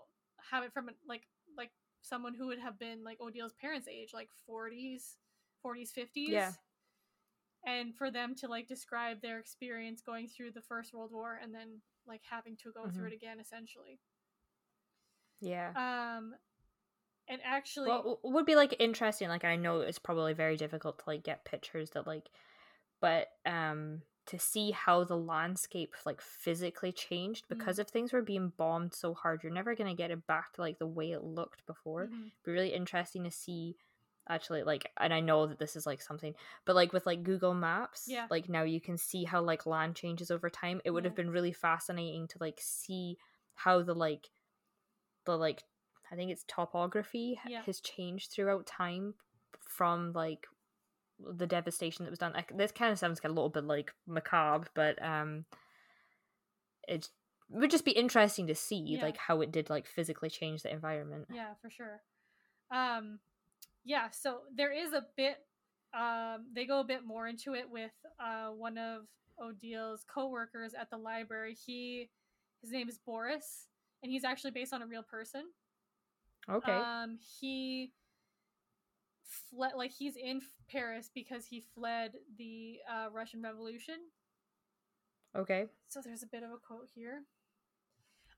have it from like like someone who would have been like Odile's parents' age, like forties, forties, fifties Yeah. and for them to like describe their experience going through the first world war and then like having to go through Mhm. it again essentially yeah um and actually well would be like interesting like i know it's probably very difficult to like get pictures that like but um to see how the landscape like physically changed because if things were being bombed so hard you're never going to get it back to like the way it looked before. Mhm, be really interesting to see actually like and i know that this is like something but like with like google maps Yeah. like now you can see how like land changes over time it would have been really fascinating to like see how the like the like i think it's topography Yeah. has changed throughout time from like the devastation that was done like, this kind of sounds a little bit like macabre but um it would just be interesting to see Yeah. like how it did like physically change the environment Yeah, for sure. Um, yeah, so there is a bit. Um, they go a bit more into it with uh, one of Odile's co-workers at the library. He, his name is Boris, and he's actually based on a real person. Okay Um, he fled, like he's in Paris because he fled the uh, Russian Revolution. okay So there's a bit of a quote here.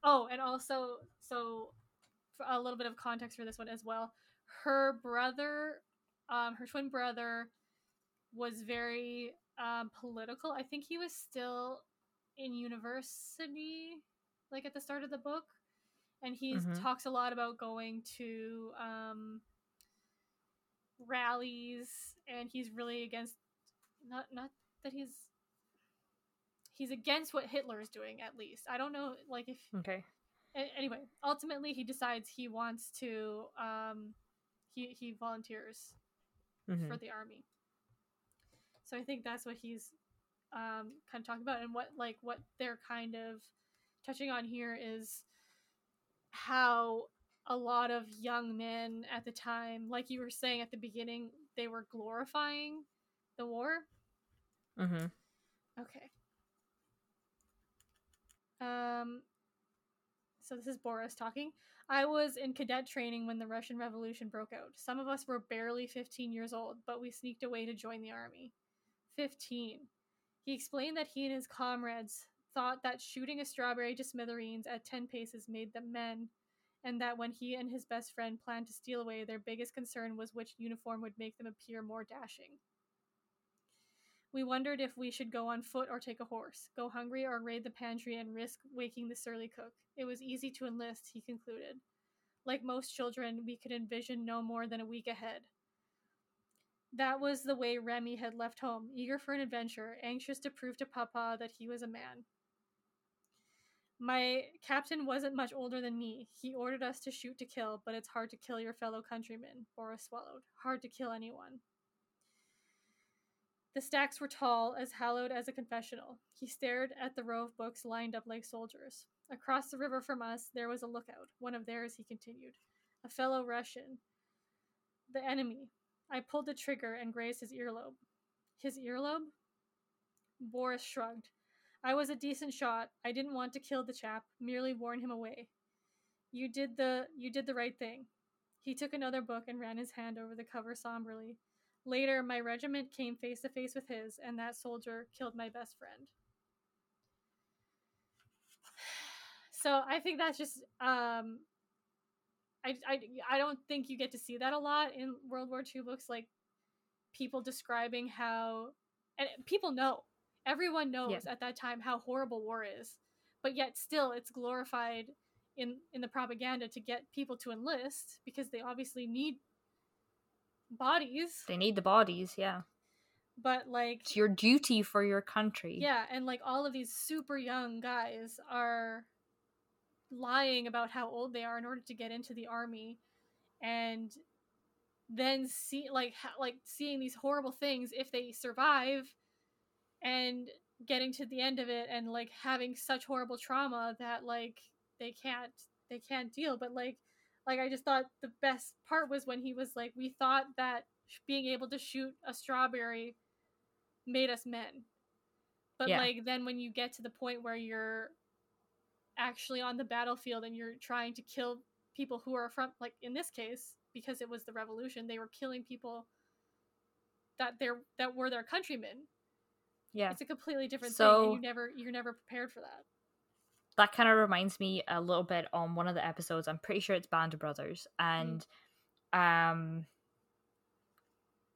Oh, and also, so for a little bit of context for this one as well. Her brother, um, her twin brother, was very um, political. I think he was still in university, like at the start of the book, and he Mhm. talks a lot about going to um, rallies, and he's really against not not that he's he's against what Hitler is doing at least. I don't know like if okay anyway, ultimately he decides he wants to um he he volunteers Mhm. for the army. So I think that's what he's um kind of talking about and what like what they're kind of touching on here is how a lot of young men at the time, like you were saying at the beginning, they were glorifying the war. Mm-hmm. Okay. Um so this is Boris talking. I was in cadet training when the Russian Revolution broke out. Some of us were barely 15 years old, but we sneaked away to join the army. 15. He explained that he and his comrades thought that shooting a strawberry to smithereens at 10 paces made them men, and that when he and his best friend planned to steal away, their biggest concern was which uniform would make them appear more dashing. We wondered if we should go on foot or take a horse, go hungry or raid the pantry and risk waking the surly cook. It was easy to enlist, he concluded. Like most children, we could envision no more than a week ahead. That was the way Remy had left home, eager for an adventure, anxious to prove to Papa that he was a man. My captain wasn't much older than me. He ordered us to shoot to kill, but it's hard to kill your fellow countrymen, Boris swallowed. Hard to kill anyone. The stacks were tall, as hallowed as a confessional. He stared at the row of books lined up like soldiers. Across the river from us, there was a lookout. One of theirs, he continued. A fellow Russian. The enemy. I pulled the trigger and grazed his earlobe. His earlobe? Boris shrugged. I was a decent shot. I didn't want to kill the chap, merely warn him away. You did the you did the right thing. He took another book and ran his hand over the cover somberly. Later, my regiment came face to face with his, and that soldier killed my best friend. So I think that's just um I, I, I don't think you get to see that a lot in World War II books, like people describing how, and people know, everyone knows Yeah. at that time how horrible war is, but yet still it's glorified in in the propaganda to get people to enlist because they obviously need bodies, They need the bodies, yeah. but like It's your duty for your country. yeah, and like all of these super young guys are lying about how old they are in order to get into the army and then see like ha- like seeing these horrible things if they survive and getting to the end of it and like having such horrible trauma that like they can't they can't deal but like like I just thought the best part was when he was like we thought that being able to shoot a strawberry made us men but Yeah. like then when you get to the point where you're actually on the battlefield and you're trying to kill people who are from like in this case because it was the revolution they were killing people that they're that were their countrymen Yeah. it's a completely different thing So- and you never you're never prepared for that that kind of reminds me a little bit on one of the episodes. I'm pretty sure it's Band of Brothers, and um,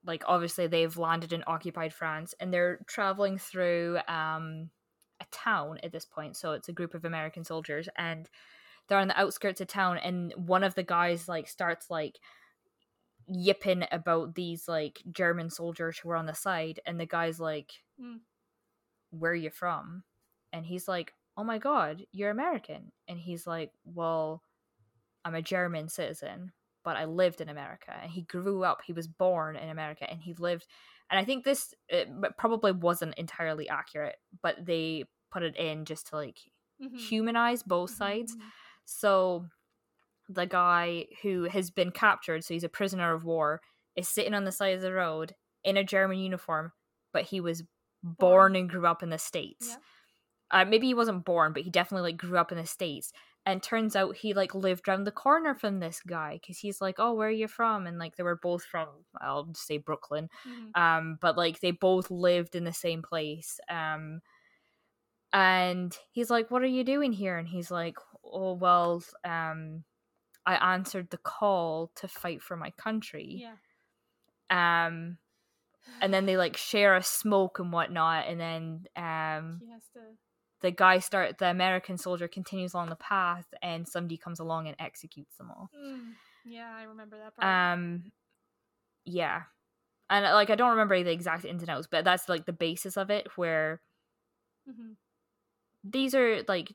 like obviously they've landed in occupied France, and they're traveling through um a town at this point. So it's a group of American soldiers, and they're on the outskirts of town, and one of the guys like starts like yipping about these like German soldiers who were on the side, and the guy's like, Mm. "Where are you from?" And he's like, "Oh my god, you're American." And he's like, "Well, I'm a German citizen, but I lived in America." And he grew up, he was born in America, and he lived. And I think this it probably wasn't entirely accurate, but they put it in just to like Mhm. humanize both Mhm, sides. mhm. So the guy who has been captured, so he's a prisoner of war, is sitting on the side of the road in a German uniform, but he was born, and grew up in the States. Yeah. Uh, maybe he wasn't born, but he definitely like grew up in the States. And turns out he like lived around the corner from this guy because he's like, "Oh, where are you from?" And like they were both from, I'll just say Brooklyn, Mhm. um but like they both lived in the same place um and he's like what are you doing here and he's like oh well um i answered the call to fight for my country Yeah. um and then they like share a smoke and whatnot and then um to. the guy start the american soldier continues along the path and somebody comes along and executes them all Mm. Yeah, I remember that part. um yeah and like i don't remember the exact ins and outs but that's like the basis of it where hmm these are like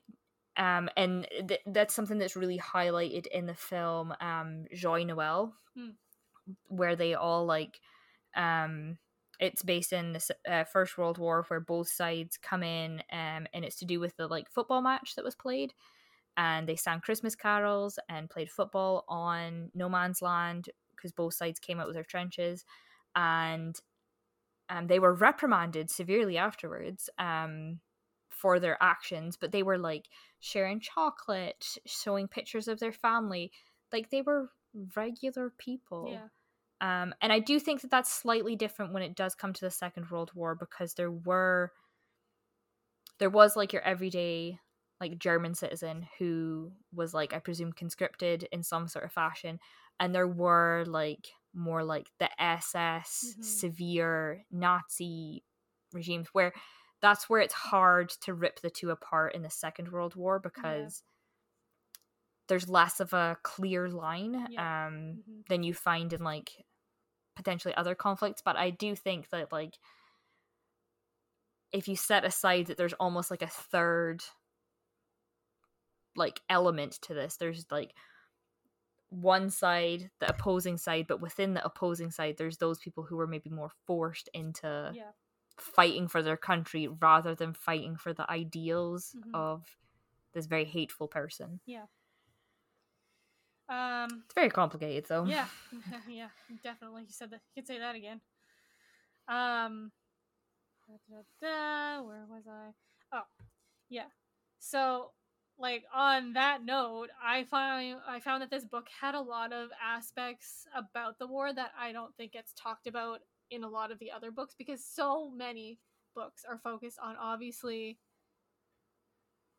um and th- that's something that's really highlighted in the film um Joyeux Noël Hmm. where they all like um it's based in the uh, first world war where both sides come in um and it's to do with the like football match that was played and they sang christmas carols and played football on no man's land because both sides came out with their trenches and um, they were reprimanded severely afterwards um, for their actions, but they were like sharing chocolate, showing pictures of their family. Like they were regular people. Yeah. Um, and I do think that that's slightly different when it does come to the Second World War because there were, there was like your everyday like German citizen who was like I presume conscripted in some sort of fashion, and there were like more like the SS Mhm. severe Nazi regimes where that's where it's hard to rip the two apart in the Second World War because there's less of a clear line Yeah. um Mhm. than you find in like potentially other conflicts but i do think that like if you set aside that there's almost like a third like element to this there's like one side the opposing side but within the opposing side there's those people who were maybe more forced into Yeah. Fighting for their country rather than fighting for the ideals Mhm. of this very hateful person Yeah. Um. it's very complicated though Yeah. yeah. Definitely. You said that. You could say that again. Um. da, da, da, where was I? Oh, yeah. So, like on that note, I find I found that this book had a lot of aspects about the war that I don't think gets talked about in a lot of the other books because so many books are focused on obviously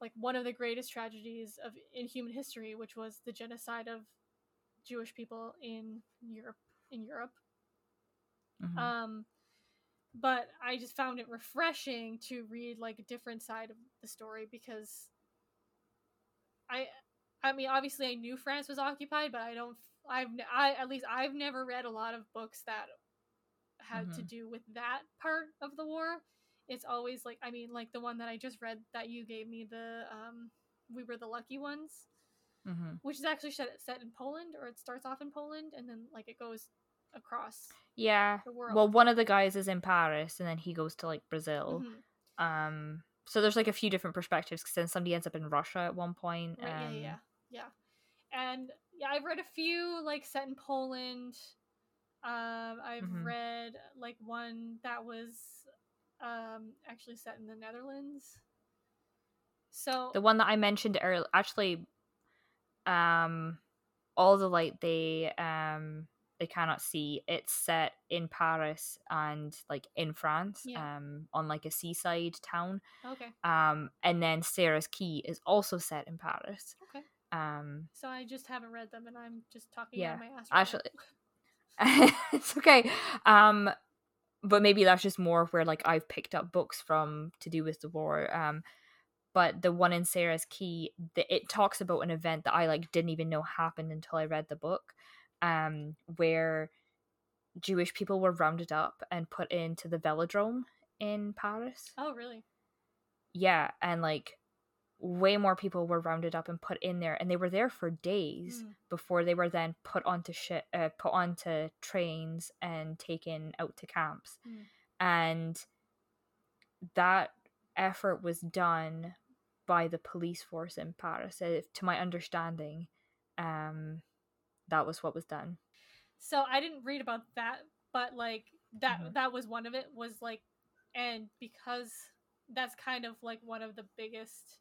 like one of the greatest tragedies of in human history, which was the genocide of Jewish people in Europe. In Europe, Mhm. um, but I just found it refreshing to read like a different side of the story because I, I mean, obviously I knew France was occupied, but I don't. I've I at least I've never read a lot of books that had to Mhm. do with that part of the war. It's always like I mean, like the one that I just read that you gave me the um, we were the lucky ones Mhm. which is actually set, set in Poland, or it starts off in Poland and then like it goes across yeah the world. well one of the guys is in paris and then he goes to like brazil Mhm. um so there's like a few different perspectives because then somebody ends up in russia at one point Right, um, yeah, yeah, yeah. And yeah, I've read a few like set in Poland. Um, I've Mhm. read like one that was um actually set in the Netherlands. So the one that i mentioned earlier actually um all the light they um they cannot see it's set in paris and like in france Yeah. um on like a seaside town okay, um and then sarah's key is also set in paris okay. um So I just haven't read them, and I'm just talking Yeah, out my ass. right actually it's okay um but maybe that's just more where like i've picked up books from to do with the war um but the one in sarah's key the, it talks about an event that i like didn't even know happened until i read the book um where Jewish people were rounded up and put into the velodrome in Paris. Oh, really? Yeah, and like way more people were rounded up and put in there and they were there for days Mm. before they were then put onto uh, put onto trains and taken out to camps Mm. and that effort was done by the police force in paris uh, to my understanding um that was what was done So I didn't read about that, but like that Mhm. that was one of it was like and because that's kind of like one of the biggest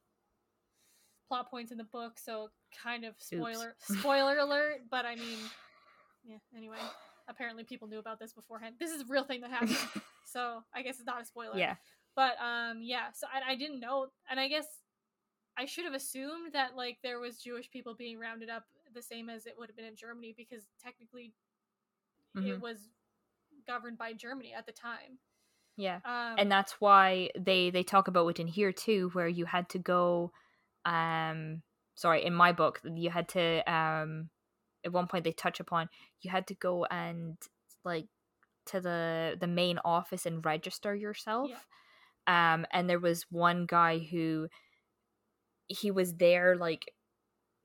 plot points in the book, so kind of spoiler spoiler alert, but I mean yeah, anyway. Apparently people knew about this beforehand. This is a real thing that happened. so I guess it's not a spoiler. yeah But um yeah, so I, I didn't know and I guess I should have assumed that like there was Jewish people being rounded up the same as it would have been in Germany because technically it Mhm. was governed by Germany at the time. yeah Um and that's why they they talk about it in here too where you had to go um sorry in my book you had to um at one point they touch upon you had to go and like to the the main office and register yourself. Um and there was one guy who he was there like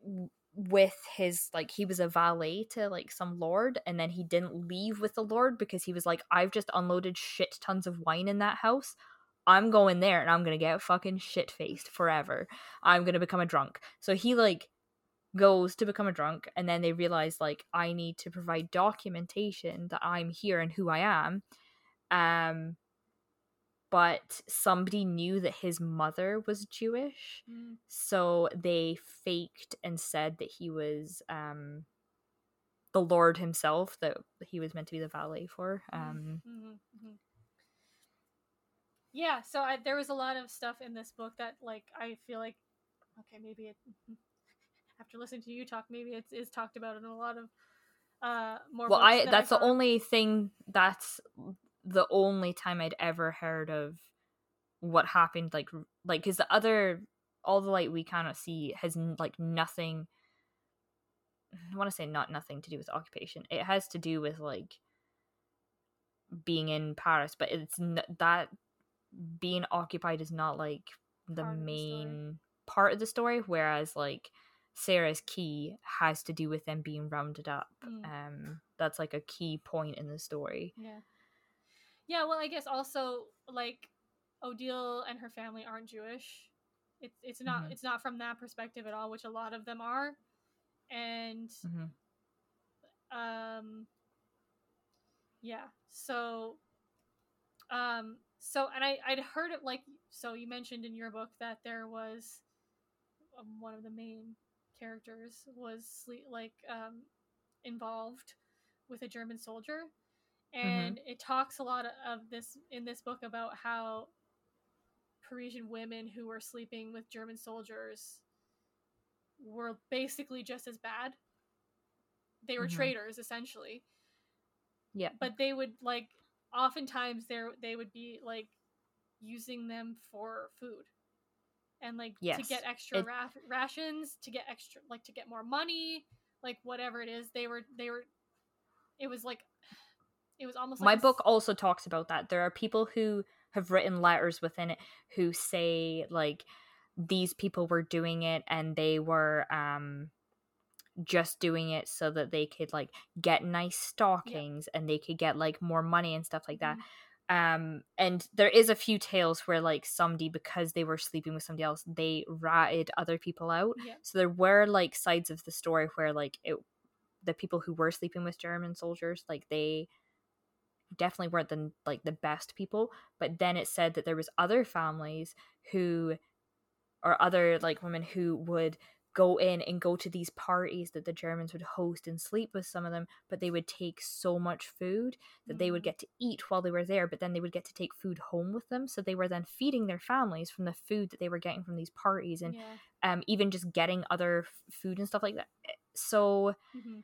w- with his like he was a valet to like some lord and then he didn't leave with the lord because he was like i've just unloaded shit tons of wine in that house i'm going there and i'm gonna get fucking shit faced forever. I'm gonna become a drunk. So he like goes to become a drunk and then they realize like i need to provide documentation that i'm here and who i am. Um but somebody knew that his mother was jewish mm, so they faked and said that he was um the lord himself that he was meant to be the valet for um mhm, mhm. Yeah, so I, there was a lot of stuff in this book that like I feel like okay, maybe it after listening to you talk, maybe it is talked about in a lot of uh more well i that that's the only thing that's the only time i'd ever heard of what happened like like because the other all the light we cannot see has like nothing i want to say not nothing to do with occupation. It has to do with like being in paris but it's n- that being occupied is not like the Part of the main part of the story whereas like sarah's key has to do with them being rounded up Mm. um that's like a key point in the story Yeah. Yeah, well, I guess also like Odile and her family aren't Jewish. It's it's not Mhm. it's not from that perspective at all, which a lot of them are. And Mhm. um yeah, so um so and I I'd heard it like so you mentioned in your book that there was um, one of the main characters was like um involved with a German soldier and it talks a lot of this in this book about how Parisian women who were sleeping with German soldiers were basically just as bad. They were Mhm. traitors essentially, yeah but they would like oftentimes they they would be like using them for food and like to get extra It- ra- rations to get extra like to get more money like whatever it is. They were they were it was like it was almost my like a book s- also talks about that. There are people who have written letters within it who say like these people were doing it and they were um just doing it so that they could like get nice stockings and they could get like more money and stuff like that. Mhm. um and there is a few tales where like somebody because they were sleeping with somebody else they ratted other people out. Yeah so there were like sides of the story where like it the people who were sleeping with german soldiers like they definitely weren't the like the best people but then it said that there was other families who or other like women who would go in and go to these parties that the Germans would host and sleep with some of them but they would take so much food that they would Mhm. get to eat while they were there but then they would get to take food home with them so they were then feeding their families from the food that they were getting from these parties and yeah um even just getting other f- food and stuff like that so Mhm.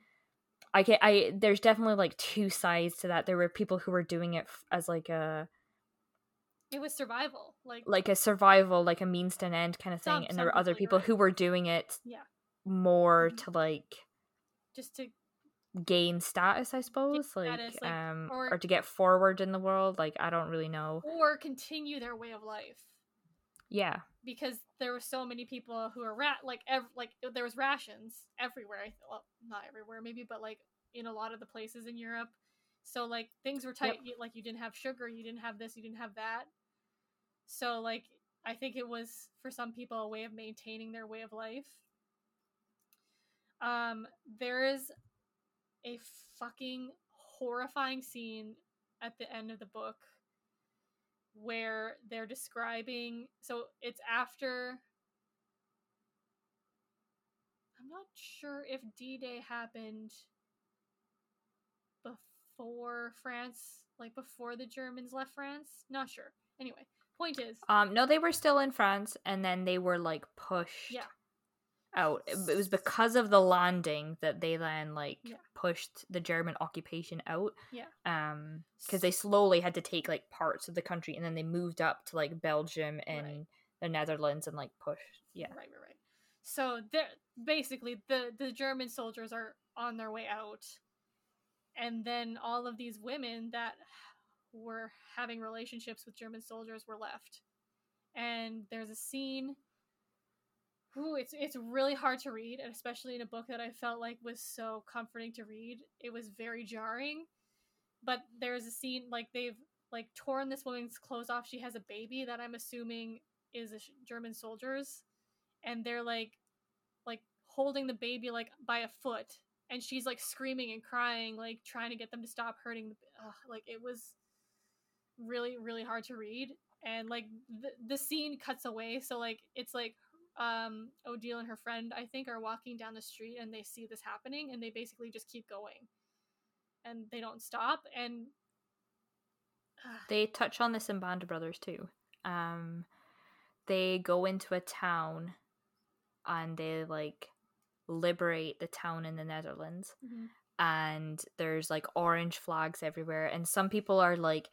I can I there's definitely like two sides to that. There were people who were doing it f- as like a it was survival like like a survival, like a means to an end kind of thing, Some- and there were other people, right. who were doing it Yeah. more Mhm. to like just to gain status, I suppose, like, status, like, um, or- or to get forward in the world. Like, I don't really know. or continue their way of life Yeah, because there were so many people who are rat like ev- like there was rations everywhere. I well, not everywhere maybe, but like in a lot of the places in Europe. So like things were tight. You, like you didn't have sugar, you didn't have this, you didn't have that. So like I think it was for some people a way of maintaining their way of life. Um, there is a fucking horrifying scene at the end of the book where they're describing so it's after I'm not sure if D-Day happened before France, like before the Germans left France. Not sure. Anyway, point is, um, no, they were still in France, and then they were like pushed. Yeah. Out. It was because of the landing that they then like Yeah. pushed the German occupation out. Yeah. Um, because they slowly had to take like parts of the country, and then they moved up to like Belgium and Right. the Netherlands and like push. Yeah. Right, right, right. So they're basically the the German soldiers are on their way out, and then all of these women that were having relationships with German soldiers were left. And there's a scene. Ooh, it's it's really hard to read, and especially in a book that I felt like was so comforting to read. It was very jarring. But there's a scene like they've like torn this woman's clothes off. She has a baby that I'm assuming is a German soldiers and they're like like holding the baby like by a foot and she's like screaming and crying like trying to get them to stop hurting the ugh, like it was really really hard to read and like the, the scene cuts away so like it's like um odile and her friend i think are walking down the street and they see this happening and they basically just keep going and they don't stop and They touch on this in Band of Brothers too. Um, they go into a town, and they like liberate the town in the Netherlands. mhm. and there's like orange flags everywhere and some people are like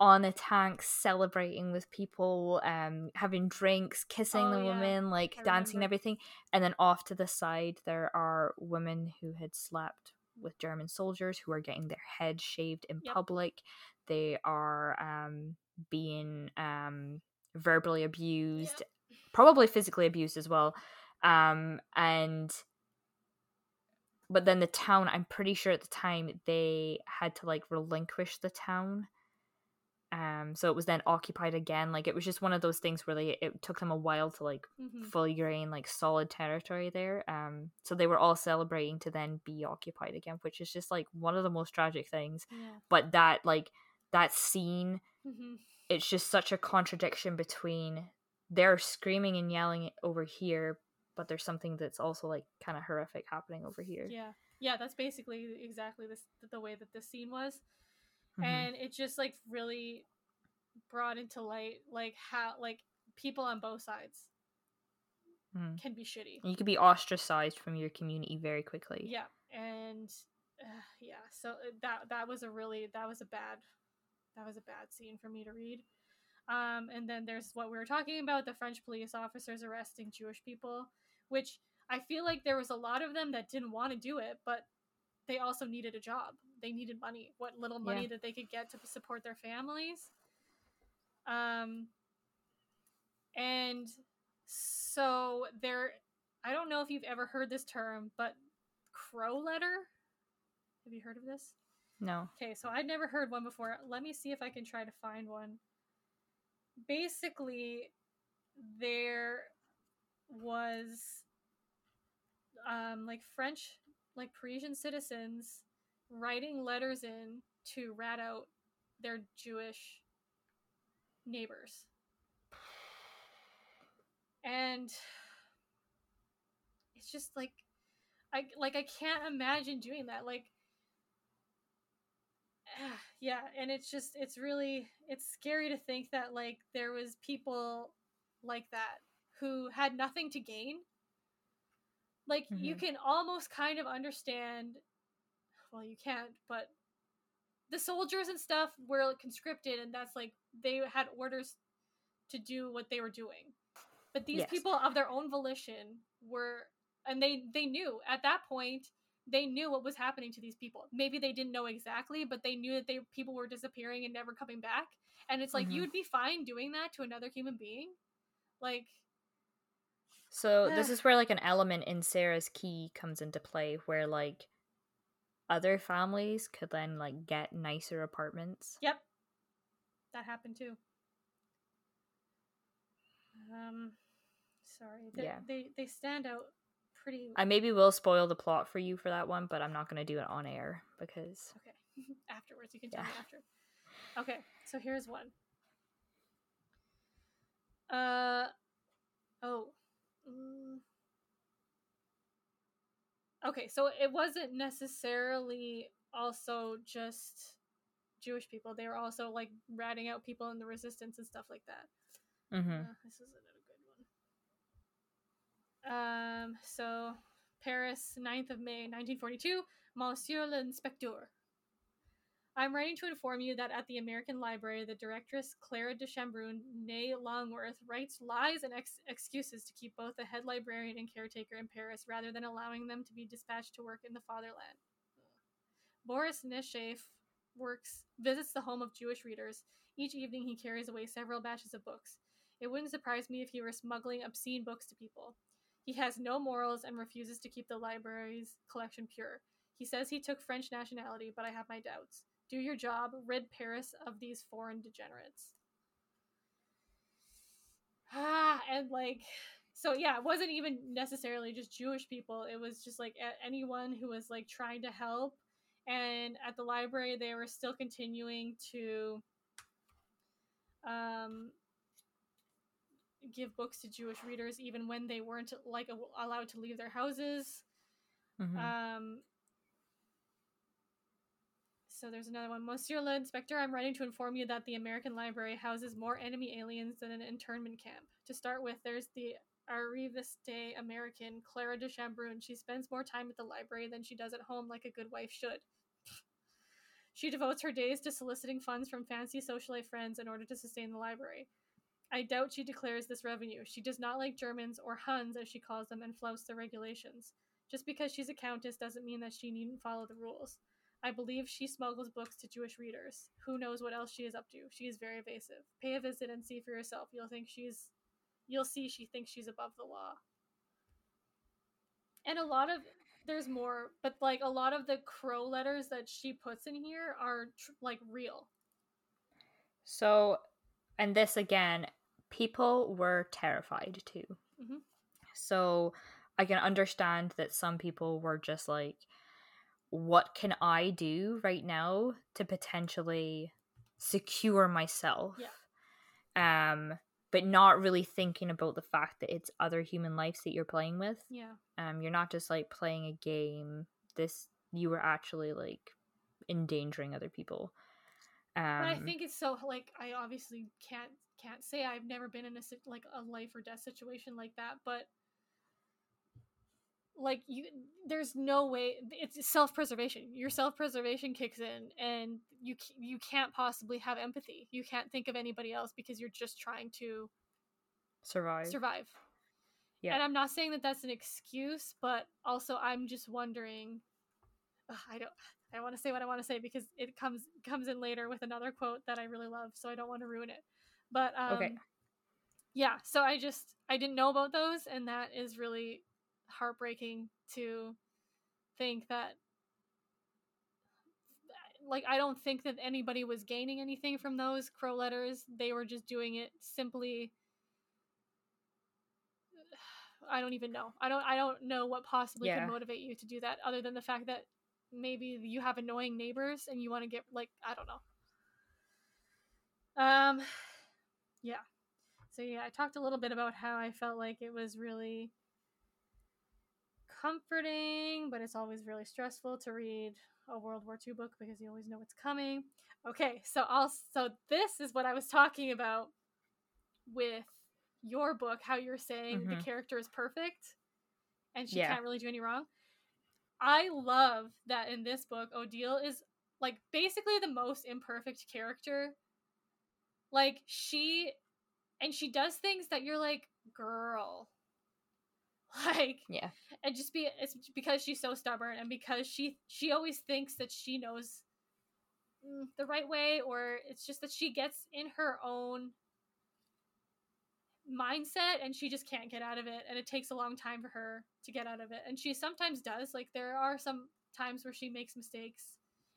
on a tank celebrating with people um having drinks kissing Oh, the yeah. women like I dancing and everything and then off to the side there are women who had slept with german soldiers who are getting their heads shaved in Yep. public they are um being um verbally abused probably physically abused as well um and but then the town i'm pretty sure at the time they had to like relinquish the town um so it was then occupied again like it was just one of those things where they it took them a while to like Mhm. fully gain like solid territory there um so they were all celebrating to then be occupied again which is just like one of the most tragic things yeah. but that like that scene hmm it's just such a contradiction between they're screaming and yelling over here but there's something that's also like kind of horrific happening over here. Yeah, yeah, that's basically exactly this the way that this scene was, Mhm. and it just like really brought into light like how like people on both sides Mhm. can be shitty. You could be ostracized from your community very quickly Yeah, and uh, yeah, so uh, that that was a really that was a bad that was a bad scene for me to read. Um, and then there's what we were talking about the French police officers arresting Jewish people, which I feel like there was a lot of them that didn't want to do it, but they also needed a job. They needed money, what little money Yeah. that they could get to support their families. Um, and so there, I don't know if you've ever heard this term, but crow letter. Have you heard of this? no Okay, so I'd never heard one before. Let me see if I can try to find one. Basically, there was um, like French, like Parisian citizens writing letters in to rat out their Jewish neighbors. And it's just like I like I can't imagine doing that. Like yeah and it's just it's really it's scary to think that like there was people like that who had nothing to gain like you Mhm. can almost kind of understand well you can't but the soldiers and stuff were conscripted and that's like they had orders to do what they were doing but these Yes. people of their own volition were and they they knew at that point they knew what was happening to these people. Maybe they didn't know exactly, but they knew that they people were disappearing and never coming back. And it's like Mhm. you would be fine doing that to another human being. Like So this is where like an element in Sarah's key comes into play where like other families could then like get nicer apartments. Yep. That happened too. Um sorry. They Yeah. they, they stand out pretty I maybe will spoil the plot for you for that one, but I'm not going to do it on air because Okay. Afterwards you can tell Yeah. me after. Okay, so here's one. Uh oh. Mm. Okay, so it wasn't necessarily also just Jewish people. They were also like ratting out people in the resistance and stuff like that. hmm Uh, this isn't a good one. Um, so Paris, 9th of May, 1942. Monsieur l'Inspecteur. I'm writing to inform you that at the American Library, the directress Clara de Chambrun, Longworth, writes lies and ex- excuses to keep both the head librarian and caretaker in Paris rather than allowing them to be dispatched to work in the fatherland. Boris Netchaeff works visits the home of Jewish readers. Each evening, he carries away several batches of books. It wouldn't surprise me if he were smuggling obscene books to people. He has no morals and refuses to keep the library's collection pure. He says he took French nationality, but I have my doubts. Do your job, rid Paris of these foreign degenerates. Ah, and like, so yeah, it wasn't even necessarily just Jewish people. It was just like anyone who was like trying to help. And at the library, they were still continuing to um, give books to Jewish readers, even when they weren't like allowed to leave their houses. hmm Um, so there's another one. Monsieur le Inspector, I'm writing to inform you that the American Library houses more enemy aliens than an internment camp. To start with, there's the Arriviste American, Clara de Chambrun. She spends more time at the library than she does at home, like a good wife should. She devotes her days to soliciting funds from fancy socialite friends in order to sustain the library. I doubt she declares this revenue. She does not like Germans, or Huns as she calls them, and flouts the regulations. Just because she's a countess doesn't mean that she needn't follow the rules. I believe she smuggles books to Jewish readers. Who knows what else she is up to? She is very evasive. Pay a visit and see for yourself. You'll think she's you'll see she thinks she's above the law. And a lot of there's more, but like a lot of the crow letters that she puts in here are tr- like real. So, and this again, people were terrified too. Mhm. So, I can understand that some people were just like, what can I do right now to potentially secure myself? Yeah. Um, but not really thinking about the fact that it's other human lives that you're playing with. Yeah. Um, you're not just like playing a game. This you were actually like endangering other people. Um, But I think it's so like I obviously can't can't say I've never been in a like a life or death situation like that, but like you there's no way it's self-preservation. Your self-preservation kicks in and you you can't possibly have empathy. You can't think of anybody else because you're just trying to survive. survive. Yeah. And I'm not saying that that's an excuse, but also I'm just wondering Ugh, I don't I want to say what I want to say because it comes comes in later with another quote that I really love, so I don't want to ruin it. But um Okay. yeah, so I just I didn't know about those and that is really heartbreaking to think that like I don't think that anybody was gaining anything from those crow letters. They were just doing it simply I don't even know. I don't I don't know what possibly Yeah. could motivate you to do that other than the fact that maybe you have annoying neighbors and you want to get like I don't know. Um yeah. So yeah, I talked a little bit about how I felt like it was really comforting, but it's always really stressful to read a World War II book because you always know what's coming. Okay, so also so this is what I was talking about with your book, how you're saying the Mhm. character is perfect and she Yeah. can't really do any wrong. I love that in this book, Odile is like basically the most imperfect character. Like she and she does things that you're like, girl, like Yeah. and just be it's because she's so stubborn and because she she always thinks that she knows mm, the right way or it's just that she gets in her own mindset and she just can't get out of it and it takes a long time for her to get out of it and she sometimes does like there are some times where she makes mistakes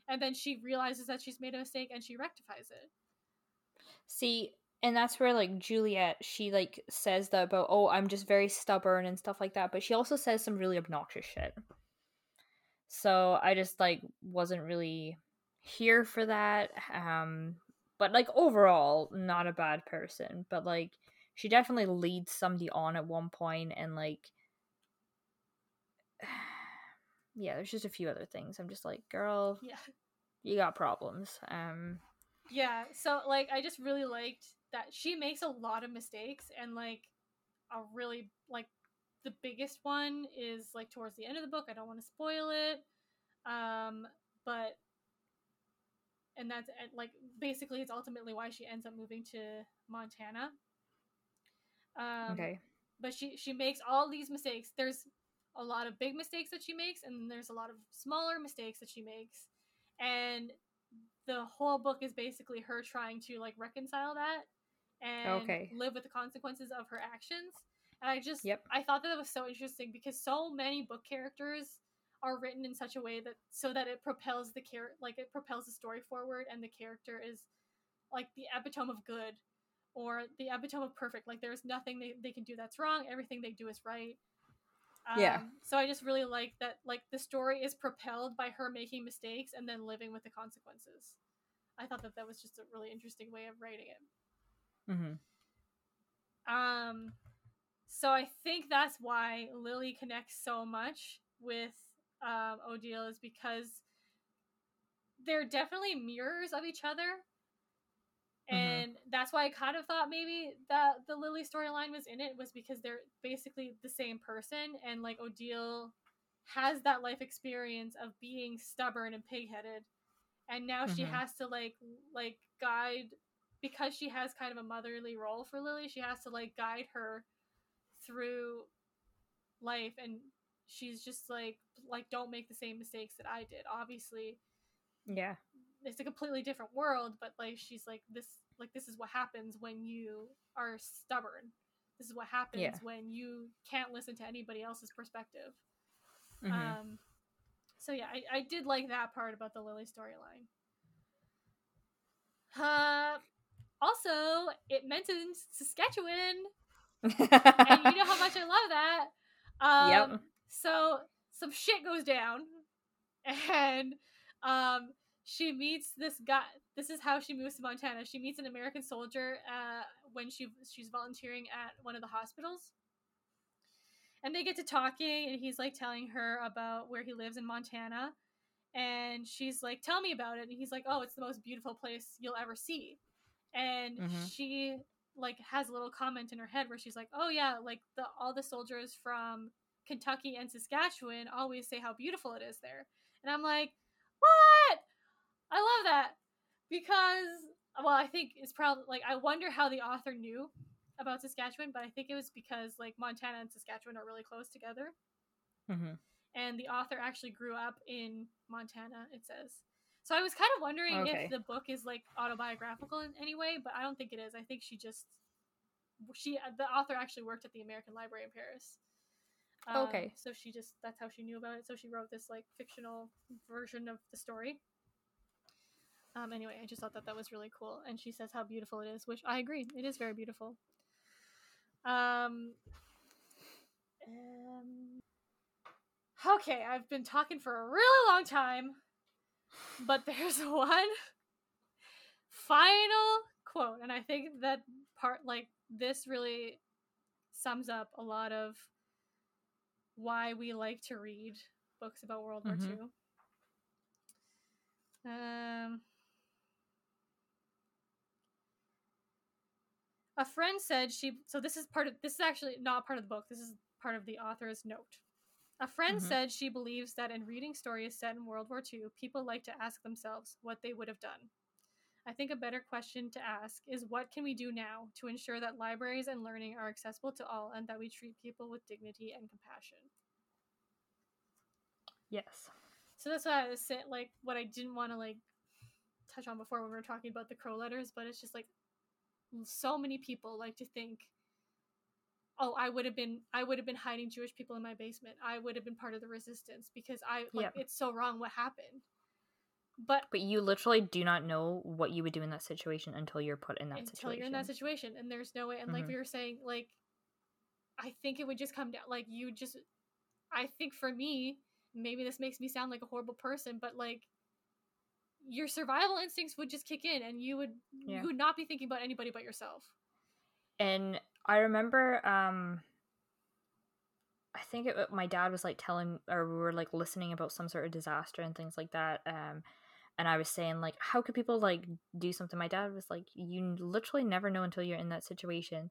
and then she realizes that she's made a mistake and she rectifies it See, and that's where like Juliet, she like says that about, oh, I'm just very stubborn and stuff like that, but she also says some really obnoxious shit. So I just like wasn't really here for that. Um but like overall, not a bad person, but like she definitely leads somebody on at one point and like yeah, there's just a few other things. I'm just like, girl, yeah you got problems. Um Yeah, so like I just really liked that she makes a lot of mistakes and like a really like the biggest one is like towards the end of the book. I don't want to spoil it. Um but and that's like basically it's ultimately why she ends up moving to Montana. Um okay. but she she makes all these mistakes. There's a lot of big mistakes that she makes and there's a lot of smaller mistakes that she makes. And the whole book is basically her trying to like reconcile that and Okay. live with the consequences of her actions. And I just Yep. I thought that, that was so interesting because so many book characters are written in such a way that so that it propels the char- like it propels the story forward and the character is like the epitome of good or the epitome of perfect like there's nothing they, they can do that's wrong everything they do is right Yeah. Um, so i just really like that like the story is propelled by her making mistakes and then living with the consequences i thought that that was just a really interesting way of writing it Mm-hmm. um, so I think that's why Lily connects so much with um, Odile is because they're definitely mirrors of each other. Mhm. And that's why I kind of thought maybe that the Lily storyline was in it was because they're basically the same person and like Odile has that life experience of being stubborn and pig-headed and now she Mhm. has to like like guide because she has kind of a motherly role for Lily, she has to like guide her through life and she's just like like don't make the same mistakes that I did. Obviously, Yeah. it's a completely different world, but like she's like this like this is what happens when you are stubborn. This is what happens Yeah. when you can't listen to anybody else's perspective. Mhm. Um so yeah, I, I did like that part about the Lily storyline. Uh also it mentions Saskatchewan and you know how much I love that. Um, Yep. So some shit goes down, and um, she meets this guy. This is how she moves to Montana. She meets an American soldier uh, when she she's volunteering at one of the hospitals, and they get to talking, and he's like telling her about where he lives in Montana, and she's like, "Tell me about it," and he's like, "Oh, it's the most beautiful place you'll ever see," and Mhm. she like has a little comment in her head where she's like, "Oh yeah, like the all the soldiers from Kentucky and Saskatchewan always say how beautiful it is there." And I'm like, "What? I love that." Because well, I think it's probably like I wonder how the author knew about Saskatchewan, but I think it was because like Montana and Saskatchewan are really close together Mhm. and the author actually grew up in Montana, it says. So I was kind of wondering Okay. if the book is like autobiographical in any way, but I don't think it is. I think she just she the author actually worked at the American Library in Paris. Um, Okay. So she just that's how she knew about it. So she wrote this like fictional version of the story. Um, anyway, I just thought that that was really cool, and she says how beautiful it is, which I agree. It is very beautiful. Um, um Okay, I've been talking for a really long time, but there's one final quote, and I think that part, like, this really sums up a lot of why we like to read books about World Mhm. War II. Um, a friend said she. So this is part of. This is actually not part of the book. This is part of the author's note. A friend Mhm. said she believes that in reading stories set in World War II, people like to ask themselves what they would have done. I think a better question to ask is what can we do now to ensure that libraries and learning are accessible to all and that we treat people with dignity and compassion? Yes. So that's why I was saying, like, what I didn't want to like touch on before when we were talking about the crow letters, but it's just like so many people like to think, oh, I would have been, I would have been hiding Jewish people in my basement. I would have been part of the resistance because I, like, Yep. it's so wrong what happened. But But you literally do not know what you would do in that situation until you're put in that until situation. you're in that situation and there's no way and like Mhm. we were saying like i think it would just come down like you just i think for me maybe this makes me sound like a horrible person but like your survival instincts would just kick in and you would Yeah. you would not be thinking about anybody but yourself And I remember, um, I think it, my dad was like telling, or we were like listening about some sort of disaster and things like that. Um, and I was saying like, how could people like do something? My dad was like, you literally never know until you're in that situation.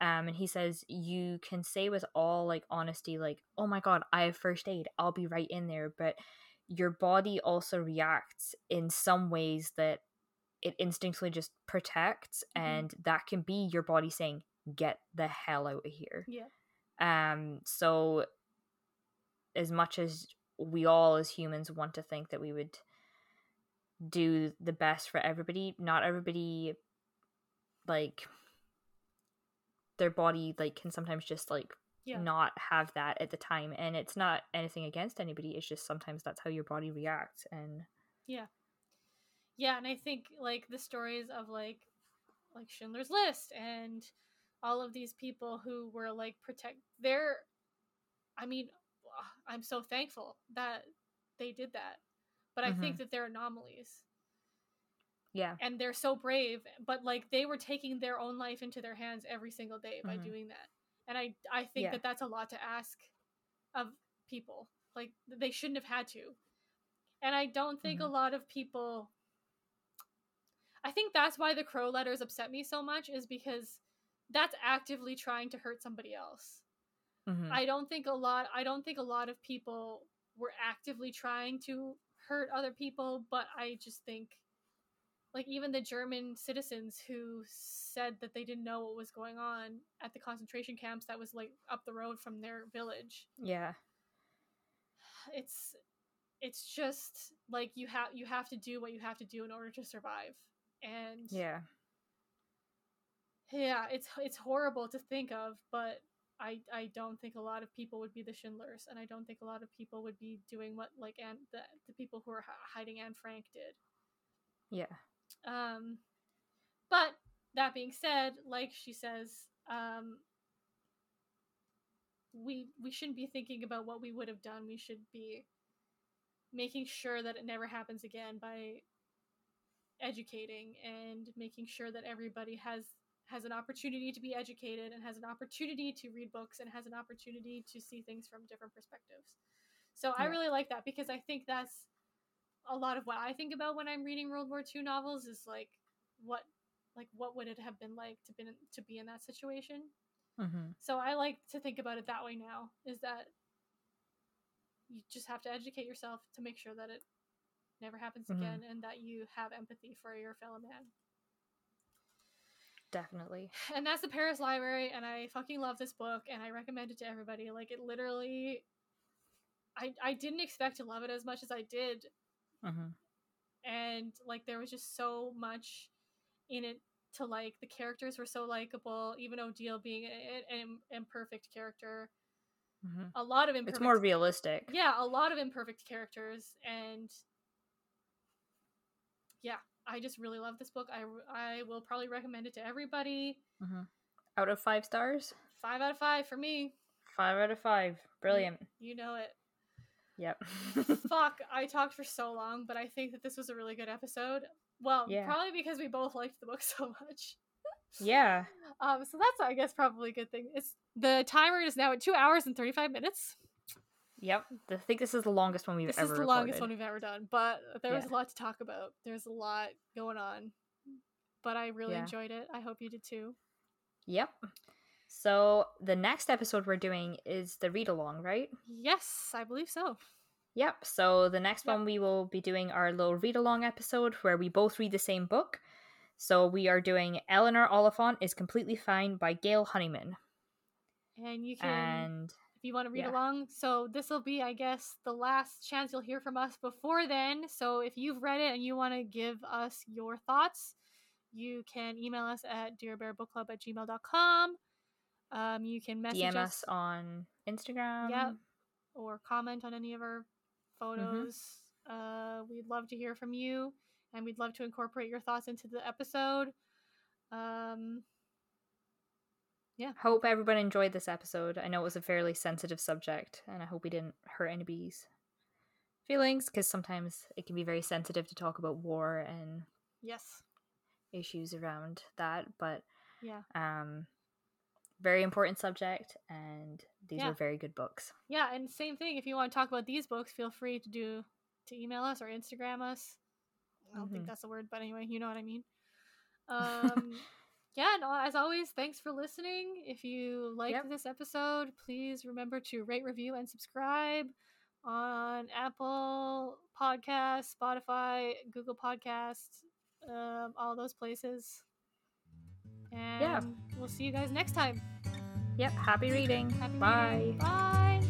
Um, and he says you can say with all like honesty, like, oh my god, I have first aid, I'll be right in there. But your body also reacts in some ways that it instinctively just protects, Mhm. and that can be your body saying, get the hell out of here. yeah. Um, so as much as we all as humans want to think that we would do the best for everybody, not everybody like their body like can sometimes just like yeah. not have that at the time and it's not anything against anybody it's just sometimes that's how your body reacts and yeah. Yeah and i think like the stories of like like schindler's list and all of these people who were like protect they're i mean i'm so thankful that they did that but i think that they're anomalies yeah and they're so brave but like they were taking their own life into their hands every single day by Mhm. doing that and i i think Yeah. that that's a lot to ask of people like they shouldn't have had to and i don't think a Mhm. lot of people i think that's why the crow letters upset me so much is because that's actively trying to hurt somebody else Mhm. I don't think a lot I don't think a lot of people were actively trying to hurt other people, but I just think like even the German citizens who said that they didn't know what was going on at the concentration camps that was like up the road from their village. yeah It's it's just like you have you have to do what you have to do in order to survive. And yeah yeah, it's it's horrible to think of, but I I don't think a lot of people would be the Schindlers, and I don't think a lot of people would be doing what like Anne, the the people who are hiding Anne Frank did. yeah Um, but that being said, like she says, um, we we shouldn't be thinking about what we would have done. We should be making sure that it never happens again by educating and making sure that everybody has has an opportunity to be educated and has an opportunity to read books and has an opportunity to see things from different perspectives. So I really like that because I think that's a lot of what I think about when I'm reading World War II novels is like what like what would it have been like to been to be in that situation. mm-hmm. So I like to think about it that way now is that you just have to educate yourself to make sure that it never happens Mhm. again and that you have empathy for your fellow man. Definitely And that's the Paris Library and I fucking love this book and I recommend it to everybody. Like it literally I I didn't expect to love it as much as I did mm-hmm. and like there was just so much in it to like the characters were so likable even odile being an imperfect character Mm-hmm. a lot of imperfect it's more realistic yeah a lot of imperfect characters and yeah i just really love this book. I i will probably recommend it to everybody. Mm-hmm. out of five stars? Five out of five for me. Five out of five. Brilliant. You know it. Yep. Fuck i talked for so long but i think that this was a really good episode. Well Yeah. probably because we both liked the book so much. Yeah. Um, so that's I guess probably a good thing. It's the timer is now at two hours and thirty five minutes. Yep. I think this is the longest one we've This ever This is the recorded. longest one we've ever done, but there was a lot to talk about. There's a lot going on, but I really Yeah. enjoyed it. I hope you did too. Yep. So the next episode we're doing is the read along, right? Yes, I believe so. Yep. So the next Yep. one we will be doing our little read along episode where we both read the same book. So we are doing Eleanor Oliphant is Completely Fine by Gail Honeyman. And you can, And you want to read yeah. along, so this will be, I guess, the last chance you'll hear from us before then. So if you've read it and you want to give us your thoughts, you can email us at dearbearbookclub at gmail.com. Um, you can message DM us on Instagram. Yep. or comment on any of our Mm-hmm. photos. Uh, we'd love to hear from you, and we'd love to incorporate your thoughts into the episode. Um, Yeah, hope everyone enjoyed this episode. I know it was a fairly sensitive subject, and I hope we didn't hurt anybody's feelings because sometimes it can be very sensitive to talk about war and yes, issues around that. But yeah, um, very important subject, and these Yeah. were very good books. yeah, and same thing. If you want to talk about these books, feel free to do to email us or Instagram us. I don't think Mhm. that's a word, but anyway, you know what I mean. Um, yeah, no, as always, thanks for listening. If you liked Yep. this episode, please remember to rate, review, and subscribe on Apple Podcasts, Spotify, Google Podcasts, um, all those places. And we'll see you guys next time. Yep. Happy reading. Happy Bye. reading. Bye.